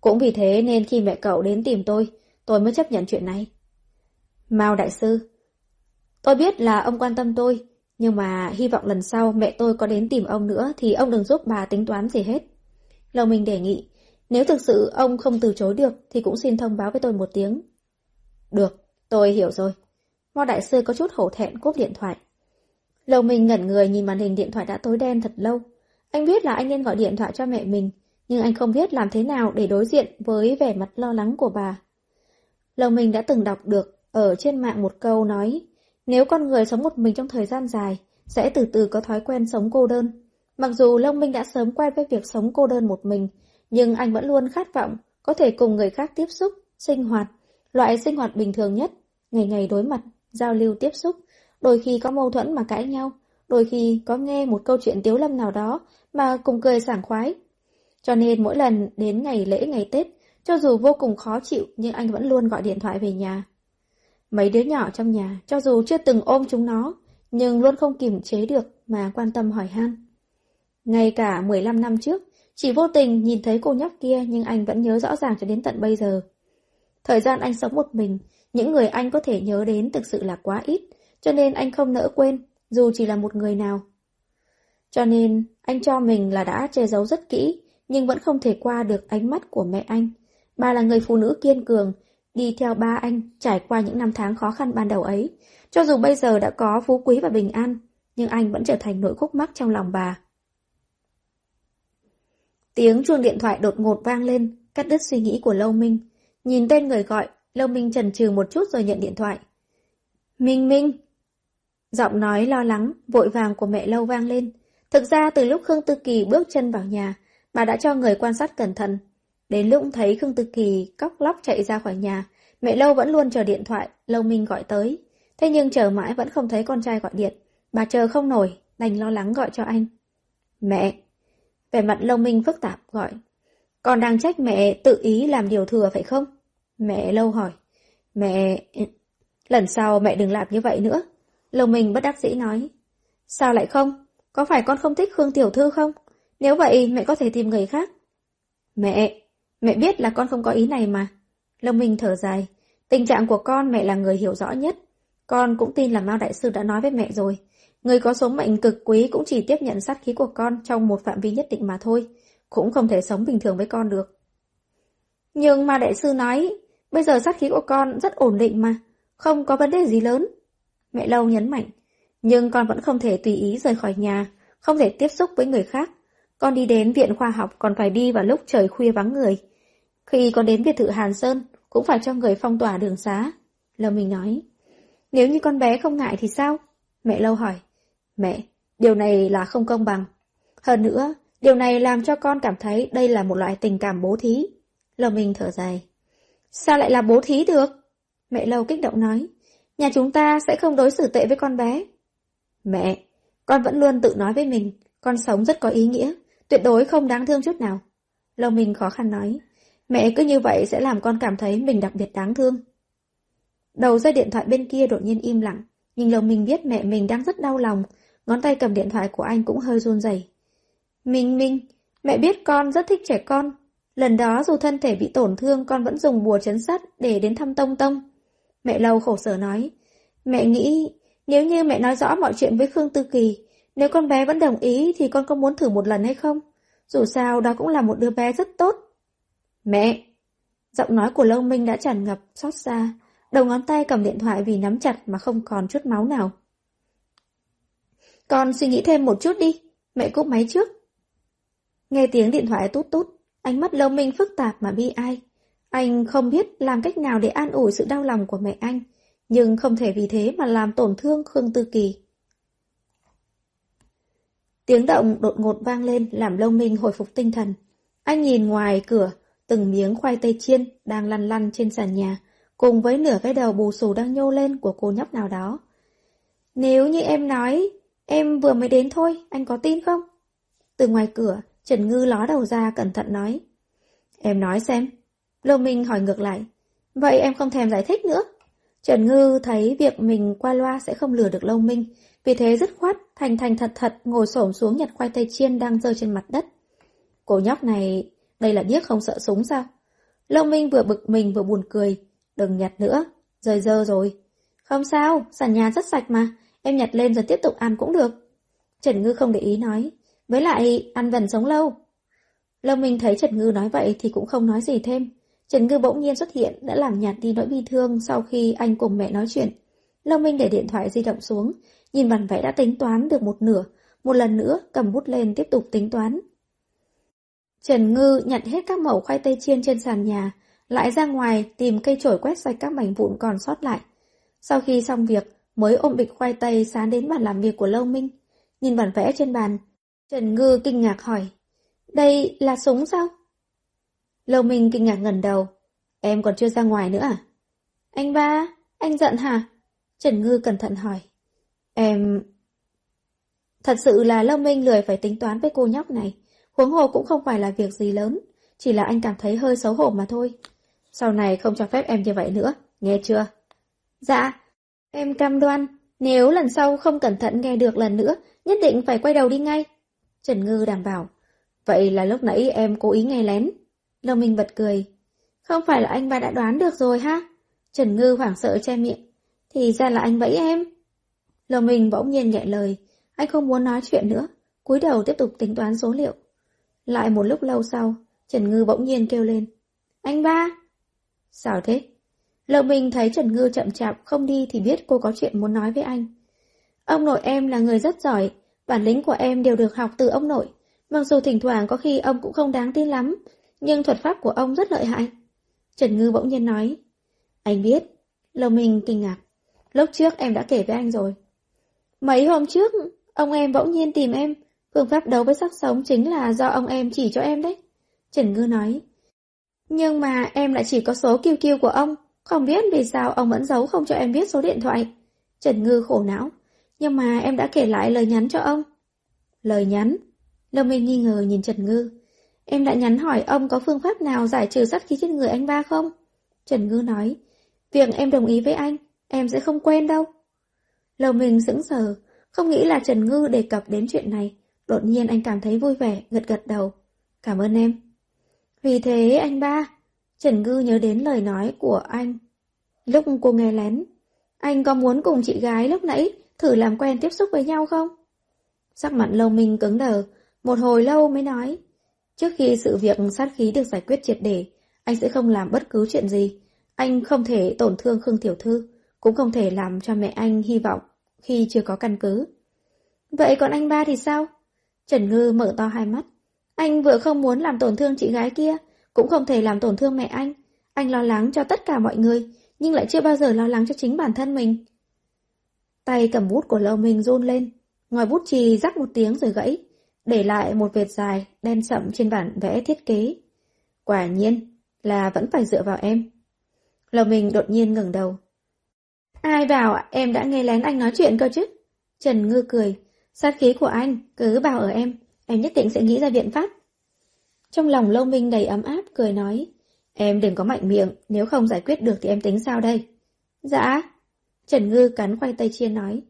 Cũng vì thế nên khi mẹ cậu đến tìm tôi, tôi mới chấp nhận chuyện này. Mao Đại Sư Tôi biết là ông quan tâm tôi, nhưng mà hy vọng lần sau mẹ tôi có đến tìm ông nữa thì ông đừng giúp bà tính toán gì hết. Lầu mình đề nghị, nếu thực sự ông không từ chối được thì cũng xin thông báo với tôi một tiếng. Được, tôi hiểu rồi. mao đại sư có chút hổ thẹn cúp điện thoại. Lầu mình ngẩn người nhìn màn hình điện thoại đã tối đen thật lâu. Anh biết là anh nên gọi điện thoại cho mẹ mình, nhưng anh không biết làm thế nào để đối diện với vẻ mặt lo lắng của bà. Lầu mình đã từng đọc được ở trên mạng một câu nói, nếu con người sống một mình trong thời gian dài, sẽ từ từ có thói quen sống cô đơn. Mặc dù Long Minh đã sớm quen với việc sống cô đơn một mình, nhưng anh vẫn luôn khát vọng có thể cùng người khác tiếp xúc, sinh hoạt, loại sinh hoạt bình thường nhất, ngày ngày đối mặt, giao lưu tiếp xúc, đôi khi có mâu thuẫn mà cãi nhau, đôi khi có nghe một câu chuyện tiếu lâm nào đó mà cùng cười sảng khoái. Cho nên mỗi lần đến ngày lễ ngày Tết, cho dù vô cùng khó chịu nhưng anh vẫn luôn gọi điện thoại về nhà. Mấy đứa nhỏ trong nhà, cho dù chưa từng ôm chúng nó, nhưng luôn không kiềm chế được mà quan tâm hỏi han. Ngay cả 15 năm trước, chỉ vô tình nhìn thấy cô nhóc kia nhưng anh vẫn nhớ rõ ràng cho đến tận bây giờ. Thời gian anh sống một mình, những người anh có thể nhớ đến thực sự là quá ít, cho nên anh không nỡ quên, dù chỉ là một người nào. Cho nên, anh cho mình là đã che giấu rất kỹ, nhưng vẫn không thể qua được ánh mắt của mẹ anh. Bà là người phụ nữ kiên cường, đi theo ba anh trải qua những năm tháng khó khăn ban đầu ấy. Cho dù bây giờ đã có phú quý và bình an, nhưng anh vẫn trở thành nỗi khúc mắc trong lòng bà. Tiếng chuông điện thoại đột ngột vang lên, cắt đứt suy nghĩ của Lâu Minh. Nhìn tên người gọi, Lâu Minh chần chừ một chút rồi nhận điện thoại. Minh Minh! Giọng nói lo lắng, vội vàng của mẹ lâu vang lên. Thực ra từ lúc Khương Tư Kỳ bước chân vào nhà, bà đã cho người quan sát cẩn thận. Đến lúc thấy Khương Tư Kỳ cóc lóc chạy ra khỏi nhà, mẹ lâu vẫn luôn chờ điện thoại, lâu minh gọi tới. Thế nhưng chờ mãi vẫn không thấy con trai gọi điện. Bà chờ không nổi, đành lo lắng gọi cho anh. Mẹ! Vẻ mặt lâu minh phức tạp gọi. Con đang trách mẹ tự ý làm điều thừa phải không? Mẹ lâu hỏi. Mẹ... Lần sau mẹ đừng làm như vậy nữa. Lồng minh bất đắc dĩ nói. Sao lại không? Có phải con không thích Khương Tiểu Thư không? Nếu vậy mẹ có thể tìm người khác. Mẹ, mẹ biết là con không có ý này mà. Lâm Minh thở dài. Tình trạng của con mẹ là người hiểu rõ nhất. Con cũng tin là Mao Đại Sư đã nói với mẹ rồi. Người có số mệnh cực quý cũng chỉ tiếp nhận sát khí của con trong một phạm vi nhất định mà thôi. Cũng không thể sống bình thường với con được. Nhưng Mao Đại Sư nói, bây giờ sát khí của con rất ổn định mà. Không có vấn đề gì lớn. Mẹ lâu nhấn mạnh. Nhưng con vẫn không thể tùy ý rời khỏi nhà, không thể tiếp xúc với người khác. Con đi đến viện khoa học còn phải đi vào lúc trời khuya vắng người. Khi con đến biệt thự Hàn Sơn, cũng phải cho người phong tỏa đường xá. Lâm mình nói. Nếu như con bé không ngại thì sao? Mẹ lâu hỏi. Mẹ, điều này là không công bằng. Hơn nữa, điều này làm cho con cảm thấy đây là một loại tình cảm bố thí. Lâm mình thở dài. Sao lại là bố thí được? Mẹ lâu kích động nói. Nhà chúng ta sẽ không đối xử tệ với con bé. Mẹ, con vẫn luôn tự nói với mình, con sống rất có ý nghĩa, tuyệt đối không đáng thương chút nào. Lâu mình khó khăn nói, mẹ cứ như vậy sẽ làm con cảm thấy mình đặc biệt đáng thương. Đầu dây điện thoại bên kia đột nhiên im lặng, nhưng Lâu mình biết mẹ mình đang rất đau lòng, ngón tay cầm điện thoại của anh cũng hơi run rẩy. Minh Minh, mẹ biết con rất thích trẻ con. Lần đó dù thân thể bị tổn thương con vẫn dùng bùa chấn sắt để đến thăm Tông Tông. Mẹ lâu khổ sở nói, mẹ nghĩ nếu như mẹ nói rõ mọi chuyện với Khương Tư Kỳ, nếu con bé vẫn đồng ý thì con có muốn thử một lần hay không? Dù sao đó cũng là một đứa bé rất tốt. Mẹ! Giọng nói của Lâu Minh đã tràn ngập, xót xa. Đầu ngón tay cầm điện thoại vì nắm chặt mà không còn chút máu nào. Con suy nghĩ thêm một chút đi, mẹ cúp máy trước. Nghe tiếng điện thoại tút tút, ánh mắt Lâu Minh phức tạp mà bi ai. Anh không biết làm cách nào để an ủi sự đau lòng của mẹ anh nhưng không thể vì thế mà làm tổn thương Khương Tư Kỳ. Tiếng động đột ngột vang lên làm Lâu Minh hồi phục tinh thần. Anh nhìn ngoài cửa, từng miếng khoai tây chiên đang lăn lăn trên sàn nhà, cùng với nửa cái đầu bù xù đang nhô lên của cô nhóc nào đó. Nếu như em nói, em vừa mới đến thôi, anh có tin không? Từ ngoài cửa, Trần Ngư ló đầu ra cẩn thận nói. Em nói xem. Lô Minh hỏi ngược lại. Vậy em không thèm giải thích nữa. Trần Ngư thấy việc mình qua loa sẽ không lừa được Lâu Minh, vì thế dứt khoát, thành thành thật thật ngồi xổm xuống nhặt khoai tây chiên đang rơi trên mặt đất. Cô nhóc này, đây là điếc không sợ súng sao? Lâu Minh vừa bực mình vừa buồn cười. Đừng nhặt nữa, rơi dơ rồi. Không sao, sàn nhà rất sạch mà, em nhặt lên rồi tiếp tục ăn cũng được. Trần Ngư không để ý nói, với lại ăn vần sống lâu. Lâu Minh thấy Trần Ngư nói vậy thì cũng không nói gì thêm, Trần Ngư bỗng nhiên xuất hiện đã làm nhạt đi nỗi bi thương sau khi anh cùng mẹ nói chuyện. Long Minh để điện thoại di động xuống, nhìn bản vẽ đã tính toán được một nửa, một lần nữa cầm bút lên tiếp tục tính toán. Trần Ngư nhặt hết các mẩu khoai tây chiên trên sàn nhà, lại ra ngoài tìm cây chổi quét sạch các mảnh vụn còn sót lại. Sau khi xong việc, mới ôm bịch khoai tây sáng đến bàn làm việc của Lâu Minh. Nhìn bản vẽ trên bàn, Trần Ngư kinh ngạc hỏi, đây là súng sao? Lâu Minh kinh ngạc ngẩn đầu. Em còn chưa ra ngoài nữa à? Anh ba, anh giận hả? Trần Ngư cẩn thận hỏi. Em... Thật sự là Lâu Minh lười phải tính toán với cô nhóc này. Huống hồ cũng không phải là việc gì lớn. Chỉ là anh cảm thấy hơi xấu hổ mà thôi. Sau này không cho phép em như vậy nữa, nghe chưa? Dạ, em cam đoan. Nếu lần sau không cẩn thận nghe được lần nữa, nhất định phải quay đầu đi ngay. Trần Ngư đảm bảo. Vậy là lúc nãy em cố ý nghe lén. Lâm Minh bật cười. Không phải là anh ba đã đoán được rồi ha? Trần Ngư hoảng sợ che miệng. Thì ra là anh bẫy em. Lâm Minh bỗng nhiên nhẹ lời. Anh không muốn nói chuyện nữa. cúi đầu tiếp tục tính toán số liệu. Lại một lúc lâu sau, Trần Ngư bỗng nhiên kêu lên. Anh ba! Sao thế? Lâm Minh thấy Trần Ngư chậm chạp không đi thì biết cô có chuyện muốn nói với anh. Ông nội em là người rất giỏi, bản lĩnh của em đều được học từ ông nội. Mặc dù thỉnh thoảng có khi ông cũng không đáng tin lắm, nhưng thuật pháp của ông rất lợi hại. Trần Ngư bỗng nhiên nói. Anh biết. Lâu Minh kinh ngạc. Lúc trước em đã kể với anh rồi. Mấy hôm trước, ông em bỗng nhiên tìm em. Phương pháp đấu với sắc sống chính là do ông em chỉ cho em đấy. Trần Ngư nói. Nhưng mà em lại chỉ có số kiêu kiêu của ông. Không biết vì sao ông vẫn giấu không cho em biết số điện thoại. Trần Ngư khổ não. Nhưng mà em đã kể lại lời nhắn cho ông. Lời nhắn? Lâm Minh nghi ngờ nhìn Trần Ngư. Em đã nhắn hỏi ông có phương pháp nào giải trừ sát khí trên người anh ba không? Trần Ngư nói. Việc em đồng ý với anh, em sẽ không quên đâu. Lầu mình sững sờ, không nghĩ là Trần Ngư đề cập đến chuyện này. Đột nhiên anh cảm thấy vui vẻ, gật gật đầu. Cảm ơn em. Vì thế anh ba, Trần Ngư nhớ đến lời nói của anh. Lúc cô nghe lén, anh có muốn cùng chị gái lúc nãy thử làm quen tiếp xúc với nhau không? Sắc mặt lâu minh cứng đờ, một hồi lâu mới nói. Trước khi sự việc sát khí được giải quyết triệt để, anh sẽ không làm bất cứ chuyện gì. Anh không thể tổn thương Khương Tiểu Thư, cũng không thể làm cho mẹ anh hy vọng khi chưa có căn cứ. Vậy còn anh ba thì sao? Trần Ngư mở to hai mắt. Anh vừa không muốn làm tổn thương chị gái kia, cũng không thể làm tổn thương mẹ anh. Anh lo lắng cho tất cả mọi người, nhưng lại chưa bao giờ lo lắng cho chính bản thân mình. Tay cầm bút của Lâu Minh run lên, ngòi bút chì rắc một tiếng rồi gãy, để lại một vệt dài, đen sậm trên bản vẽ thiết kế. Quả nhiên là vẫn phải dựa vào em. lầu mình đột nhiên ngẩng đầu. Ai bảo em đã nghe lén anh nói chuyện cơ chứ? Trần Ngư cười, sát khí của anh cứ bảo ở em, em nhất định sẽ nghĩ ra biện pháp. Trong lòng Lâu Minh đầy ấm áp, cười nói, em đừng có mạnh miệng, nếu không giải quyết được thì em tính sao đây? Dạ. Trần Ngư cắn khoai tây chiên nói,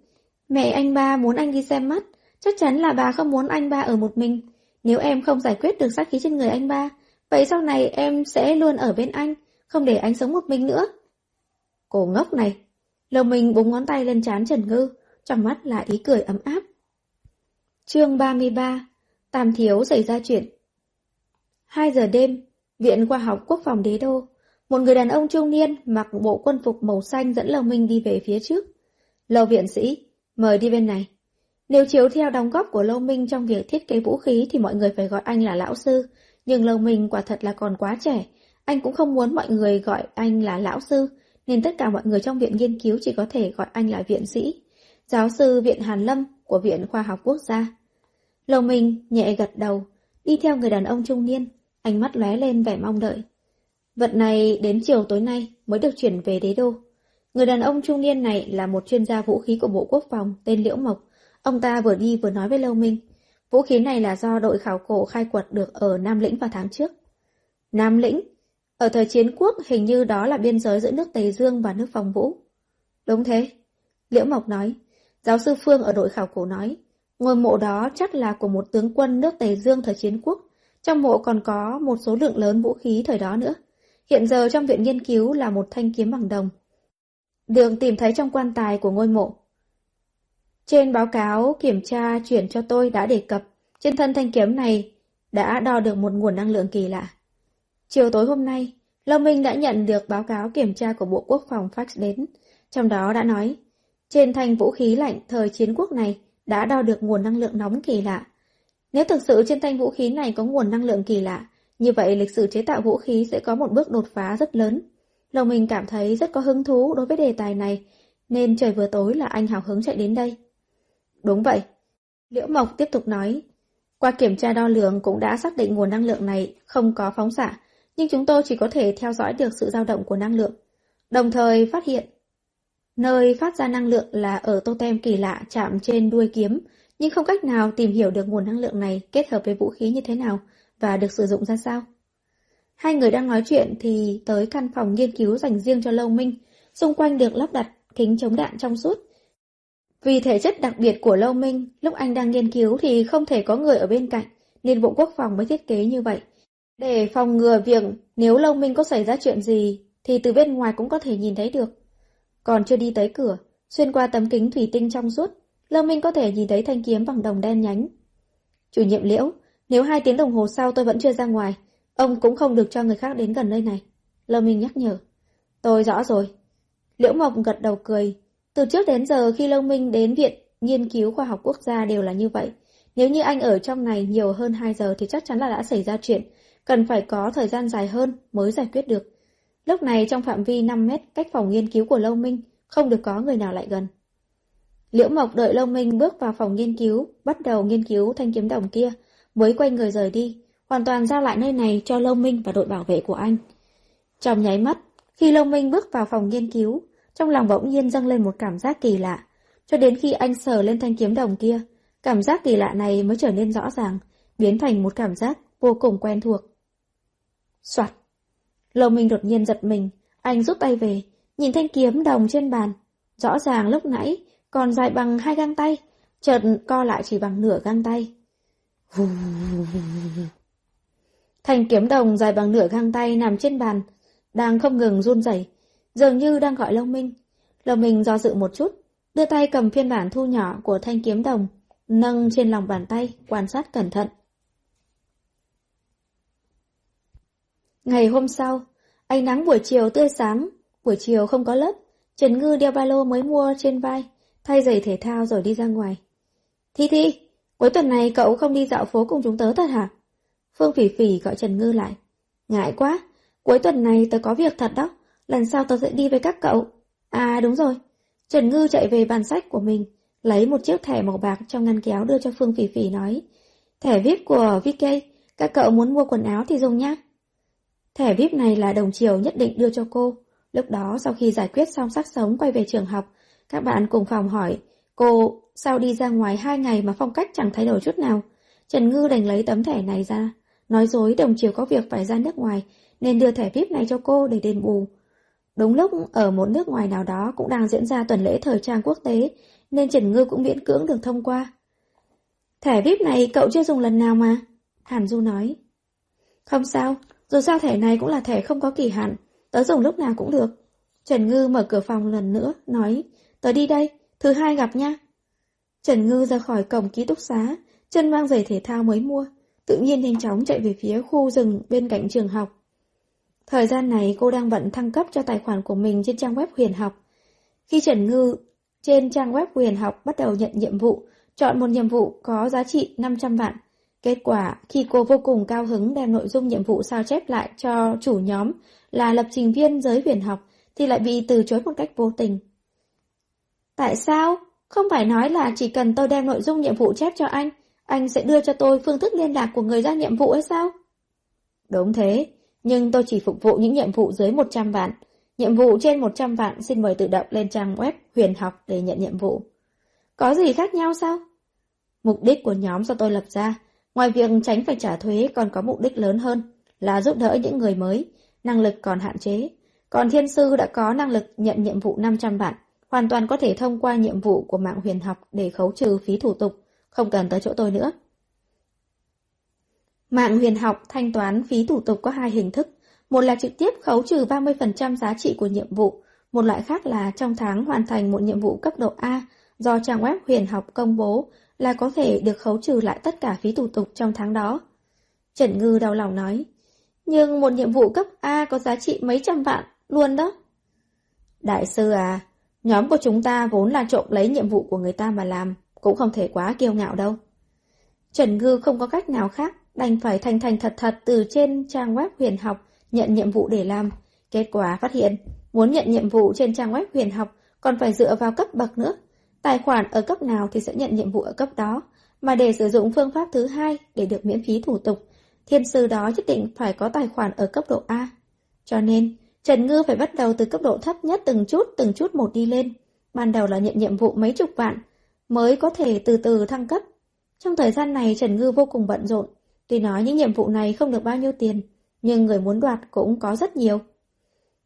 mẹ anh ba muốn anh đi xem mắt, chắc chắn là bà không muốn anh ba ở một mình. Nếu em không giải quyết được sát khí trên người anh ba, vậy sau này em sẽ luôn ở bên anh, không để anh sống một mình nữa. Cô ngốc này, Lầu mình búng ngón tay lên trán Trần Ngư, trong mắt là ý cười ấm áp. Chương 33 Tam Thiếu xảy ra chuyện 2 giờ đêm, Viện Khoa học Quốc phòng Đế Đô, một người đàn ông trung niên mặc bộ quân phục màu xanh dẫn Lầu Minh đi về phía trước. Lầu viện sĩ, mời đi bên này. Nếu chiếu theo đóng góp của Lâu Minh trong việc thiết kế vũ khí thì mọi người phải gọi anh là lão sư, nhưng Lâu Minh quả thật là còn quá trẻ, anh cũng không muốn mọi người gọi anh là lão sư, nên tất cả mọi người trong viện nghiên cứu chỉ có thể gọi anh là viện sĩ, giáo sư viện Hàn Lâm của Viện Khoa học Quốc gia. Lầu minh nhẹ gật đầu, đi theo người đàn ông trung niên, ánh mắt lóe lên vẻ mong đợi. Vật này đến chiều tối nay mới được chuyển về đế đô. Người đàn ông trung niên này là một chuyên gia vũ khí của Bộ Quốc phòng tên Liễu Mộc. Ông ta vừa đi vừa nói với Lâu Minh. Vũ khí này là do đội khảo cổ khai quật được ở Nam Lĩnh vào tháng trước. Nam Lĩnh? Ở thời chiến quốc, hình như đó là biên giới giữa nước Tây Dương và nước Phong Vũ. Đúng thế. Liễu Mộc nói. Giáo sư Phương ở đội khảo cổ nói. Ngôi mộ đó chắc là của một tướng quân nước Tây Dương thời chiến quốc. Trong mộ còn có một số lượng lớn vũ khí thời đó nữa. Hiện giờ trong viện nghiên cứu là một thanh kiếm bằng đồng. Đường tìm thấy trong quan tài của ngôi mộ. Trên báo cáo kiểm tra chuyển cho tôi đã đề cập, trên thân thanh kiếm này đã đo được một nguồn năng lượng kỳ lạ. Chiều tối hôm nay, Lâm Minh đã nhận được báo cáo kiểm tra của Bộ Quốc phòng fax đến, trong đó đã nói, trên thanh vũ khí lạnh thời chiến quốc này đã đo được nguồn năng lượng nóng kỳ lạ. Nếu thực sự trên thanh vũ khí này có nguồn năng lượng kỳ lạ, như vậy lịch sử chế tạo vũ khí sẽ có một bước đột phá rất lớn. Lòng mình cảm thấy rất có hứng thú đối với đề tài này, nên trời vừa tối là anh hào hứng chạy đến đây. Đúng vậy. Liễu Mộc tiếp tục nói, qua kiểm tra đo lường cũng đã xác định nguồn năng lượng này không có phóng xạ, nhưng chúng tôi chỉ có thể theo dõi được sự dao động của năng lượng. Đồng thời phát hiện nơi phát ra năng lượng là ở totem kỳ lạ chạm trên đuôi kiếm, nhưng không cách nào tìm hiểu được nguồn năng lượng này kết hợp với vũ khí như thế nào và được sử dụng ra sao. Hai người đang nói chuyện thì tới căn phòng nghiên cứu dành riêng cho Lâu Minh, xung quanh được lắp đặt kính chống đạn trong suốt. Vì thể chất đặc biệt của Lâu Minh, lúc anh đang nghiên cứu thì không thể có người ở bên cạnh, nên Bộ Quốc phòng mới thiết kế như vậy. Để phòng ngừa việc nếu Lâu Minh có xảy ra chuyện gì, thì từ bên ngoài cũng có thể nhìn thấy được. Còn chưa đi tới cửa, xuyên qua tấm kính thủy tinh trong suốt, Lâu Minh có thể nhìn thấy thanh kiếm bằng đồng đen nhánh. Chủ nhiệm Liễu, nếu hai tiếng đồng hồ sau tôi vẫn chưa ra ngoài, ông cũng không được cho người khác đến gần nơi này. Lâu Minh nhắc nhở. Tôi rõ rồi. Liễu Mộc gật đầu cười. Từ trước đến giờ khi Lâu Minh đến Viện Nghiên cứu Khoa học Quốc gia đều là như vậy. Nếu như anh ở trong này nhiều hơn 2 giờ thì chắc chắn là đã xảy ra chuyện, cần phải có thời gian dài hơn mới giải quyết được. Lúc này trong phạm vi 5 mét cách phòng nghiên cứu của Lâu Minh, không được có người nào lại gần. Liễu Mộc đợi Lâu Minh bước vào phòng nghiên cứu, bắt đầu nghiên cứu thanh kiếm đồng kia, mới quay người rời đi, hoàn toàn giao lại nơi này cho Lâu Minh và đội bảo vệ của anh. Trong nháy mắt, khi Lâu Minh bước vào phòng nghiên cứu, trong lòng bỗng nhiên dâng lên một cảm giác kỳ lạ, cho đến khi anh sờ lên thanh kiếm đồng kia, cảm giác kỳ lạ này mới trở nên rõ ràng, biến thành một cảm giác vô cùng quen thuộc. Soạt! Lâu Minh đột nhiên giật mình, anh rút tay về, nhìn thanh kiếm đồng trên bàn. Rõ ràng lúc nãy còn dài bằng hai găng tay, chợt co lại chỉ bằng nửa găng tay. Thanh kiếm đồng dài bằng nửa găng tay nằm trên bàn, đang không ngừng run rẩy, dường như đang gọi Lâu Minh. Lâu Minh do dự một chút, đưa tay cầm phiên bản thu nhỏ của thanh kiếm đồng, nâng trên lòng bàn tay, quan sát cẩn thận. Ngày hôm sau, ánh nắng buổi chiều tươi sáng, buổi chiều không có lớp, Trần Ngư đeo ba lô mới mua trên vai, thay giày thể thao rồi đi ra ngoài. Thi Thi, cuối tuần này cậu không đi dạo phố cùng chúng tớ thật hả? Phương Phỉ Phỉ gọi Trần Ngư lại. Ngại quá, cuối tuần này tớ có việc thật đó, lần sau tớ sẽ đi với các cậu. À đúng rồi, Trần Ngư chạy về bàn sách của mình, lấy một chiếc thẻ màu bạc trong ngăn kéo đưa cho Phương Phỉ Phỉ nói. Thẻ VIP của VK, các cậu muốn mua quần áo thì dùng nhá. Thẻ VIP này là đồng chiều nhất định đưa cho cô. Lúc đó sau khi giải quyết xong sắc sống quay về trường học, các bạn cùng phòng hỏi, cô sao đi ra ngoài hai ngày mà phong cách chẳng thay đổi chút nào. Trần Ngư đành lấy tấm thẻ này ra, nói dối đồng chiều có việc phải ra nước ngoài, nên đưa thẻ VIP này cho cô để đền bù. Đúng lúc ở một nước ngoài nào đó cũng đang diễn ra tuần lễ thời trang quốc tế, nên Trần Ngư cũng miễn cưỡng được thông qua. Thẻ VIP này cậu chưa dùng lần nào mà? Hàn Du nói. Không sao, dù sao thẻ này cũng là thẻ không có kỳ hạn, tớ dùng lúc nào cũng được. Trần Ngư mở cửa phòng lần nữa, nói, tớ đi đây, thứ hai gặp nha. Trần Ngư ra khỏi cổng ký túc xá, chân mang giày thể thao mới mua, tự nhiên nhanh chóng chạy về phía khu rừng bên cạnh trường học. Thời gian này cô đang bận thăng cấp cho tài khoản của mình trên trang web huyền học. Khi Trần Ngư trên trang web huyền học bắt đầu nhận nhiệm vụ, chọn một nhiệm vụ có giá trị 500 vạn. Kết quả, khi cô vô cùng cao hứng đem nội dung nhiệm vụ sao chép lại cho chủ nhóm là lập trình viên giới huyền học, thì lại bị từ chối một cách vô tình. Tại sao? Không phải nói là chỉ cần tôi đem nội dung nhiệm vụ chép cho anh, anh sẽ đưa cho tôi phương thức liên lạc của người ra nhiệm vụ hay sao? Đúng thế, nhưng tôi chỉ phục vụ những nhiệm vụ dưới 100 vạn. Nhiệm vụ trên 100 vạn xin mời tự động lên trang web huyền học để nhận nhiệm vụ. Có gì khác nhau sao? Mục đích của nhóm do tôi lập ra, ngoài việc tránh phải trả thuế còn có mục đích lớn hơn, là giúp đỡ những người mới, năng lực còn hạn chế. Còn thiên sư đã có năng lực nhận nhiệm vụ 500 vạn, hoàn toàn có thể thông qua nhiệm vụ của mạng huyền học để khấu trừ phí thủ tục, không cần tới chỗ tôi nữa. Mạng huyền học thanh toán phí thủ tục có hai hình thức. Một là trực tiếp khấu trừ 30% giá trị của nhiệm vụ, một loại khác là trong tháng hoàn thành một nhiệm vụ cấp độ A do trang web huyền học công bố là có thể được khấu trừ lại tất cả phí thủ tục trong tháng đó. Trần Ngư đau lòng nói, nhưng một nhiệm vụ cấp A có giá trị mấy trăm vạn luôn đó. Đại sư à, nhóm của chúng ta vốn là trộm lấy nhiệm vụ của người ta mà làm, cũng không thể quá kiêu ngạo đâu. Trần Ngư không có cách nào khác đành phải thành thành thật thật từ trên trang web huyền học nhận nhiệm vụ để làm. Kết quả phát hiện, muốn nhận nhiệm vụ trên trang web huyền học còn phải dựa vào cấp bậc nữa. Tài khoản ở cấp nào thì sẽ nhận nhiệm vụ ở cấp đó, mà để sử dụng phương pháp thứ hai để được miễn phí thủ tục, thiên sư đó nhất định phải có tài khoản ở cấp độ A. Cho nên, Trần Ngư phải bắt đầu từ cấp độ thấp nhất từng chút từng chút một đi lên. Ban đầu là nhận nhiệm vụ mấy chục vạn, mới có thể từ từ thăng cấp. Trong thời gian này Trần Ngư vô cùng bận rộn, Tuy nói những nhiệm vụ này không được bao nhiêu tiền, nhưng người muốn đoạt cũng có rất nhiều.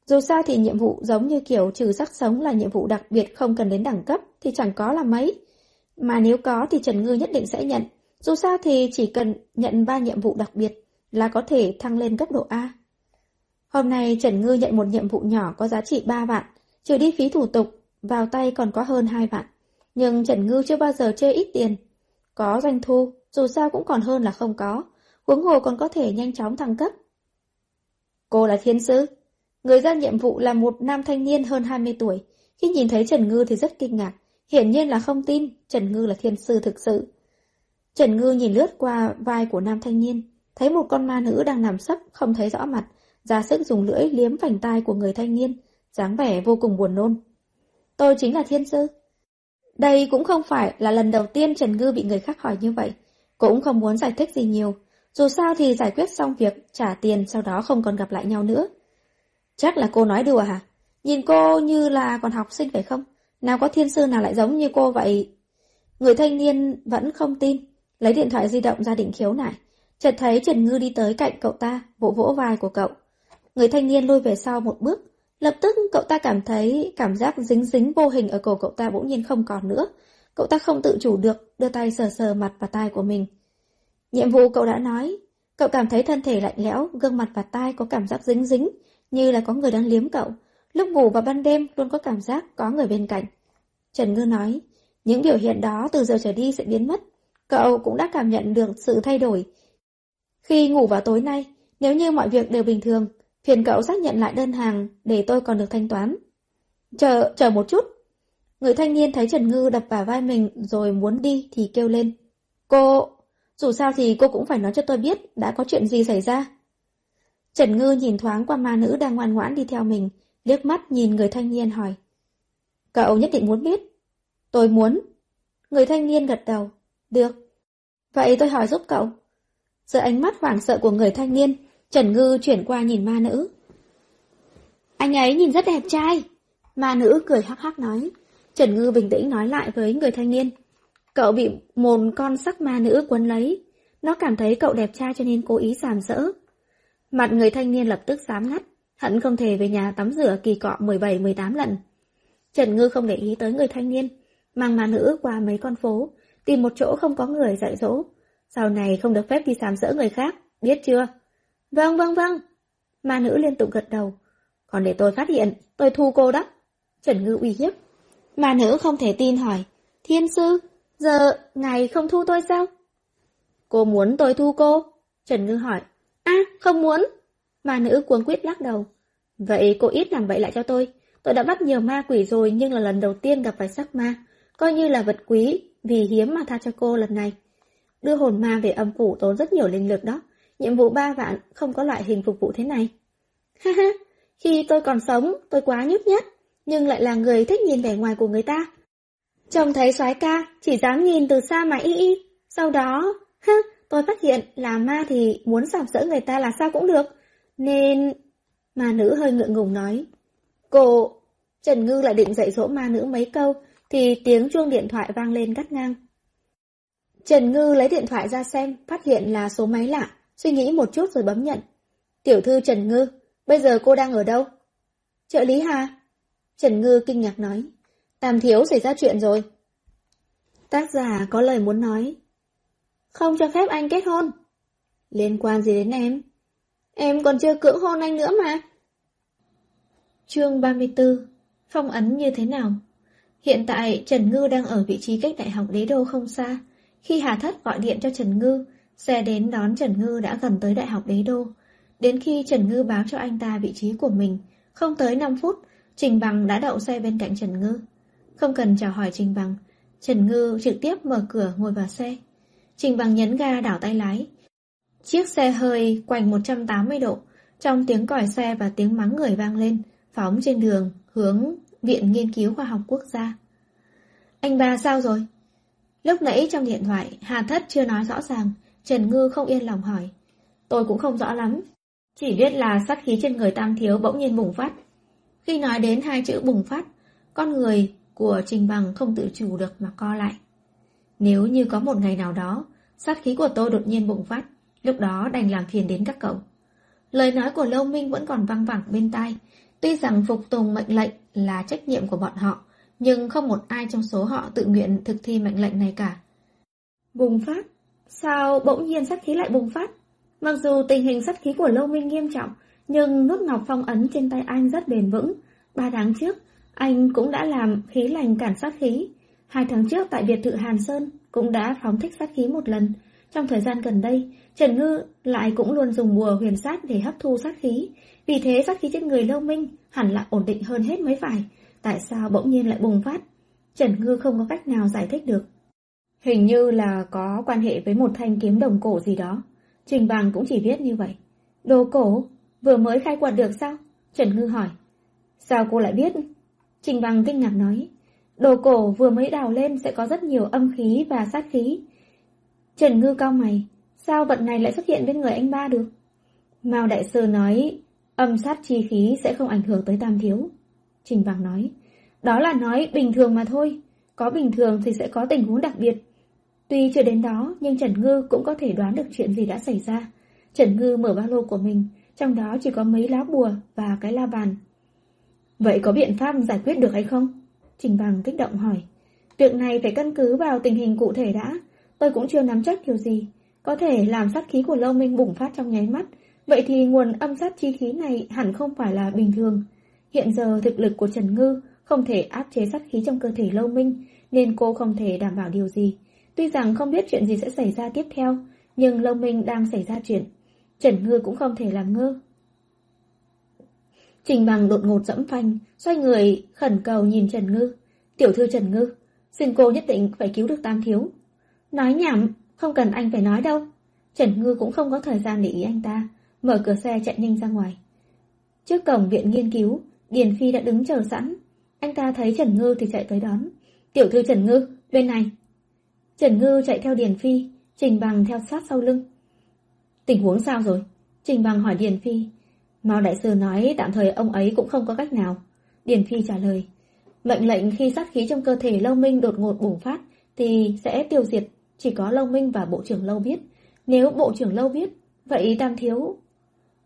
Dù sao thì nhiệm vụ giống như kiểu trừ sắc sống là nhiệm vụ đặc biệt không cần đến đẳng cấp thì chẳng có là mấy. Mà nếu có thì Trần Ngư nhất định sẽ nhận. Dù sao thì chỉ cần nhận ba nhiệm vụ đặc biệt là có thể thăng lên cấp độ A. Hôm nay Trần Ngư nhận một nhiệm vụ nhỏ có giá trị 3 vạn, trừ đi phí thủ tục, vào tay còn có hơn 2 vạn. Nhưng Trần Ngư chưa bao giờ chê ít tiền. Có doanh thu, dù sao cũng còn hơn là không có huống hồ còn có thể nhanh chóng thăng cấp. Cô là thiên sư. Người ra nhiệm vụ là một nam thanh niên hơn 20 tuổi. Khi nhìn thấy Trần Ngư thì rất kinh ngạc. Hiển nhiên là không tin Trần Ngư là thiên sư thực sự. Trần Ngư nhìn lướt qua vai của nam thanh niên, thấy một con ma nữ đang nằm sấp không thấy rõ mặt, ra sức dùng lưỡi liếm vành tai của người thanh niên, dáng vẻ vô cùng buồn nôn. Tôi chính là thiên sư. Đây cũng không phải là lần đầu tiên Trần Ngư bị người khác hỏi như vậy. Cũng không muốn giải thích gì nhiều. Dù sao thì giải quyết xong việc, trả tiền, sau đó không còn gặp lại nhau nữa. Chắc là cô nói đùa hả? Nhìn cô như là còn học sinh phải không? Nào có thiên sư nào lại giống như cô vậy? Người thanh niên vẫn không tin, lấy điện thoại di động ra định khiếu nại. Chợt thấy Trần Ngư đi tới cạnh cậu ta, vỗ vỗ vai của cậu. Người thanh niên lui về sau một bước, lập tức cậu ta cảm thấy cảm giác dính dính vô hình ở cổ cậu ta bỗng nhiên không còn nữa. Cậu ta không tự chủ được, đưa tay sờ sờ mặt và tai của mình. Nhiệm vụ cậu đã nói, cậu cảm thấy thân thể lạnh lẽo, gương mặt và tai có cảm giác dính dính, như là có người đang liếm cậu. Lúc ngủ vào ban đêm luôn có cảm giác có người bên cạnh. Trần Ngư nói, những biểu hiện đó từ giờ trở đi sẽ biến mất. Cậu cũng đã cảm nhận được sự thay đổi. Khi ngủ vào tối nay, nếu như mọi việc đều bình thường, phiền cậu xác nhận lại đơn hàng để tôi còn được thanh toán. Chờ, chờ một chút. Người thanh niên thấy Trần Ngư đập vào vai mình rồi muốn đi thì kêu lên. Cô, dù sao thì cô cũng phải nói cho tôi biết đã có chuyện gì xảy ra. Trần Ngư nhìn thoáng qua ma nữ đang ngoan ngoãn đi theo mình, liếc mắt nhìn người thanh niên hỏi. Cậu nhất định muốn biết. Tôi muốn. Người thanh niên gật đầu. Được. Vậy tôi hỏi giúp cậu. Giữa ánh mắt hoảng sợ của người thanh niên, Trần Ngư chuyển qua nhìn ma nữ. Anh ấy nhìn rất đẹp trai. Ma nữ cười hắc hắc nói. Trần Ngư bình tĩnh nói lại với người thanh niên. Cậu bị một con sắc ma nữ quấn lấy. Nó cảm thấy cậu đẹp trai cho nên cố ý sàm sỡ. Mặt người thanh niên lập tức sám ngắt. Hận không thể về nhà tắm rửa kỳ cọ 17-18 lần. Trần Ngư không để ý tới người thanh niên, mang ma nữ qua mấy con phố, tìm một chỗ không có người dạy dỗ. Sau này không được phép đi sàm sỡ người khác, biết chưa? Vâng, vâng, vâng. Ma nữ liên tục gật đầu. Còn để tôi phát hiện, tôi thu cô đó. Trần Ngư uy hiếp. Ma nữ không thể tin hỏi. Thiên sư, giờ ngài không thu tôi sao? Cô muốn tôi thu cô? Trần Ngư hỏi. À, không muốn. Ma nữ cuống quýt lắc đầu. Vậy cô ít làm vậy lại cho tôi. Tôi đã bắt nhiều ma quỷ rồi nhưng là lần đầu tiên gặp phải sắc ma. Coi như là vật quý, vì hiếm mà tha cho cô lần này. Đưa hồn ma về âm phủ tốn rất nhiều linh lực đó. Nhiệm vụ ba vạn không có loại hình phục vụ thế này. Ha ha, khi tôi còn sống, tôi quá nhút nhát, nhưng lại là người thích nhìn vẻ ngoài của người ta. Trông thấy soái ca, chỉ dám nhìn từ xa mà y y. Sau đó, hứ, tôi phát hiện là ma thì muốn sàm sỡ người ta là sao cũng được. Nên... Ma nữ hơi ngượng ngùng nói. Cô... Trần Ngư lại định dạy dỗ ma nữ mấy câu, thì tiếng chuông điện thoại vang lên cắt ngang. Trần Ngư lấy điện thoại ra xem, phát hiện là số máy lạ, suy nghĩ một chút rồi bấm nhận. Tiểu thư Trần Ngư, bây giờ cô đang ở đâu? Trợ lý Hà. Trần Ngư kinh ngạc nói. Tam thiếu xảy ra chuyện rồi. Tác giả có lời muốn nói. Không cho phép anh kết hôn. Liên quan gì đến em? Em còn chưa cưỡng hôn anh nữa mà. Chương 34 Phong ấn như thế nào? Hiện tại Trần Ngư đang ở vị trí cách đại học đế đô không xa. Khi Hà Thất gọi điện cho Trần Ngư, xe đến đón Trần Ngư đã gần tới đại học đế đô. Đến khi Trần Ngư báo cho anh ta vị trí của mình, không tới 5 phút, Trình Bằng đã đậu xe bên cạnh Trần Ngư. Không cần chào hỏi Trình Bằng, Trần Ngư trực tiếp mở cửa ngồi vào xe. Trình Bằng nhấn ga đảo tay lái. Chiếc xe hơi quành 180 độ, trong tiếng còi xe và tiếng mắng người vang lên, phóng trên đường, hướng Viện Nghiên cứu Khoa học Quốc gia. Anh ba sao rồi? Lúc nãy trong điện thoại, Hà Thất chưa nói rõ ràng, Trần Ngư không yên lòng hỏi. Tôi cũng không rõ lắm, chỉ biết là sát khí trên người Tam Thiếu bỗng nhiên bùng phát. Khi nói đến hai chữ bùng phát, con người của Trình Bằng không tự chủ được mà co lại. Nếu như có một ngày nào đó, sát khí của tôi đột nhiên bùng phát, lúc đó đành làm phiền đến các cậu. Lời nói của Lâu Minh vẫn còn văng vẳng bên tai, tuy rằng phục tùng mệnh lệnh là trách nhiệm của bọn họ, nhưng không một ai trong số họ tự nguyện thực thi mệnh lệnh này cả. Bùng phát? Sao bỗng nhiên sát khí lại bùng phát? Mặc dù tình hình sát khí của Lâu Minh nghiêm trọng, nhưng nút ngọc phong ấn trên tay anh rất bền vững. Ba tháng trước, anh cũng đã làm khí lành cản sát khí. Hai tháng trước tại biệt thự Hàn Sơn cũng đã phóng thích sát khí một lần. Trong thời gian gần đây, Trần Ngư lại cũng luôn dùng bùa huyền sát để hấp thu sát khí. Vì thế sát khí trên người Lâu Minh hẳn là ổn định hơn hết mới phải. Tại sao bỗng nhiên lại bùng phát? Trần Ngư không có cách nào giải thích được. Hình như là có quan hệ với một thanh kiếm đồng cổ gì đó. Trình Bằng cũng chỉ biết như vậy. Đồ cổ? Vừa mới khai quật được sao? Trần Ngư hỏi. Sao cô lại biết? Trình Bằng kinh ngạc nói. Đồ cổ vừa mới đào lên sẽ có rất nhiều âm khí và sát khí. Trần Ngư cao mày, sao vật này lại xuất hiện bên người anh ba được? Mao Đại Sư nói, âm sát chi khí sẽ không ảnh hưởng tới Tam Thiếu. Trình Bằng nói, đó là nói bình thường mà thôi, có bình thường thì sẽ có tình huống đặc biệt. Tuy chưa đến đó, nhưng Trần Ngư cũng có thể đoán được chuyện gì đã xảy ra. Trần Ngư mở ba lô của mình, trong đó chỉ có mấy lá bùa và cái la bàn. Vậy có biện pháp giải quyết được hay không? Trình Bằng kích động hỏi. Việc này phải căn cứ vào tình hình cụ thể đã. Tôi cũng chưa nắm chắc điều gì. Có thể làm sát khí của Lâu Minh bùng phát trong nháy mắt. Vậy thì nguồn âm sát chi khí này hẳn không phải là bình thường. Hiện giờ thực lực của Trần Ngư không thể áp chế sát khí trong cơ thể Lâu Minh, nên cô không thể đảm bảo điều gì. Tuy rằng không biết chuyện gì sẽ xảy ra tiếp theo, nhưng Lâu Minh đang xảy ra chuyện. Trần Ngư cũng không thể làm ngơ. Trình bằng đột ngột dẫm phanh, xoay người, khẩn cầu nhìn Trần Ngư. Tiểu thư Trần Ngư, xin cô nhất định phải cứu được Tam Thiếu. Nói nhảm, không cần anh phải nói đâu. Trần Ngư cũng không có thời gian để ý anh ta, mở cửa xe chạy nhanh ra ngoài. Trước cổng viện nghiên cứu, Điền Phi đã đứng chờ sẵn. Anh ta thấy Trần Ngư thì chạy tới đón. Tiểu thư Trần Ngư, bên này. Trần Ngư chạy theo Điền Phi, Trình Bằng theo sát sau lưng. Tình huống sao rồi? Trình Bằng hỏi Điền Phi. Mao Đại Sư nói tạm thời ông ấy cũng không có cách nào. Điền Phi trả lời. Mệnh lệnh khi sát khí trong cơ thể Lâu Minh đột ngột bùng phát thì sẽ tiêu diệt, chỉ có Lâu Minh và Bộ trưởng Lâu biết. Nếu Bộ trưởng Lâu biết, vậy Tam Thiếu...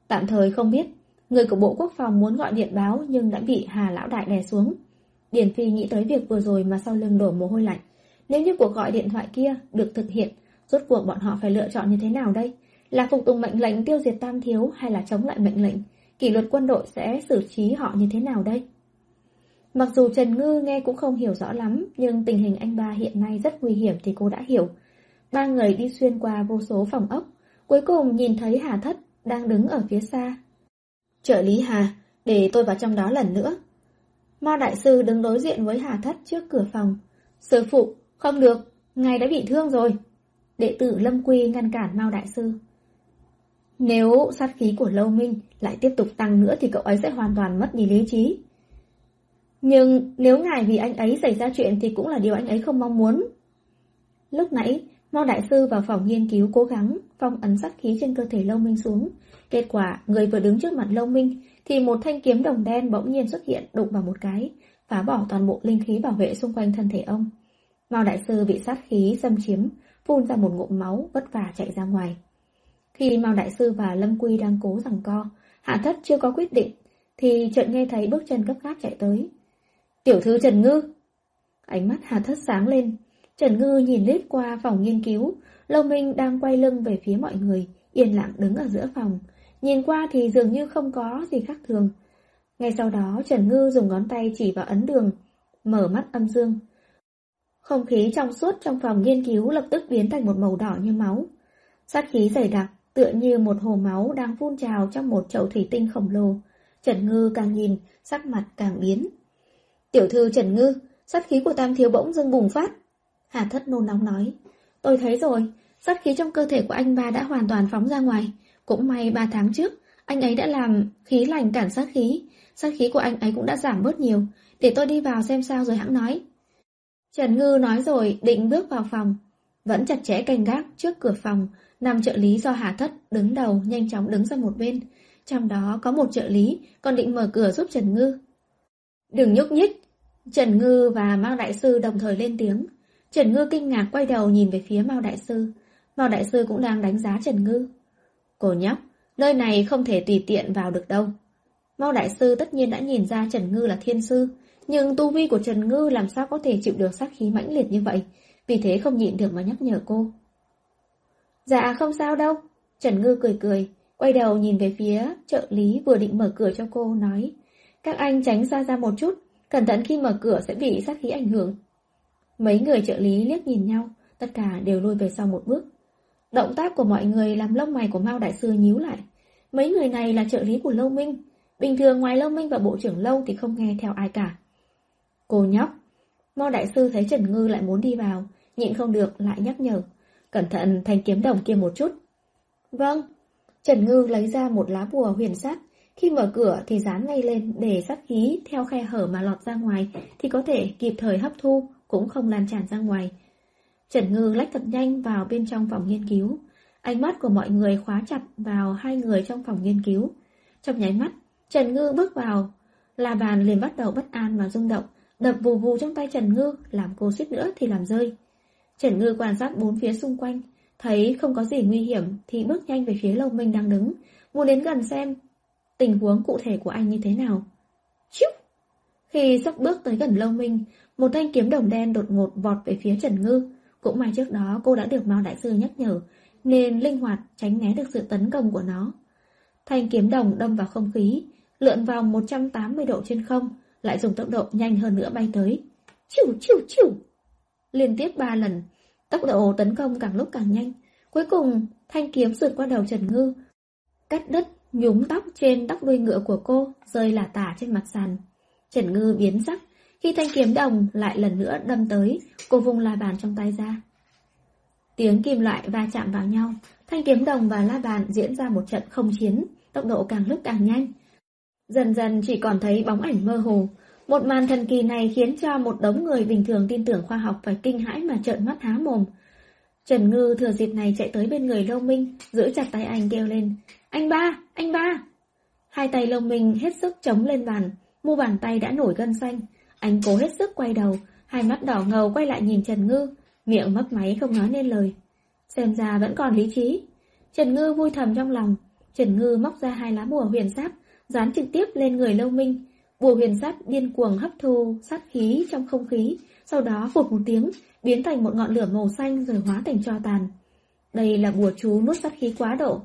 Tạm thời không biết, người của Bộ Quốc phòng muốn gọi điện báo nhưng đã bị Hà Lão Đại đè xuống. Điền Phi nghĩ tới việc vừa rồi mà sau lưng đổ mồ hôi lạnh. Nếu như cuộc gọi điện thoại kia được thực hiện, rốt cuộc bọn họ phải lựa chọn như thế nào đây? Là phục tùng mệnh lệnh tiêu diệt Tam Thiếu hay là chống lại mệnh lệnh? Kỷ luật quân đội sẽ xử trí họ như thế nào đây? Mặc dù Trần Ngư nghe cũng không hiểu rõ lắm, nhưng tình hình anh ba hiện nay rất nguy hiểm thì cô đã hiểu. Ba người đi xuyên qua vô số phòng ốc, cuối cùng nhìn thấy Hà Thất đang đứng ở phía xa. Trợ lý Hà, để tôi vào trong đó lần nữa. Ma Đại Sư đứng đối diện với Hà Thất trước cửa phòng. Sư phụ, không được, ngài đã bị thương rồi. Đệ tử Lâm Quy ngăn cản Mao Đại Sư. Nếu sát khí của Lâu Minh lại tiếp tục tăng nữa thì cậu ấy sẽ hoàn toàn mất đi lý trí. Nhưng nếu ngài vì anh ấy xảy ra chuyện thì cũng là điều anh ấy không mong muốn. Lúc nãy, Mao Đại Sư vào phòng nghiên cứu cố gắng phong ấn sát khí trên cơ thể Lâu Minh xuống. Kết quả, người vừa đứng trước mặt Lâu Minh thì một thanh kiếm đồng đen bỗng nhiên xuất hiện đụng vào một cái, phá bỏ toàn bộ linh khí bảo vệ xung quanh thân thể ông. Mao Đại Sư bị sát khí xâm chiếm, phun ra một ngụm máu vất vả chạy ra ngoài. Khi Mao Đại Sư và Lâm Quy đang cố rằng co, Hạ Thất chưa có quyết định, thì chợt nghe thấy bước chân gấp gáp chạy tới. Tiểu thư Trần Ngư! Ánh mắt Hạ Thất sáng lên. Trần Ngư nhìn lết qua phòng nghiên cứu, Lâu Minh đang quay lưng về phía mọi người, yên lặng đứng ở giữa phòng. Nhìn qua thì dường như không có gì khác thường. Ngay sau đó Trần Ngư dùng ngón tay chỉ vào ấn đường, mở mắt âm dương. Không khí trong suốt trong phòng nghiên cứu lập tức biến thành một màu đỏ như máu. Sát khí dày đặc, tựa như một hồ máu đang phun trào trong một chậu thủy tinh khổng lồ. Trần Ngư càng nhìn, sắc mặt càng biến. Tiểu thư Trần Ngư, sát khí của Tam Thiếu bỗng dưng bùng phát. Hà thất nôn nóng nói. Tôi thấy rồi, sát khí trong cơ thể của anh ba đã hoàn toàn phóng ra ngoài. Cũng may ba tháng trước, anh ấy đã làm khí lành cản sát khí. Sát khí của anh ấy cũng đã giảm bớt nhiều. Để tôi đi vào xem sao rồi hãng nói. Trần Ngư nói rồi định bước vào phòng. Vẫn chặt chẽ canh gác trước cửa phòng, Năm trợ lý do Hà Thất đứng đầu nhanh chóng đứng ra một bên. Trong đó có một trợ lý còn định mở cửa giúp Trần Ngư. Đừng nhúc nhích! Trần Ngư và Mao Đại Sư đồng thời lên tiếng. Trần Ngư kinh ngạc quay đầu nhìn về phía Mao Đại Sư. Mao Đại Sư cũng đang đánh giá Trần Ngư. Cô nhóc, nơi này không thể tùy tiện vào được đâu. Mao Đại Sư tất nhiên đã nhìn ra Trần Ngư là thiên sư, nhưng tu vi của Trần Ngư làm sao có thể chịu được sát khí mãnh liệt như vậy, vì thế không nhịn được mà nhắc nhở cô. Dạ không sao đâu. Trần Ngư cười cười, quay đầu nhìn về phía trợ lý vừa định mở cửa cho cô, nói Các anh tránh xa ra một chút, cẩn thận khi mở cửa sẽ bị sát khí ảnh hưởng. Mấy người trợ lý liếc nhìn nhau, tất cả đều lùi về sau một bước. Động tác của mọi người làm lông mày của Mao Đại Sư nhíu lại. Mấy người này là trợ lý của Lâu Minh. Bình thường ngoài Lâu Minh và Bộ trưởng Lâu thì không nghe theo ai cả. Cô nhóc. Mao Đại Sư thấy Trần Ngư lại muốn đi vào, nhịn không được lại nhắc nhở. Cẩn thận thanh kiếm đồng kia một chút. Vâng. Trần Ngư lấy ra một lá bùa huyền sắc. Khi mở cửa thì dán ngay lên để sát khí theo khe hở mà lọt ra ngoài thì có thể kịp thời hấp thu, cũng không lan tràn ra ngoài. Trần Ngư lách thật nhanh vào bên trong phòng nghiên cứu. Ánh mắt của mọi người khóa chặt vào hai người trong phòng nghiên cứu. Trong nháy mắt, Trần Ngư bước vào. La bàn liền bắt đầu bất an và rung động, đập vù vù trong tay Trần Ngư, làm cô suýt nữa thì làm rơi. Trần Ngư quan sát bốn phía xung quanh, thấy không có gì nguy hiểm thì bước nhanh về phía Lâu Minh đang đứng, muốn đến gần xem tình huống cụ thể của anh như thế nào. Chíu! Khi sắp bước tới gần Lâu Minh, một thanh kiếm đồng đen đột ngột vọt về phía Trần Ngư. Cũng may trước đó cô đã được Mao Đại Sư nhắc nhở, nên linh hoạt tránh né được sự tấn công của nó. Thanh kiếm đồng đâm vào không khí, lượn vòng 180 độ trên không, lại dùng tốc độ nhanh hơn nữa bay tới. Chiu chiu chiu! Liên tiếp ba lần, tốc độ tấn công càng lúc càng nhanh. Cuối cùng, thanh kiếm sượt qua đầu Trần Ngư, cắt đứt nhúm tóc trên tóc đuôi ngựa của cô rơi là tả trên mặt sàn. Trần Ngư biến sắc, khi thanh kiếm đồng lại lần nữa đâm tới, cô vung la bàn trong tay ra. Tiếng kim loại va chạm vào nhau, thanh kiếm đồng và la bàn diễn ra một trận không chiến, tốc độ càng lúc càng nhanh. Dần dần chỉ còn thấy bóng ảnh mơ hồ. Một màn thần kỳ này khiến cho một đống người bình thường tin tưởng khoa học phải kinh hãi mà trợn mắt há mồm. Trần Ngư thừa dịp này chạy tới bên người Lâu Minh, giữ chặt tay anh kêu lên. Anh ba, anh ba! Hai tay Lâu Minh hết sức chống lên bàn, mu bàn tay đã nổi gân xanh. Anh cố hết sức quay đầu, hai mắt đỏ ngầu quay lại nhìn Trần Ngư, miệng mấp máy không nói nên lời. Xem ra vẫn còn lý trí. Trần Ngư vui thầm trong lòng. Trần Ngư móc ra hai lá bùa huyền sáp, dán trực tiếp lên người Lâu Minh. Bùa huyền sát điên cuồng hấp thu sát khí trong không khí, sau đó phụt một tiếng, biến thành một ngọn lửa màu xanh rồi hóa thành tro tàn. Đây là bùa chú nuốt sát khí quá độ.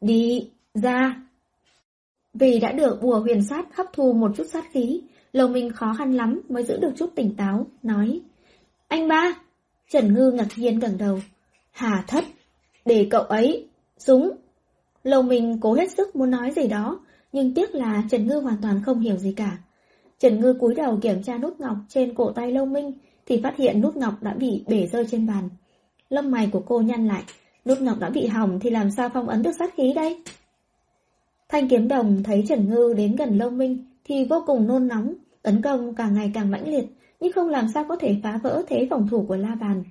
Đi, ra. Vì đã được bùa huyền sát hấp thu một chút sát khí, Lầu Minh khó khăn lắm mới giữ được chút tỉnh táo, nói. Anh ba! Trần Ngư ngạc nhiên gần đầu. Hà thất! Để cậu ấy! Súng! Lầu Minh cố hết sức muốn nói gì đó, nhưng tiếc là Trần Ngư hoàn toàn không hiểu gì cả. Trần Ngư cúi đầu kiểm tra nút ngọc trên cổ tay Lâu Minh, thì phát hiện nút ngọc đã bị bể rơi trên bàn. Lông mày của cô nhăn lại, nút ngọc đã bị hỏng thì làm sao phong ấn được sát khí đây? Thanh kiếm đồng thấy Trần Ngư đến gần Lâu Minh thì vô cùng nôn nóng, tấn công càng ngày càng mãnh liệt, nhưng không làm sao có thể phá vỡ thế phòng thủ của La Bàn.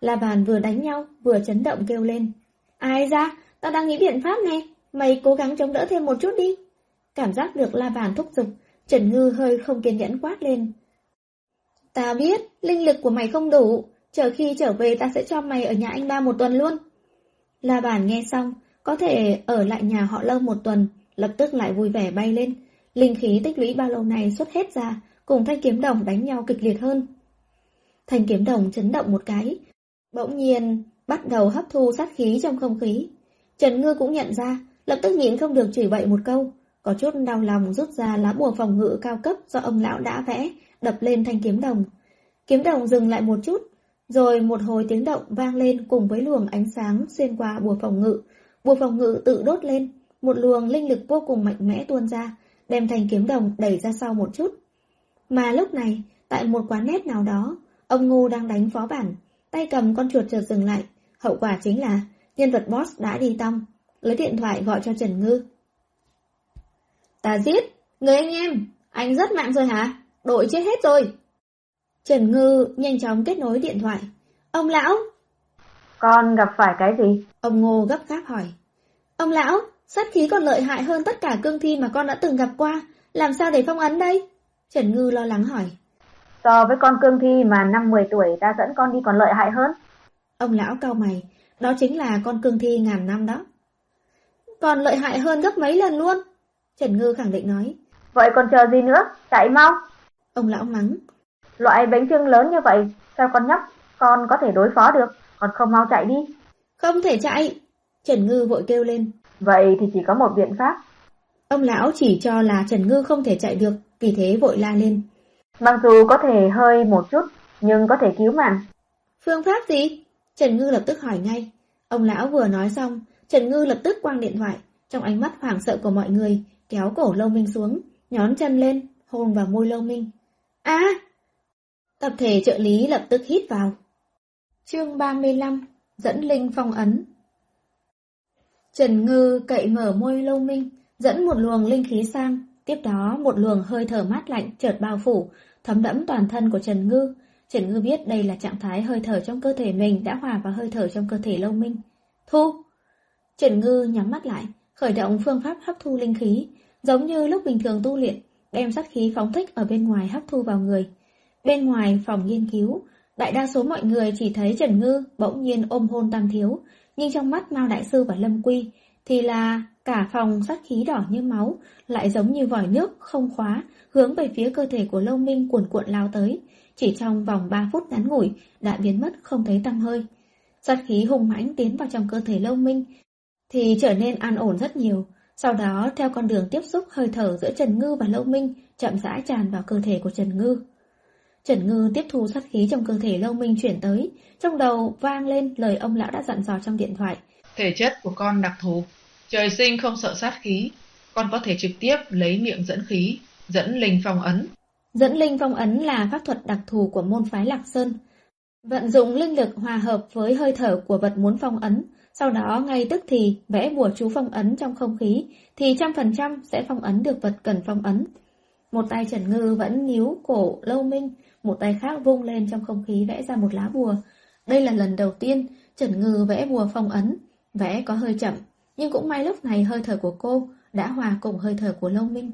La Bàn vừa đánh nhau, vừa chấn động kêu lên. Ai ra, tao đang nghĩ biện pháp này, mày cố gắng chống đỡ thêm một chút đi. Cảm giác được La Bàn thúc giục, Trần Ngư hơi không kiên nhẫn quát lên. Ta biết, linh lực của mày không đủ, chờ khi trở về ta sẽ cho mày ở nhà anh ba một tuần luôn. La Bàn nghe xong, có thể ở lại nhà họ lâu một tuần, lập tức lại vui vẻ bay lên. Linh khí tích lũy bao lâu này xuất hết ra, cùng thanh kiếm đồng đánh nhau kịch liệt hơn. Thanh kiếm đồng chấn động một cái, bỗng nhiên bắt đầu hấp thu sát khí trong không khí. Trần Ngư cũng nhận ra, lập tức nhịn không được chửi bậy một câu, có chút đau lòng rút ra lá bùa phòng ngự cao cấp do ông lão đã vẽ, đập lên thanh kiếm đồng. Kiếm đồng dừng lại một chút, rồi một hồi tiếng động vang lên cùng với luồng ánh sáng xuyên qua bùa phòng ngự. Bùa phòng ngự tự đốt lên, một luồng linh lực vô cùng mạnh mẽ tuôn ra, đem thanh kiếm đồng đẩy ra sau một chút. Mà lúc này, tại một quán nét nào đó, ông Ngô đang đánh phó bản, tay cầm con chuột chợt dừng lại. Hậu quả chính là nhân vật boss đã đi tong, lấy điện thoại gọi cho Trần Ngư. Ta giết, người anh em, anh rất mạng rồi hả? Đội chết hết rồi. Trần Ngư nhanh chóng kết nối điện thoại. Ông lão! Con gặp phải cái gì? Ông Ngô gấp gáp hỏi. Ông lão, sát khí còn lợi hại hơn tất cả cương thi mà con đã từng gặp qua. Làm sao để phong ấn đây? Trần Ngư lo lắng hỏi. So với con cương thi mà năm 10 tuổi ta dẫn con đi còn lợi hại hơn. Ông lão cao mày, đó chính là con cương thi ngàn năm đó. Còn lợi hại hơn gấp mấy lần luôn. Trần Ngư khẳng định nói. Vậy còn chờ gì nữa, chạy mau. Ông lão mắng. Loại bánh trưng lớn như vậy, sao con nhóc, con có thể đối phó được, còn không mau chạy đi. Không thể chạy. Trần Ngư vội kêu lên. Vậy thì chỉ có một biện pháp. Ông lão chỉ cho là Trần Ngư không thể chạy được, vì thế vội la lên. Mặc dù có thể hơi một chút, nhưng có thể cứu mạng. Phương pháp gì? Trần Ngư lập tức hỏi ngay. Ông lão vừa nói xong, Trần Ngư lập tức quăng điện thoại, trong ánh mắt hoảng sợ của mọi người, kéo cổ Lâu Minh xuống, nhón chân lên, hôn vào môi Lâu Minh. À! Tập thể trợ lý lập tức hít vào. Chương 35 Dẫn Linh phong ấn Trần Ngư cậy mở môi Lâu Minh, dẫn một luồng linh khí sang, tiếp đó một luồng hơi thở mát lạnh chợt bao phủ, thấm đẫm toàn thân của Trần Ngư. Trần Ngư biết đây là trạng thái hơi thở trong cơ thể mình đã hòa vào hơi thở trong cơ thể Lâu Minh. Thu! Trần Ngư nhắm mắt lại, khởi động phương pháp hấp thu linh khí, giống như lúc bình thường tu luyện, đem sát khí phóng thích ở bên ngoài hấp thu vào người. Bên ngoài phòng nghiên cứu, đại đa số mọi người chỉ thấy Trần Ngư bỗng nhiên ôm hôn Tam Thiếu, nhưng trong mắt Mao Đại Sư và Lâm Quy thì là cả phòng sát khí đỏ như máu, lại giống như vòi nước không khóa, hướng về phía cơ thể của Lâu Minh cuồn cuộn lao tới. Chỉ trong vòng 3 phút ngắn ngủi đã biến mất không thấy tăm hơi. Sát khí hùng mãnh tiến vào trong cơ thể Lâu Minh thì trở nên an ổn rất nhiều. Sau đó, theo con đường tiếp xúc hơi thở giữa Trần Ngư và Lâu Minh, chậm rãi tràn vào cơ thể của Trần Ngư. Trần Ngư tiếp thu sát khí trong cơ thể Lâu Minh chuyển tới, trong đầu vang lên lời ông lão đã dặn dò trong điện thoại. Thể chất của con đặc thù, trời sinh không sợ sát khí, con có thể trực tiếp lấy miệng dẫn khí, dẫn linh phong ấn. Dẫn linh phong ấn là pháp thuật đặc thù của môn phái Lạc Sơn. Vận dụng linh lực hòa hợp với hơi thở của vật muốn phong ấn, sau đó ngay tức thì vẽ bùa chú phong ấn trong không khí, thì trăm phần trăm sẽ phong ấn được vật cần phong ấn. Một tay Trần Ngư vẫn níu cổ Lâu Minh, một tay khác vung lên trong không khí vẽ ra một lá bùa. Đây là lần đầu tiên Trần Ngư vẽ bùa phong ấn, vẽ có hơi chậm, nhưng cũng may lúc này hơi thở của cô đã hòa cùng hơi thở của Lâu Minh.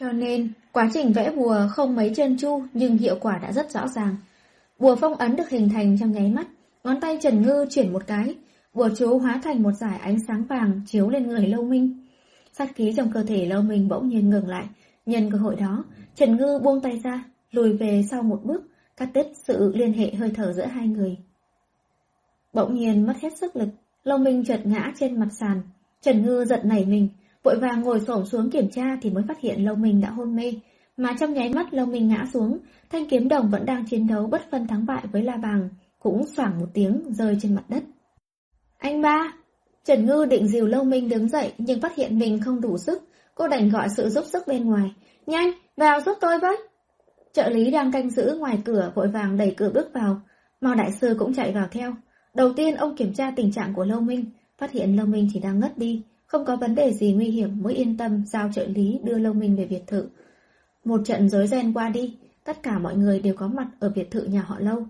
Cho nên, quá trình vẽ bùa không mấy chân chu nhưng hiệu quả đã rất rõ ràng. Bùa phong ấn được hình thành trong nháy mắt, ngón tay Trần Ngư chuyển một cái, bùa chú hóa thành một dải ánh sáng vàng chiếu lên người Lâu Minh. Sát khí trong cơ thể Lâu Minh bỗng nhiên ngừng lại, nhân cơ hội đó, Trần Ngư buông tay ra, lùi về sau một bước, cắt đứt sự liên hệ hơi thở giữa hai người. Bỗng nhiên mất hết sức lực, Lâu Minh chợt ngã trên mặt sàn, Trần Ngư giật nảy mình, vội vàng ngồi xổm xuống kiểm tra thì mới phát hiện Lâu Minh đã hôn mê, mà trong nháy mắt Lâu Minh ngã xuống, thanh kiếm đồng vẫn đang chiến đấu bất phân thắng bại với La Bàng, cũng xoảng một tiếng rơi trên mặt đất. Anh ba! Trần Ngư định dìu Lâu Minh đứng dậy nhưng phát hiện mình không đủ sức, cô đành gọi sự giúp sức bên ngoài. Nhanh, vào giúp tôi với! Trợ lý đang canh giữ ngoài cửa vội vàng đẩy cửa bước vào, Mao Đại Sư cũng chạy vào theo. Đầu tiên ông kiểm tra tình trạng của Lâu Minh, phát hiện Lâu Minh chỉ đang ngất đi, không có vấn đề gì nguy hiểm mới yên tâm giao trợ lý đưa Lâu Minh về biệt thự. Một trận rối ren qua đi, tất cả mọi người đều có mặt ở biệt thự nhà họ Lâu.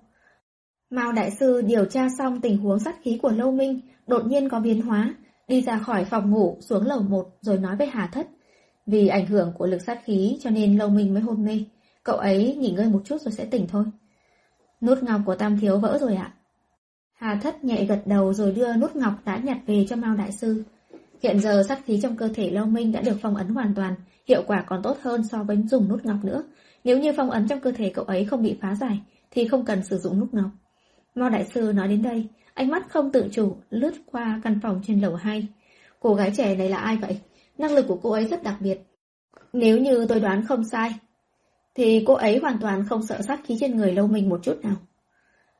Mao Đại Sư điều tra xong tình huống sát khí của Lâu Minh, đột nhiên có biến hóa, đi ra khỏi phòng ngủ xuống lầu 1 rồi nói với Hà Thất. Vì ảnh hưởng của lực sát khí cho nên Lâu Minh mới hôn mê, cậu ấy nghỉ ngơi một chút rồi sẽ tỉnh thôi. Nút ngọc của Tam Thiếu vỡ rồi ạ. Hà Thất nhẹ gật đầu rồi đưa nút ngọc đã nhặt về cho Mao Đại Sư. Hiện giờ sát khí trong cơ thể Lâu Minh đã được phong ấn hoàn toàn, hiệu quả còn tốt hơn so với dùng nút ngọc nữa. Nếu như phong ấn trong cơ thể cậu ấy không bị phá giải, thì không cần sử dụng nút ngọc. Mao Đại Sư nói đến đây, ánh mắt không tự chủ lướt qua căn phòng trên lầu 2. Cô gái trẻ này là ai vậy? Năng lực của cô ấy rất đặc biệt. Nếu như tôi đoán không sai, thì cô ấy hoàn toàn không sợ sát khí trên người Lâu mình một chút nào.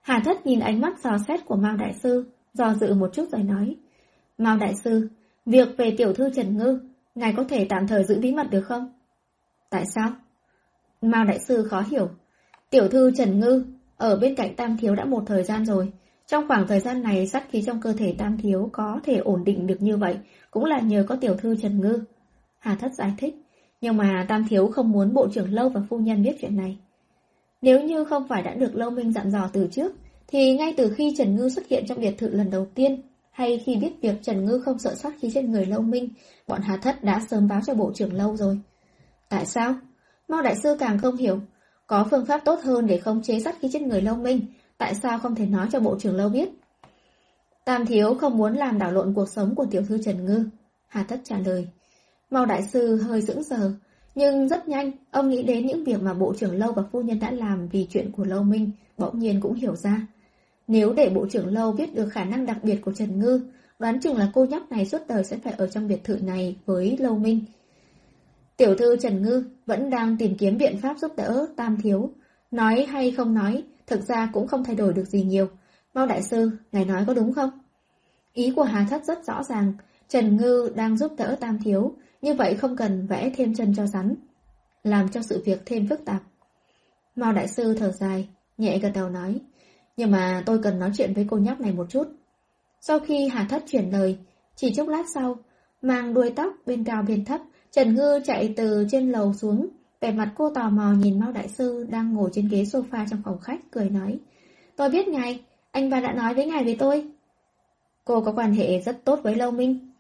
Hà Thất nhìn ánh mắt dò xét của Mao Đại Sư, dò dự một chút rồi nói. Mao Đại Sư, việc về tiểu thư Trần Ngư, ngài có thể tạm thời giữ bí mật được không? Tại sao? Mao Đại Sư khó hiểu. Tiểu thư Trần Ngư ở bên cạnh Tam Thiếu đã một thời gian rồi. Trong khoảng thời gian này, sát khí trong cơ thể Tam Thiếu có thể ổn định được như vậy, cũng là nhờ có tiểu thư Trần Ngư. Hà Thất giải thích, nhưng mà Tam Thiếu không muốn Bộ trưởng Lâu và Phu Nhân biết chuyện này. Nếu như không phải đã được Lâu Minh dặn dò từ trước, thì ngay từ khi Trần Ngư xuất hiện trong biệt thự lần đầu tiên, hay khi biết việc Trần Ngư không sợ sát khí trên người Lâu Minh, bọn Hà Thất đã sớm báo cho Bộ trưởng Lâu rồi. Tại sao? Mao Đại Sư càng không hiểu, có phương pháp tốt hơn để không chế sát khí chết người Lâu Minh, tại sao không thể nói cho Bộ trưởng Lâu biết? Tam Thiếu không muốn làm đảo lộn cuộc sống của tiểu thư Trần Ngư. Hà Thất trả lời. mau Đại Sư hơi dững sờ, nhưng rất nhanh, ông nghĩ đến những việc mà Bộ trưởng Lâu và Phu Nhân đã làm vì chuyện của Lâu Minh, bỗng nhiên cũng hiểu ra. Nếu để Bộ trưởng Lâu biết được khả năng đặc biệt của Trần Ngư, đoán chừng là cô nhóc này suốt đời sẽ phải ở trong biệt thự này với Lâu Minh. Tiểu thư Trần Ngư vẫn đang tìm kiếm biện pháp giúp đỡ Tam Thiếu. Nói hay không nói, thực ra cũng không thay đổi được gì nhiều. mau Đại Sư, ngài nói có đúng không? Ý của Hà Thất rất rõ ràng, Trần Ngư đang giúp đỡ Tam Thiếu, như vậy không cần vẽ thêm chân cho rắn, làm cho sự việc thêm phức tạp. Mao Đại Sư thở dài, nhẹ gật đầu nói, nhưng mà tôi cần nói chuyện với cô nhóc này một chút. Sau khi Hà Thất chuyển lời, chỉ chốc lát sau, mang đuôi tóc bên cao bên thấp, Trần Ngư chạy từ trên lầu xuống, vẻ mặt cô tò mò nhìn Mao Đại Sư đang ngồi trên ghế sofa trong phòng khách, cười nói. Tôi biết ngài, anh ba đã nói với ngài về tôi. Cô có quan hệ rất tốt với Lâu Minh.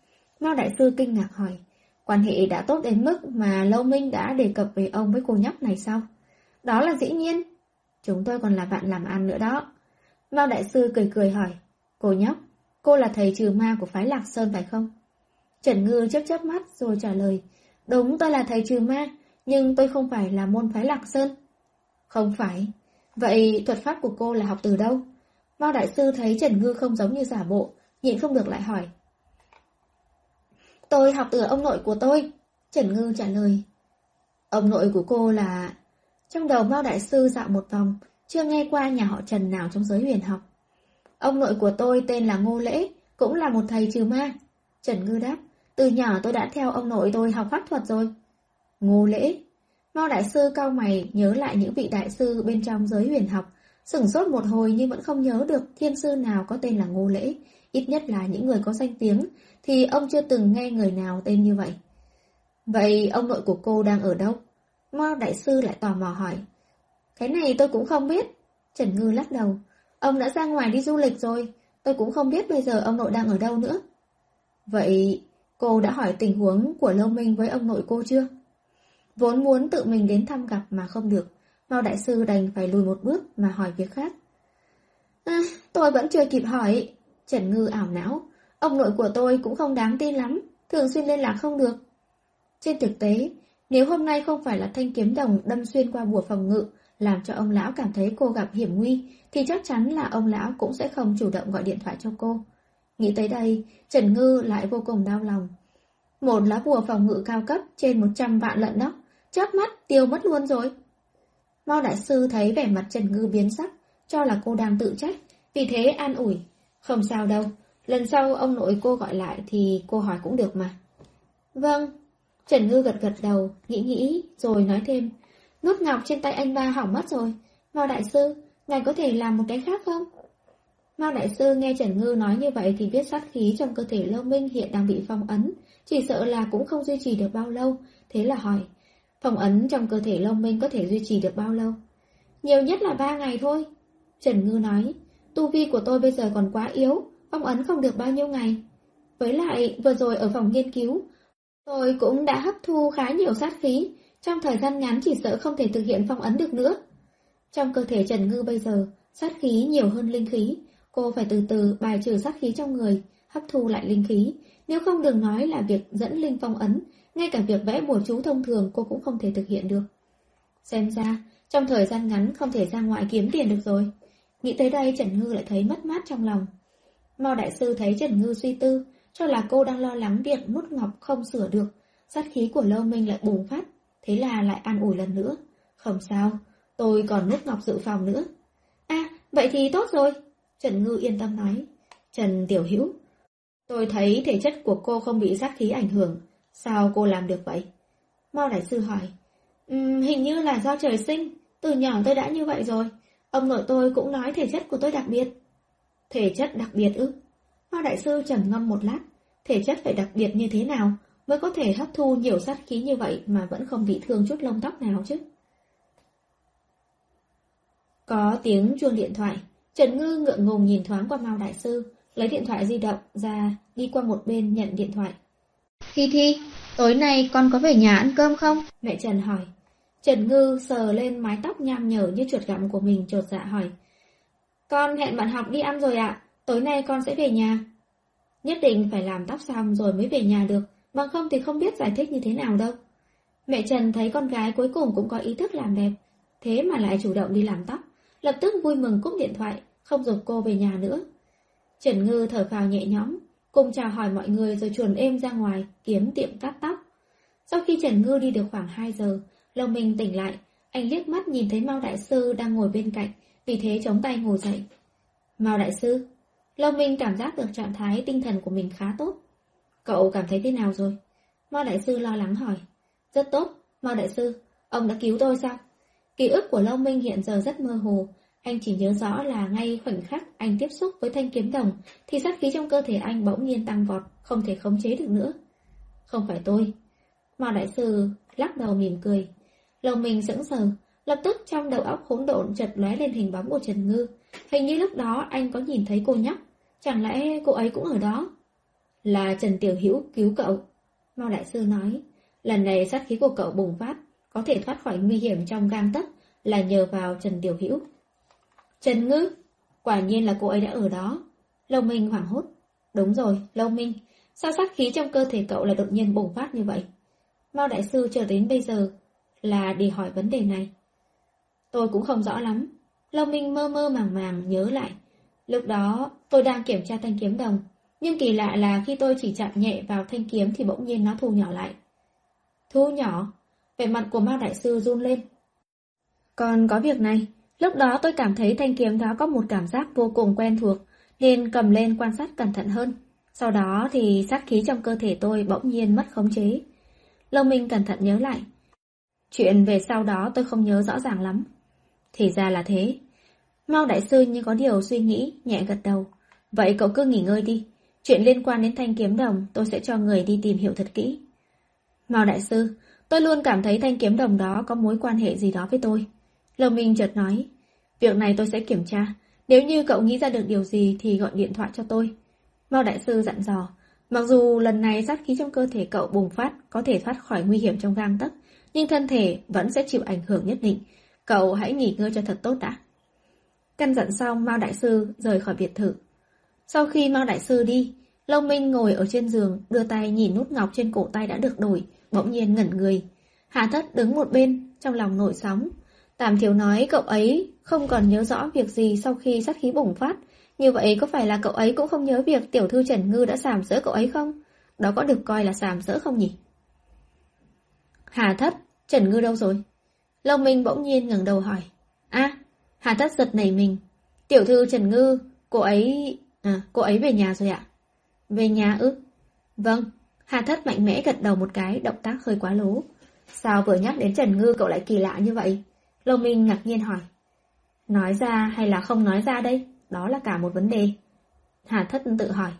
Mao Đại Sư kinh ngạc hỏi, quan hệ đã tốt đến mức mà Lâu Minh đã đề cập về ông với cô nhóc này sao? Đó là dĩ nhiên. Chúng tôi còn là bạn làm ăn nữa đó. Mao Đại Sư cười cười hỏi, cô nhóc, cô là thầy trừ ma của phái Lạc Sơn phải không? Trần Ngư chớp chớp mắt rồi trả lời, đúng tôi là thầy trừ ma, nhưng tôi không phải là môn phái Lạc Sơn. Không phải. Vậy thuật pháp của cô là học từ đâu? Mao Đại Sư thấy Trần Ngư không giống như giả bộ, nhịn không được lại hỏi. Tôi học từ ông nội của tôi. Trần Ngư trả lời. Ông nội của cô là... Trong đầu Mao Đại Sư dạo một vòng, chưa nghe qua nhà họ Trần nào trong giới huyền học. Ông nội của tôi tên là Ngô Lễ, cũng là một thầy trừ ma. Trần Ngư đáp, từ nhỏ tôi đã theo ông nội tôi học pháp thuật rồi. Ngô Lễ. Mao Đại Sư cao mày nhớ lại những vị đại sư bên trong giới huyền học, sửng sốt một hồi nhưng vẫn không nhớ được thiên sư nào có tên là Ngô Lễ, ít nhất là những người có danh tiếng, thì ông chưa từng nghe người nào tên như vậy. Vậy ông nội của cô đang ở đâu? Mao Đại Sư lại tò mò hỏi. Cái này tôi cũng không biết. Trần Ngư lắc đầu. Ông đã ra ngoài đi du lịch rồi, tôi cũng không biết bây giờ ông nội đang ở đâu nữa. Vậy cô đã hỏi tình huống của Lâu Minh với ông nội cô chưa? Vốn muốn tự mình đến thăm gặp mà không được, Mao Đại Sư đành phải lùi một bước mà hỏi việc khác. À, tôi vẫn chưa kịp hỏi. Trần Ngư ảo não, ông nội của tôi cũng không đáng tin lắm, thường xuyên liên lạc không được. Trên thực tế, nếu hôm nay không phải là thanh kiếm đồng đâm xuyên qua bùa phòng ngự, làm cho ông lão cảm thấy cô gặp hiểm nguy, thì chắc chắn là ông lão cũng sẽ không chủ động gọi điện thoại cho cô. Nghĩ tới đây, Trần Ngư lại vô cùng đau lòng. Một lá bùa phòng ngự cao cấp trên 100 vạn lận đó, chớp mắt tiêu mất luôn rồi. Mao đại sư thấy vẻ mặt Trần Ngư biến sắc, cho là cô đang tự trách, vì thế an ủi. Không sao đâu, lần sau ông nội cô gọi lại thì cô hỏi cũng được mà. Vâng, Trần Ngư gật gật đầu, nghĩ nghĩ, rồi nói thêm. Nút ngọc trên tay anh ba hỏng mất rồi. Mao đại sư, ngài có thể làm một cái khác không? Mao đại sư nghe Trần Ngư nói như vậy thì biết sát khí trong cơ thể Lâu Minh hiện đang bị phong ấn, chỉ sợ là cũng không duy trì được bao lâu, thế là hỏi. Phong ấn trong cơ thể Long Minh có thể duy trì được bao lâu? Nhiều nhất là ba ngày thôi. Trần Ngư nói, tu vi của tôi bây giờ còn quá yếu, phong ấn không được bao nhiêu ngày. Với lại, vừa rồi ở phòng nghiên cứu, tôi cũng đã hấp thu khá nhiều sát khí, trong thời gian ngắn chỉ sợ không thể thực hiện phong ấn được nữa. Trong cơ thể Trần Ngư bây giờ, sát khí nhiều hơn linh khí, cô phải từ từ bài trừ sát khí trong người, hấp thu lại linh khí, nếu không đừng nói là việc dẫn linh phong ấn, ngay cả việc vẽ bùa chú thông thường cô cũng không thể thực hiện được. Xem ra, trong thời gian ngắn không thể ra ngoại kiếm tiền được rồi. Nghĩ tới đây Trần Ngư lại thấy mất mát trong lòng. Mao Đại Sư thấy Trần Ngư suy tư, cho là cô đang lo lắng việc nút ngọc không sửa được, sát khí của Lâu Minh lại bùng phát, thế là lại an ủi lần nữa. Không sao, tôi còn nút ngọc dự phòng nữa. À, vậy thì tốt rồi. Trần Ngư yên tâm nói. Trần Tiểu Hữu Tôi thấy thể chất của cô không bị sát khí ảnh hưởng, Sao cô làm được vậy? Mao Đại Sư hỏi. Um, hình như là do trời sinh, từ nhỏ tôi đã như vậy rồi. Ông nội tôi cũng nói thể chất của tôi đặc biệt. Thể chất đặc biệt ư? Mao Đại Sư trầm ngâm một lát. Thể chất phải đặc biệt như thế nào mới có thể hấp thu nhiều sát khí như vậy mà vẫn không bị thương chút lông tóc nào chứ? Có tiếng chuông điện thoại. Trần Ngư ngượng ngùng nhìn thoáng qua Mao Đại Sư, lấy điện thoại di động ra, đi qua một bên nhận điện thoại. Thi Thi, tối nay con có về nhà ăn cơm không? Mẹ Trần hỏi. Trần Ngư sờ lên mái tóc nham nhở như chuột gặm của mình trột dạ hỏi. Con hẹn bạn học đi ăn rồi ạ, tối nay con sẽ về nhà. Nhất định phải làm tóc xong rồi mới về nhà được, bằng không thì không biết giải thích như thế nào đâu. Mẹ Trần thấy con gái cuối cùng cũng có ý thức làm đẹp, thế mà lại chủ động đi làm tóc, lập tức vui mừng cúp điện thoại, không dục cô về nhà nữa. Trần Ngư thở phào nhẹ nhõm, cùng chào hỏi mọi người rồi chuồn êm ra ngoài, kiếm tiệm cắt tóc. Sau khi Trần Ngư đi được khoảng 2 giờ, lòng Minh tỉnh lại, anh liếc mắt nhìn thấy Mao Đại Sư đang ngồi bên cạnh, vì thế chống tay ngồi dậy. Mao Đại Sư, Lâu Minh cảm giác được trạng thái tinh thần của mình khá tốt. Cậu cảm thấy thế nào rồi? Mao Đại Sư lo lắng hỏi. Rất tốt, Mao Đại Sư, ông đã cứu tôi sao? Ký ức của Lâu Minh hiện giờ rất mơ hồ, anh chỉ nhớ rõ là ngay khoảnh khắc anh tiếp xúc với thanh kiếm đồng thì sát khí trong cơ thể anh bỗng nhiên tăng vọt, không thể khống chế được nữa. Không phải tôi. Mao đại sư lắc đầu mỉm cười. Lòng mình sững sờ, lập tức trong đầu óc hỗn độn chợt lóe lên hình bóng của Trần Ngư. Hình như lúc đó anh có nhìn thấy cô nhóc, chẳng lẽ cô ấy cũng ở đó? Là Trần Tiểu Hữu cứu cậu. Mao đại sư nói, lần này sát khí của cậu bùng phát, có thể thoát khỏi nguy hiểm trong gang tấc là nhờ vào Trần Tiểu Hữu. Trần Ngư, quả nhiên là cô ấy đã ở đó. Lâu Minh hoảng hốt. Đúng rồi, Lâu Minh, sao sát khí trong cơ thể cậu lại đột nhiên bùng phát như vậy? Mao Đại Sư chờ đến bây giờ là để hỏi vấn đề này. Tôi cũng không rõ lắm. Lâu Minh mơ mơ màng màng nhớ lại. Lúc đó tôi đang kiểm tra thanh kiếm đồng, nhưng kỳ lạ là khi tôi chỉ chạm nhẹ vào thanh kiếm thì bỗng nhiên nó thu nhỏ lại. Thu nhỏ? Về mặt của Mao Đại Sư run lên. Còn có việc này, lúc đó tôi cảm thấy thanh kiếm đó có một cảm giác vô cùng quen thuộc, nên cầm lên quan sát cẩn thận hơn. Sau đó thì sát khí trong cơ thể tôi bỗng nhiên mất khống chế. Lâu Minh cẩn thận nhớ lại. Chuyện về sau đó tôi không nhớ rõ ràng lắm. Thì ra là thế. Mao Đại Sư như có điều suy nghĩ, nhẹ gật đầu. Vậy cậu cứ nghỉ ngơi đi. Chuyện liên quan đến thanh kiếm đồng tôi sẽ cho người đi tìm hiểu thật kỹ. Mao Đại Sư, tôi luôn cảm thấy thanh kiếm đồng đó có mối quan hệ gì đó với tôi. Lâu Minh chợt nói, việc này tôi sẽ kiểm tra. Nếu như cậu nghĩ ra được điều gì thì gọi điện thoại cho tôi. Mao Đại Sư dặn dò, mặc dù lần này sát khí trong cơ thể cậu bùng phát có thể thoát khỏi nguy hiểm trong gang tấc, nhưng thân thể vẫn sẽ chịu ảnh hưởng nhất định. Cậu hãy nghỉ ngơi cho thật tốt đã. Căn dặn xong, Mao Đại Sư rời khỏi biệt thự. Sau khi Mao Đại Sư đi, Lâu Minh ngồi ở trên giường, đưa tay nhìn nút ngọc trên cổ tay đã được đổi, bỗng nhiên ngẩn người. Hà Thất đứng một bên, trong lòng nổi sóng. Tàm Thiếu nói cậu ấy không còn nhớ rõ việc gì sau khi sát khí bùng phát. Như vậy có phải là cậu ấy cũng không nhớ việc tiểu thư Trần Ngư đã sàm sỡ cậu ấy không? Đó có được coi là sàm sỡ không nhỉ? Hà Thất, Trần Ngư đâu rồi? Long Minh bỗng nhiên ngẩng đầu hỏi. À, Hà Thất giật nảy mình. Tiểu thư Trần Ngư, cô ấy... À, cô ấy về nhà rồi ạ? Về nhà ư? Vâng. Hà Thất mạnh mẽ gật đầu một cái, động tác hơi quá lố. Sao vừa nhắc đến Trần Ngư cậu lại kỳ lạ như vậy? Lâu Minh ngạc nhiên hỏi. Nói ra hay là không nói ra đây? Đó là cả một vấn đề. Hà Thất tự hỏi.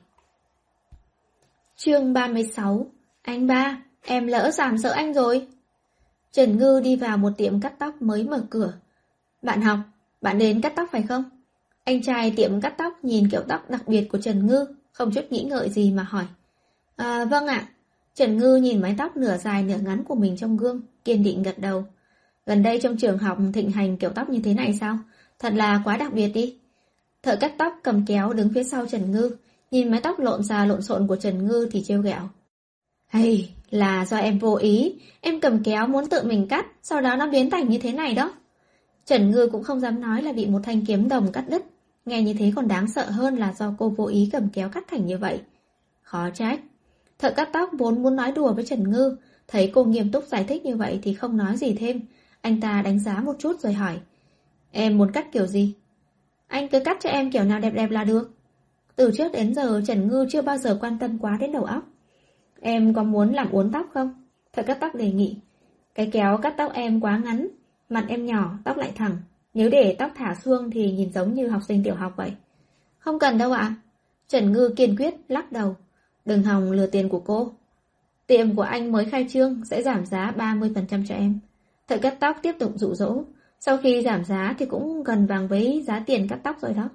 Chương 36 Anh ba, em lỡ giảm sợ anh rồi. Trần Ngư đi vào một tiệm cắt tóc mới mở cửa. Bạn học, bạn đến cắt tóc phải không? Anh trai tiệm cắt tóc nhìn kiểu tóc đặc biệt của Trần Ngư, không chút nghĩ ngợi gì mà hỏi. À, vâng ạ. Trần Ngư nhìn mái tóc nửa dài nửa ngắn của mình trong gương, kiên định gật đầu. Gần đây trong trường học thịnh hành kiểu tóc như thế này sao? Thật là quá đặc biệt đi. Thợ cắt tóc cầm kéo đứng phía sau Trần Ngư, nhìn mái tóc lộn xà lộn xộn của Trần Ngư thì trêu ghẹo. Hay, là do em vô ý, em cầm kéo muốn tự mình cắt, sau đó nó biến thành như thế này đó. Trần Ngư cũng không dám nói là bị một thanh kiếm đồng cắt đứt, nghe như thế còn đáng sợ hơn là do cô vô ý cầm kéo cắt thành như vậy. Khó trách. Thợ cắt tóc vốn muốn nói đùa với Trần Ngư, thấy cô nghiêm túc giải thích như vậy thì không nói gì thêm. Anh ta đánh giá một chút rồi hỏi. Em muốn cắt kiểu gì? Anh cứ cắt cho em kiểu nào đẹp đẹp là được. Từ trước đến giờ Trần Ngư chưa bao giờ quan tâm quá đến đầu óc. Em có muốn làm uốn tóc không? Thợ cắt tóc đề nghị. Cái kéo cắt tóc em quá ngắn, mặt em nhỏ, tóc lại thẳng. Nếu để tóc thả xuông thì nhìn giống như học sinh tiểu học vậy. Không cần đâu ạ. Trần Ngư kiên quyết lắc đầu. Đừng hòng lừa tiền của cô. Tiệm của anh mới khai trương sẽ giảm giá 30% cho em. Thợ cắt tóc tiếp tục dụ dỗ. Sau khi giảm giá thì cũng gần bằng với giá tiền cắt tóc rồi đó.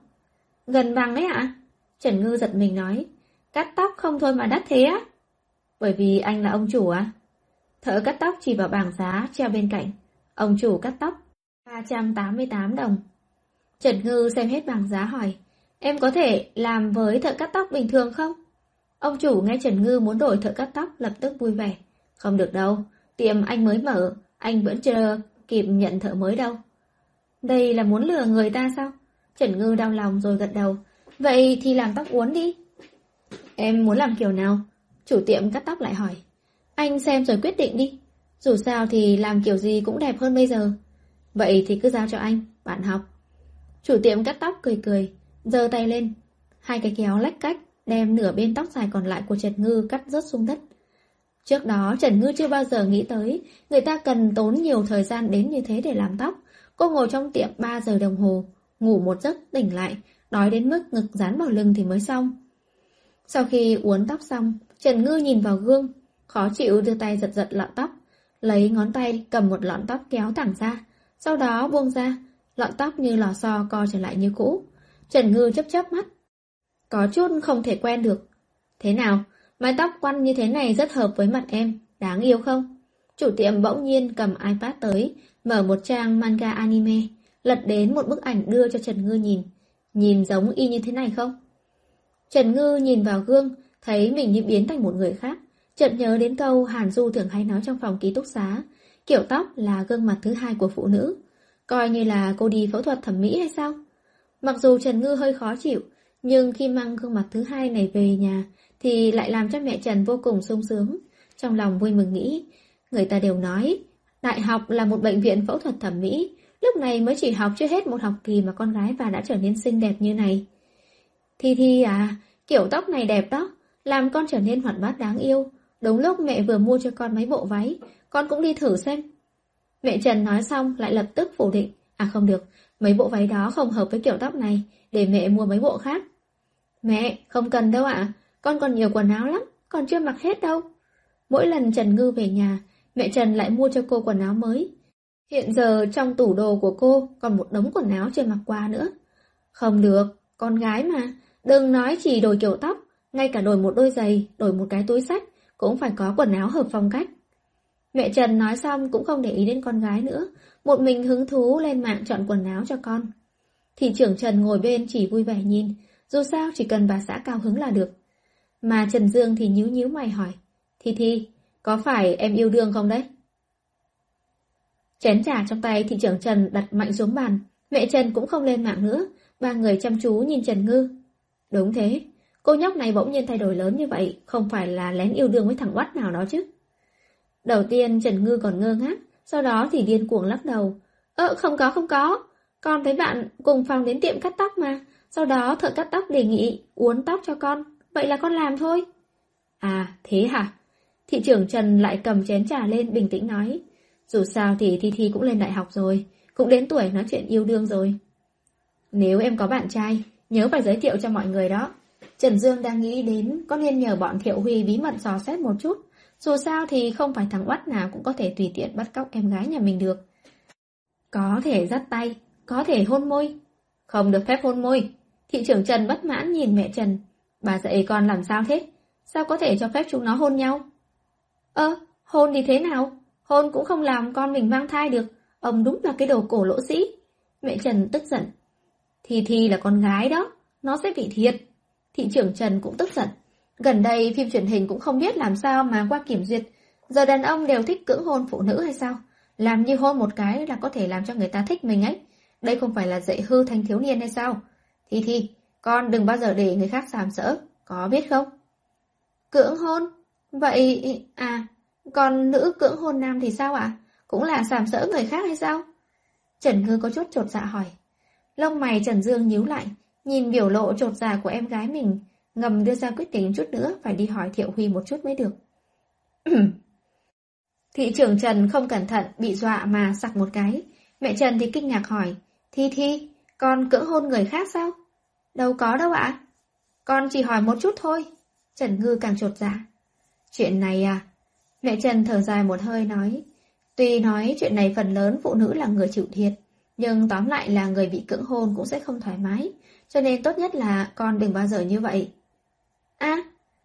Gần bằng đấy ạ? Trần Ngư giật mình nói. Cắt tóc không thôi mà đắt thế á? Bởi vì anh là ông chủ à? Thợ cắt tóc chỉ vào bảng giá treo bên cạnh. Ông chủ cắt tóc 388 đồng. Trần Ngư xem hết bảng giá hỏi. Em có thể làm với thợ cắt tóc bình thường không? Ông chủ nghe Trần Ngư muốn đổi thợ cắt tóc lập tức vui vẻ. Không được đâu, tiệm anh mới mở, anh vẫn chưa kịp nhận thợ mới đâu. Đây là muốn lừa người ta sao? Trần Ngư đau lòng rồi gật đầu. Vậy thì làm tóc uốn đi. Em muốn làm kiểu nào? Chủ tiệm cắt tóc lại hỏi. Anh xem rồi quyết định đi. Dù sao thì làm kiểu gì cũng đẹp hơn bây giờ. Vậy thì cứ giao cho anh, bạn học. Chủ tiệm cắt tóc cười cười, giơ tay lên. Hai cái kéo lách cách, đem nửa bên tóc dài còn lại của Trần Ngư cắt rớt xuống đất. Trước đó Trần Ngư chưa bao giờ nghĩ tới người ta cần tốn nhiều thời gian đến như thế để làm tóc. Cô ngồi trong tiệm 3 giờ đồng hồ, ngủ một giấc tỉnh lại, đói đến mức ngực dán vào lưng thì mới xong. Sau khi uốn tóc xong, Trần Ngư nhìn vào gương, khó chịu đưa tay giật giật lọn tóc, lấy ngón tay cầm một lọn tóc kéo thẳng ra, sau đó buông ra, lọn tóc như lò xo co trở lại như cũ. Trần Ngư chấp chấp mắt. Có chút không thể quen được. Thế nào, mái tóc quăn như thế này rất hợp với mặt em, đáng yêu không? Chủ tiệm bỗng nhiên cầm iPad tới, mở một trang manga anime, lật đến một bức ảnh đưa cho Trần Ngư nhìn. Nhìn giống y như thế này không? Trần Ngư nhìn vào gương, thấy mình như biến thành một người khác. Chợt nhớ đến câu Hàn Du thường hay nói trong phòng ký túc xá, kiểu tóc là gương mặt thứ hai của phụ nữ. Coi như là cô đi phẫu thuật thẩm mỹ hay sao? Mặc dù Trần Ngư hơi khó chịu, nhưng khi mang gương mặt thứ hai này về nhà, thì lại làm cho mẹ Trần vô cùng sung sướng. Trong lòng vui mừng nghĩ, người ta đều nói, đại học là một bệnh viện phẫu thuật thẩm mỹ, lúc này mới chỉ học chưa hết một học kỳ mà con gái bà đã trở nên xinh đẹp như này. Thi Thi à, kiểu tóc này đẹp đó, làm con trở nên hoạt bát đáng yêu. Đúng lúc mẹ vừa mua cho con mấy bộ váy, con cũng đi thử xem. Mẹ Trần nói xong lại lập tức phủ định. À không được, mấy bộ váy đó không hợp với kiểu tóc này, để mẹ mua mấy bộ khác. Mẹ, không cần đâu ạ, con còn nhiều quần áo lắm, còn chưa mặc hết đâu. Mỗi lần Trần Ngư về nhà, mẹ Trần lại mua cho cô quần áo mới. Hiện giờ trong tủ đồ của cô còn một đống quần áo chưa mặc qua nữa. Không được, con gái mà, đừng nói chỉ đổi kiểu tóc, ngay cả đổi một đôi giày, đổi một cái túi sách, cũng phải có quần áo hợp phong cách. Mẹ Trần nói xong cũng không để ý đến con gái nữa, một mình hứng thú lên mạng chọn quần áo cho con. Thị trưởng Trần ngồi bên chỉ vui vẻ nhìn, dù sao chỉ cần bà xã cao hứng là được. Mà Trần Dương thì nhíu nhíu mày hỏi, Thi Thi, có phải em yêu đương không đấy? Chén trà trong tay thị trưởng Trần đặt mạnh xuống bàn, mẹ Trần cũng không lên mạng nữa, ba người chăm chú nhìn Trần Ngư. Đúng thế, cô nhóc này bỗng nhiên thay đổi lớn như vậy, không phải là lén yêu đương với thằng oắt nào đó chứ. Đầu tiên Trần Ngư còn ngơ ngác, sau đó thì điên cuồng lắc đầu. Ơ không có không có, con thấy bạn cùng phòng đến tiệm cắt tóc mà, sau đó thợ cắt tóc đề nghị uốn tóc cho con, vậy là con làm thôi. À, thế hả? Thị trưởng Trần lại cầm chén trà lên bình tĩnh nói. Dù sao thì Thi Thi cũng lên đại học rồi, cũng đến tuổi nói chuyện yêu đương rồi. Nếu em có bạn trai, nhớ phải giới thiệu cho mọi người đó. Trần Dương đang nghĩ đến có nên nhờ bọn Thiệu Huy bí mật dò xét một chút. Dù sao thì không phải thằng oắt nào cũng có thể tùy tiện bắt cóc em gái nhà mình được. Có thể dắt tay, có thể hôn môi. Không được phép hôn môi. Thị trưởng Trần bất mãn nhìn mẹ Trần. Bà dạy con làm sao thế? Sao có thể cho phép chúng nó hôn nhau? Ơ, hôn thì thế nào? Hôn cũng không làm con mình mang thai được. Ông đúng là cái đồ cổ lỗ sĩ. Mẹ Trần tức giận. Thì Thi là con gái đó, nó sẽ bị thiệt. Thị trưởng Trần cũng tức giận. Gần đây phim truyền hình cũng không biết làm sao mà qua kiểm duyệt. Giờ đàn ông đều thích cưỡng hôn phụ nữ hay sao? Làm như hôn một cái là có thể làm cho người ta thích mình ấy. Đây không phải là dạy hư thanh thiếu niên hay sao? Thi thi, con đừng bao giờ để người khác sàm sỡ, có biết không? Cưỡng hôn? Vậy, à, còn nữ cưỡng hôn nam thì sao ạ? Cũng là sàm sỡ người khác hay sao? Trần Ngư có chút trột dạ hỏi. Lông mày Trần Dương nhíu lại, nhìn biểu lộ trột dạ của em gái mình, ngầm đưa ra quyết định chút nữa phải đi hỏi Thiệu Huy một chút mới được. [clears throat] Thị trưởng Trần không cẩn thận bị dọa mà sặc một cái. Mẹ Trần thì kinh ngạc hỏi, Thi Thi, con cưỡng hôn người khác sao? Đâu có đâu ạ. Con chỉ hỏi một chút thôi. Trần Ngư càng trột dạ. Chuyện này à? Mẹ Trần thở dài một hơi nói, tuy nói chuyện này phần lớn phụ nữ là người chịu thiệt, nhưng tóm lại là người bị cưỡng hôn cũng sẽ không thoải mái, cho nên tốt nhất là con đừng bao giờ như vậy. À,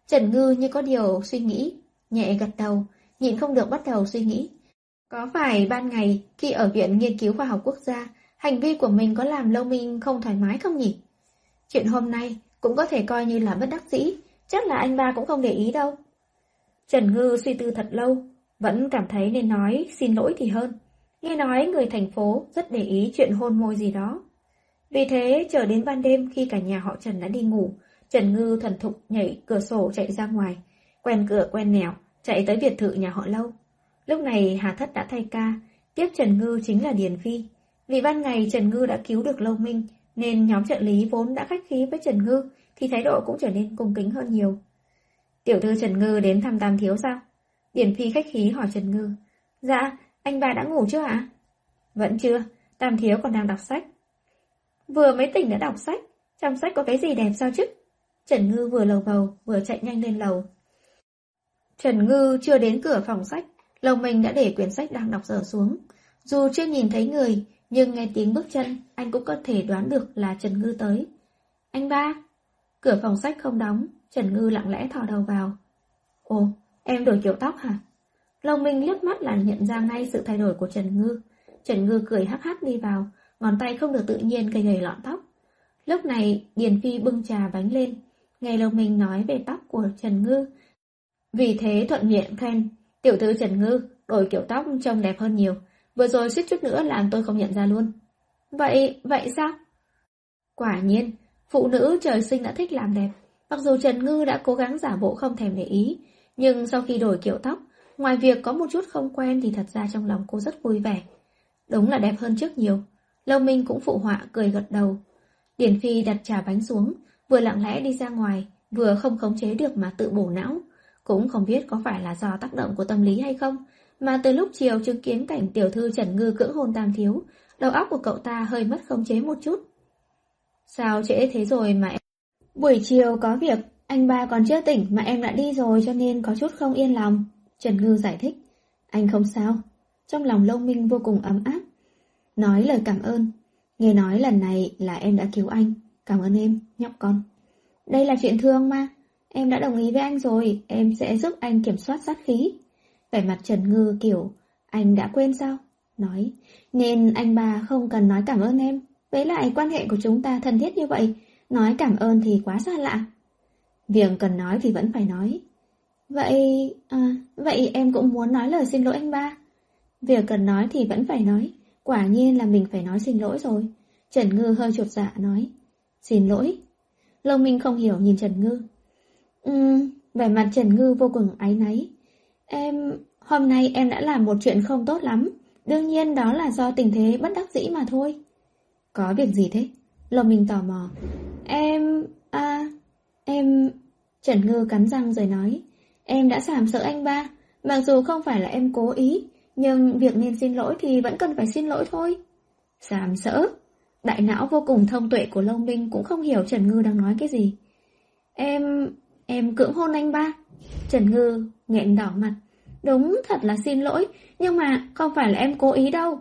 Trần Ngư như có điều suy nghĩ, nhẹ gật đầu, nhịn không được bắt đầu suy nghĩ. Có phải ban ngày khi ở Viện Nghiên cứu Khoa học Quốc gia, hành vi của mình có làm Lâu Minh không thoải mái không nhỉ? Chuyện hôm nay cũng có thể coi như là bất đắc dĩ, chắc là anh ba cũng không để ý đâu. Trần Ngư suy tư thật lâu, vẫn cảm thấy nên nói xin lỗi thì hơn. Nghe nói người thành phố rất để ý chuyện hôn môi gì đó. Vì thế, chờ đến ban đêm khi cả nhà họ Trần đã đi ngủ, Trần Ngư thần thục nhảy cửa sổ chạy ra ngoài, quen cửa quen nẻo, chạy tới biệt thự nhà họ Lâu. Lúc này Hà Thất đã thay ca, tiếp Trần Ngư chính là Điền Phi. Vì ban ngày Trần Ngư đã cứu được Lâu Minh, nên nhóm trợ lý vốn đã khách khí với Trần Ngư, thì thái độ cũng trở nên cung kính hơn nhiều. Tiểu thư Trần Ngư đến thăm Tam Thiếu sao? Điển Phi khách khí hỏi Trần Ngư. Dạ, anh ba đã ngủ chưa ạ? Vẫn chưa, Tam Thiếu còn đang đọc sách. Vừa mới tỉnh đã đọc sách, trong sách có cái gì đẹp sao chứ? Trần Ngư vừa lầu bầu, vừa chạy nhanh lên lầu. Trần Ngư chưa đến cửa phòng sách, lầu mình đã để quyển sách đang đọc dở xuống. Dù chưa nhìn thấy người, nhưng nghe tiếng bước chân, anh cũng có thể đoán được là Trần Ngư tới. Anh ba! Cửa phòng sách không đóng, Trần Ngư lặng lẽ thò đầu vào. Ồ, em đổi kiểu tóc hả? Lồng mình liếc mắt là nhận ra ngay sự thay đổi của Trần Ngư. Trần Ngư cười hắc hắc đi vào, ngón tay không được tự nhiên gầy gầy lọn tóc. Lúc này, Điền Phi bưng trà bánh lên, nghe Lồng mình nói về tóc của Trần Ngư. Vì thế thuận miệng khen, tiểu thư Trần Ngư, đổi kiểu tóc trông đẹp hơn nhiều. Vừa rồi suýt chút nữa làm tôi không nhận ra luôn. Vậy, vậy sao? Quả nhiên, phụ nữ trời sinh đã thích làm đẹp. Mặc dù Trần Ngư đã cố gắng giả bộ không thèm để ý, nhưng sau khi đổi kiểu tóc, ngoài việc có một chút không quen thì thật ra trong lòng cô rất vui vẻ. Đúng là đẹp hơn trước nhiều. Lâu Minh cũng phụ họa cười gật đầu. Điển Phi đặt trà bánh xuống, vừa lặng lẽ đi ra ngoài, vừa không khống chế được mà tự bổ não. Cũng không biết có phải là do tác động của tâm lý hay không, mà từ lúc chiều chứng kiến cảnh tiểu thư Trần Ngư cưỡng hôn tam thiếu, đầu óc của cậu ta hơi mất khống chế một chút. Sao trễ thế rồi mà em... Buổi chiều có việc, anh ba còn chưa tỉnh mà em đã đi rồi cho nên có chút không yên lòng. Trần Ngư giải thích. Anh không sao. Trong lòng Lông Minh vô cùng ấm áp. Nói lời cảm ơn. Nghe nói lần này là em đã cứu anh. Cảm ơn em, nhóc con. Đây là chuyện thương mà. Em đã đồng ý với anh rồi, em sẽ giúp anh kiểm soát sát khí. Vẻ mặt Trần Ngư kiểu, anh đã quên sao? Nói, nên anh ba không cần nói cảm ơn em. Với lại quan hệ của chúng ta thân thiết như vậy, nói cảm ơn thì quá xa lạ. Việc cần nói thì vẫn phải nói. Vậy, à, vậy em cũng muốn nói lời xin lỗi anh ba. Việc cần nói thì vẫn phải nói, quả nhiên là mình phải nói xin lỗi rồi. Trần Ngư hơi chuột dạ nói, xin lỗi. Lông Minh không hiểu nhìn Trần Ngư. Ừm, vẻ mặt Trần Ngư vô cùng áy náy. Em, hôm nay em đã làm một chuyện không tốt lắm. Đương nhiên đó là do tình thế bất đắc dĩ mà thôi. Có việc gì thế? Lòng Minh tò mò. Em, à, em... Trần Ngư cắn răng rồi nói. Em đã sàm sợ anh ba. Mặc dù không phải là em cố ý, nhưng việc nên xin lỗi thì vẫn cần phải xin lỗi thôi. Sàm sỡ. Đại não vô cùng thông tuệ của Long Minh cũng không hiểu Trần Ngư đang nói cái gì. Em... em cưỡng hôn anh ba. Trần Ngư nghẹn đỏ mặt. Đúng thật là xin lỗi, nhưng mà không phải là em cố ý đâu.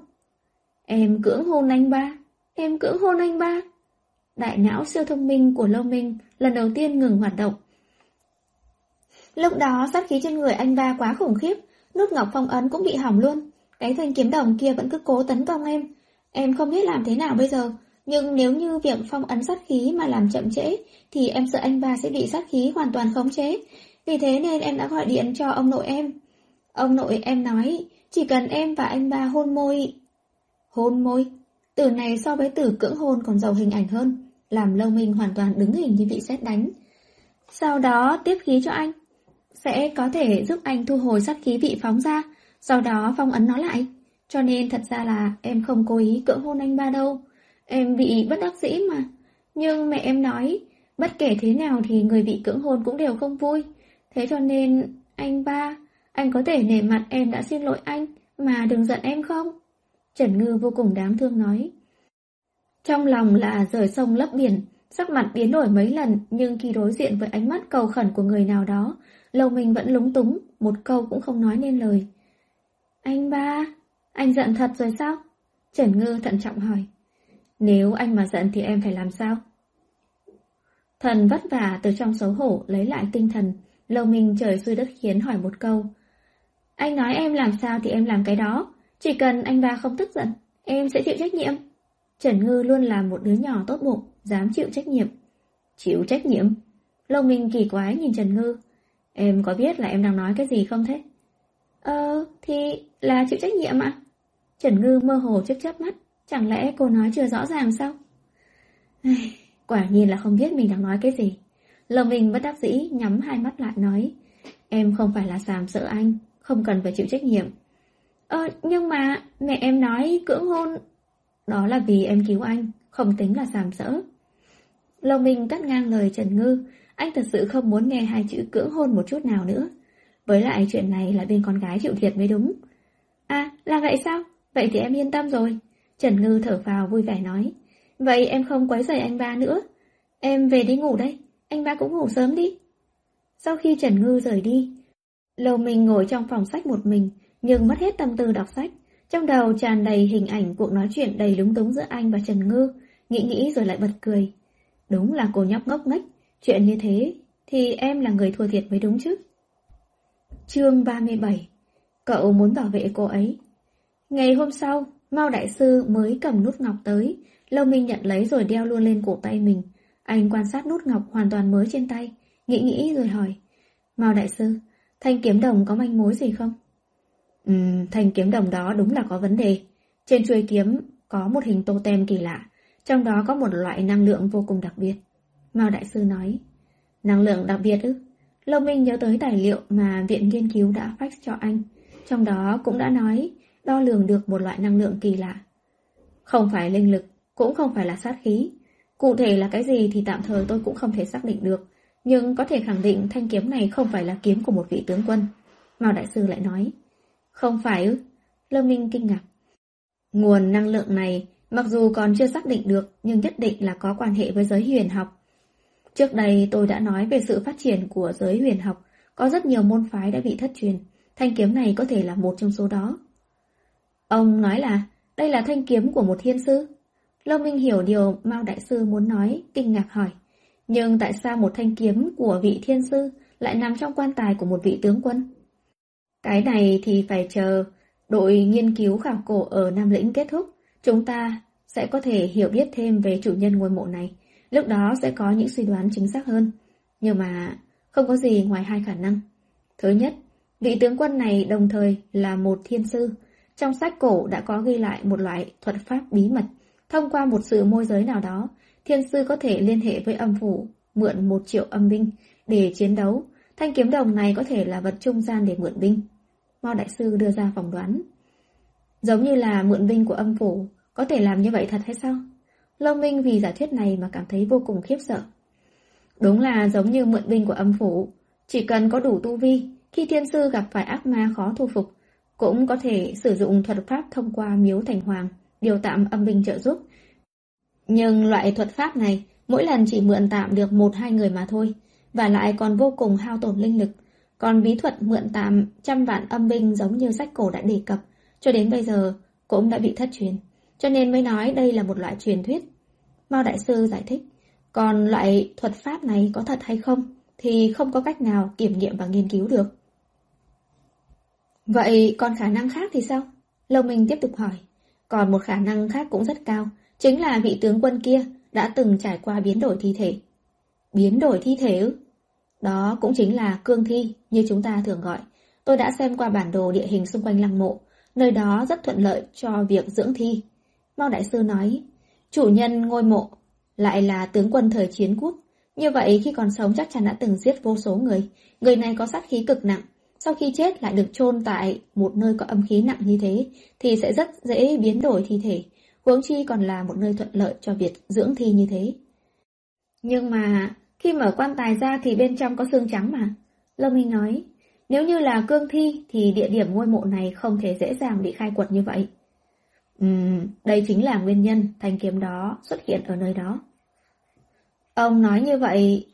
Em cưỡng hôn anh ba. Em cưỡng hôn anh ba. Đại não siêu thông minh của Lâu Minh lần đầu tiên ngừng hoạt động. Lúc đó sát khí trên người anh ba quá khủng khiếp, nút ngọc phong ấn cũng bị hỏng luôn. Cái thanh kiếm đồng kia vẫn cứ cố tấn công em. Em không biết làm thế nào bây giờ, nhưng nếu như việc phong ấn sát khí mà làm chậm trễ, thì em sợ anh ba sẽ bị sát khí hoàn toàn khống chế. Vì thế nên em đã gọi điện cho ông nội em. Ông nội em nói, chỉ cần em và anh ba hôn môi... Hôn môi? Từ này so với từ cưỡng hôn còn giàu hình ảnh hơn, làm lâu minh hoàn toàn đứng hình như bị xét đánh. Sau đó tiếp khí cho anh, sẽ có thể giúp anh thu hồi sát khí bị phóng ra, sau đó phong ấn nó lại. Cho nên thật ra là em không cố ý cưỡng hôn anh ba đâu. Em bị bất đắc dĩ mà. Nhưng mẹ em nói, bất kể thế nào thì người bị cưỡng hôn cũng đều không vui. Thế cho nên, anh ba, anh có thể nể mặt em đã xin lỗi anh, mà đừng giận em không? Trần Ngư vô cùng đáng thương nói. Trong lòng là rời sông lấp biển, sắc mặt biến đổi mấy lần nhưng khi đối diện với ánh mắt cầu khẩn của người nào đó, Lâu mình vẫn lúng túng, một câu cũng không nói nên lời. Anh ba, anh giận thật rồi sao? Trần Ngư thận trọng hỏi. Nếu anh mà giận thì em phải làm sao? Thần vất vả từ trong xấu hổ lấy lại tinh thần, Lâu Minh trời xuôi đất khiến hỏi một câu. Anh nói em làm sao thì em làm cái đó, chỉ cần anh ba không tức giận, em sẽ chịu trách nhiệm. Trần Ngư luôn là một đứa nhỏ tốt bụng, dám chịu trách nhiệm. Chịu trách nhiệm? Lâu Minh kỳ quái nhìn Trần Ngư. Em có biết là em đang nói cái gì không thế? Ờ, thì là chịu trách nhiệm ạ. Trần Ngư mơ hồ chớp chớp mắt, chẳng lẽ cô nói chưa rõ ràng sao? Quả nhiên là không biết mình đang nói cái gì. Lồng mình bất đắc dĩ nhắm hai mắt lại nói, Em không phải là sàm sợ anh, Không cần phải chịu trách nhiệm. Ờ nhưng mà mẹ em nói cưỡng hôn, Đó là vì em cứu anh, Không tính là sàm sỡ. Lồng mình cắt ngang lời Trần Ngư, Anh thật sự không muốn nghe hai chữ cưỡng hôn một chút nào nữa. Với lại chuyện này là bên con gái chịu thiệt mới đúng. À là vậy sao? Vậy thì em yên tâm rồi. Trần Ngư thở vào vui vẻ nói, Vậy em không quấy rầy anh ba nữa. Em về đi ngủ đây anh ba cũng ngủ sớm đi. Sau khi Trần Ngư rời đi, Lâu Minh ngồi trong phòng sách một mình, nhưng mất hết tâm tư đọc sách. Trong đầu tràn đầy hình ảnh cuộc nói chuyện đầy lúng túng giữa anh và Trần Ngư, nghĩ nghĩ rồi lại bật cười. Đúng là cô nhóc ngốc nghếch, chuyện như thế thì em là người thua thiệt mới đúng chứ. Chương 37 Cậu muốn bảo vệ cô ấy. Ngày hôm sau, Mao Đại Sư mới cầm nút ngọc tới, Lâu Minh nhận lấy rồi đeo luôn lên cổ tay mình. Anh quan sát nút ngọc hoàn toàn mới trên tay, nghĩ nghĩ rồi hỏi. Mao Đại Sư, thanh kiếm đồng có manh mối gì không? Ừm, thanh kiếm đồng đó đúng là có vấn đề. Trên chuôi kiếm có một hình tô tem kỳ lạ, trong đó có một loại năng lượng vô cùng đặc biệt. Mao Đại Sư nói. Năng lượng đặc biệt ư? Lâu Minh nhớ tới tài liệu mà Viện Nghiên cứu đã fax cho anh. Trong đó cũng đã nói đo lường được một loại năng lượng kỳ lạ. Không phải linh lực, cũng không phải là sát khí. Cụ thể là cái gì thì tạm thời tôi cũng không thể xác định được, nhưng có thể khẳng định thanh kiếm này không phải là kiếm của một vị tướng quân. Mao Đại Sư lại nói. Không phải ư? Lâm Minh kinh ngạc. Nguồn năng lượng này, mặc dù còn chưa xác định được, nhưng nhất định là có quan hệ với giới huyền học. Trước đây tôi đã nói về sự phát triển của giới huyền học, có rất nhiều môn phái đã bị thất truyền. Thanh kiếm này có thể là một trong số đó. Ông nói là đây là thanh kiếm của một thiên sư. Lâu Minh hiểu điều Mao Đại Sư muốn nói, kinh ngạc hỏi. Nhưng tại sao một thanh kiếm của vị thiên sư lại nằm trong quan tài của một vị tướng quân? Cái này thì phải chờ đội nghiên cứu khảo cổ ở Nam Lĩnh kết thúc, chúng ta sẽ có thể hiểu biết thêm về chủ nhân ngôi mộ này. Lúc đó sẽ có những suy đoán chính xác hơn. Nhưng mà không có gì ngoài hai khả năng. Thứ nhất, vị tướng quân này đồng thời là một thiên sư. Trong sách cổ đã có ghi lại một loại thuật pháp bí mật. Thông qua một sự môi giới nào đó, thiên sư có thể liên hệ với âm phủ, mượn một triệu âm binh để chiến đấu. Thanh kiếm đồng này có thể là vật trung gian để mượn binh. Mao Đại Sư đưa ra phỏng đoán. Giống như là mượn binh của âm phủ, có thể làm như vậy thật hay sao? Lâu Minh vì giả thuyết này mà cảm thấy vô cùng khiếp sợ. Đúng là giống như mượn binh của âm phủ, chỉ cần có đủ tu vi, khi thiên sư gặp phải ác ma khó thu phục, cũng có thể sử dụng thuật pháp thông qua miếu thành hoàng, điều tạm âm binh trợ giúp. Nhưng loại thuật pháp này, mỗi lần chỉ mượn tạm được một hai người mà thôi, và lại còn vô cùng hao tổn linh lực. Còn bí thuật mượn tạm trăm vạn âm binh giống như sách cổ đã đề cập, cho đến bây giờ cũng đã bị thất truyền. Cho nên mới nói đây là một loại truyền thuyết. Mao Đại Sư giải thích, còn loại thuật pháp này có thật hay không thì không có cách nào kiểm nghiệm và nghiên cứu được. Vậy còn khả năng khác thì sao? Lâu Minh tiếp tục hỏi. Còn một khả năng khác cũng rất cao, chính là vị tướng quân kia đã từng trải qua biến đổi thi thể. Biến đổi thi thể ư? Đó cũng chính là cương thi, như chúng ta thường gọi. Tôi đã xem qua bản đồ địa hình xung quanh lăng mộ, nơi đó rất thuận lợi cho việc dưỡng thi. Mao Đại Sư nói, chủ nhân ngôi mộ lại là tướng quân thời chiến quốc. Như vậy khi còn sống chắc chắn đã từng giết vô số người. Người này có sát khí cực nặng. Sau khi chết lại được chôn tại một nơi có âm khí nặng như thế thì sẽ rất dễ biến đổi thi thể. Huống chi còn là một nơi thuận lợi cho việc dưỡng thi như thế. Nhưng mà khi mở quan tài ra thì bên trong có xương trắng mà. Lâm Minh nói, nếu như là cương thi thì địa điểm ngôi mộ này không thể dễ dàng bị khai quật như vậy. Ừm, đây chính là nguyên nhân thanh kiếm đó xuất hiện ở nơi đó. Ông nói như vậy,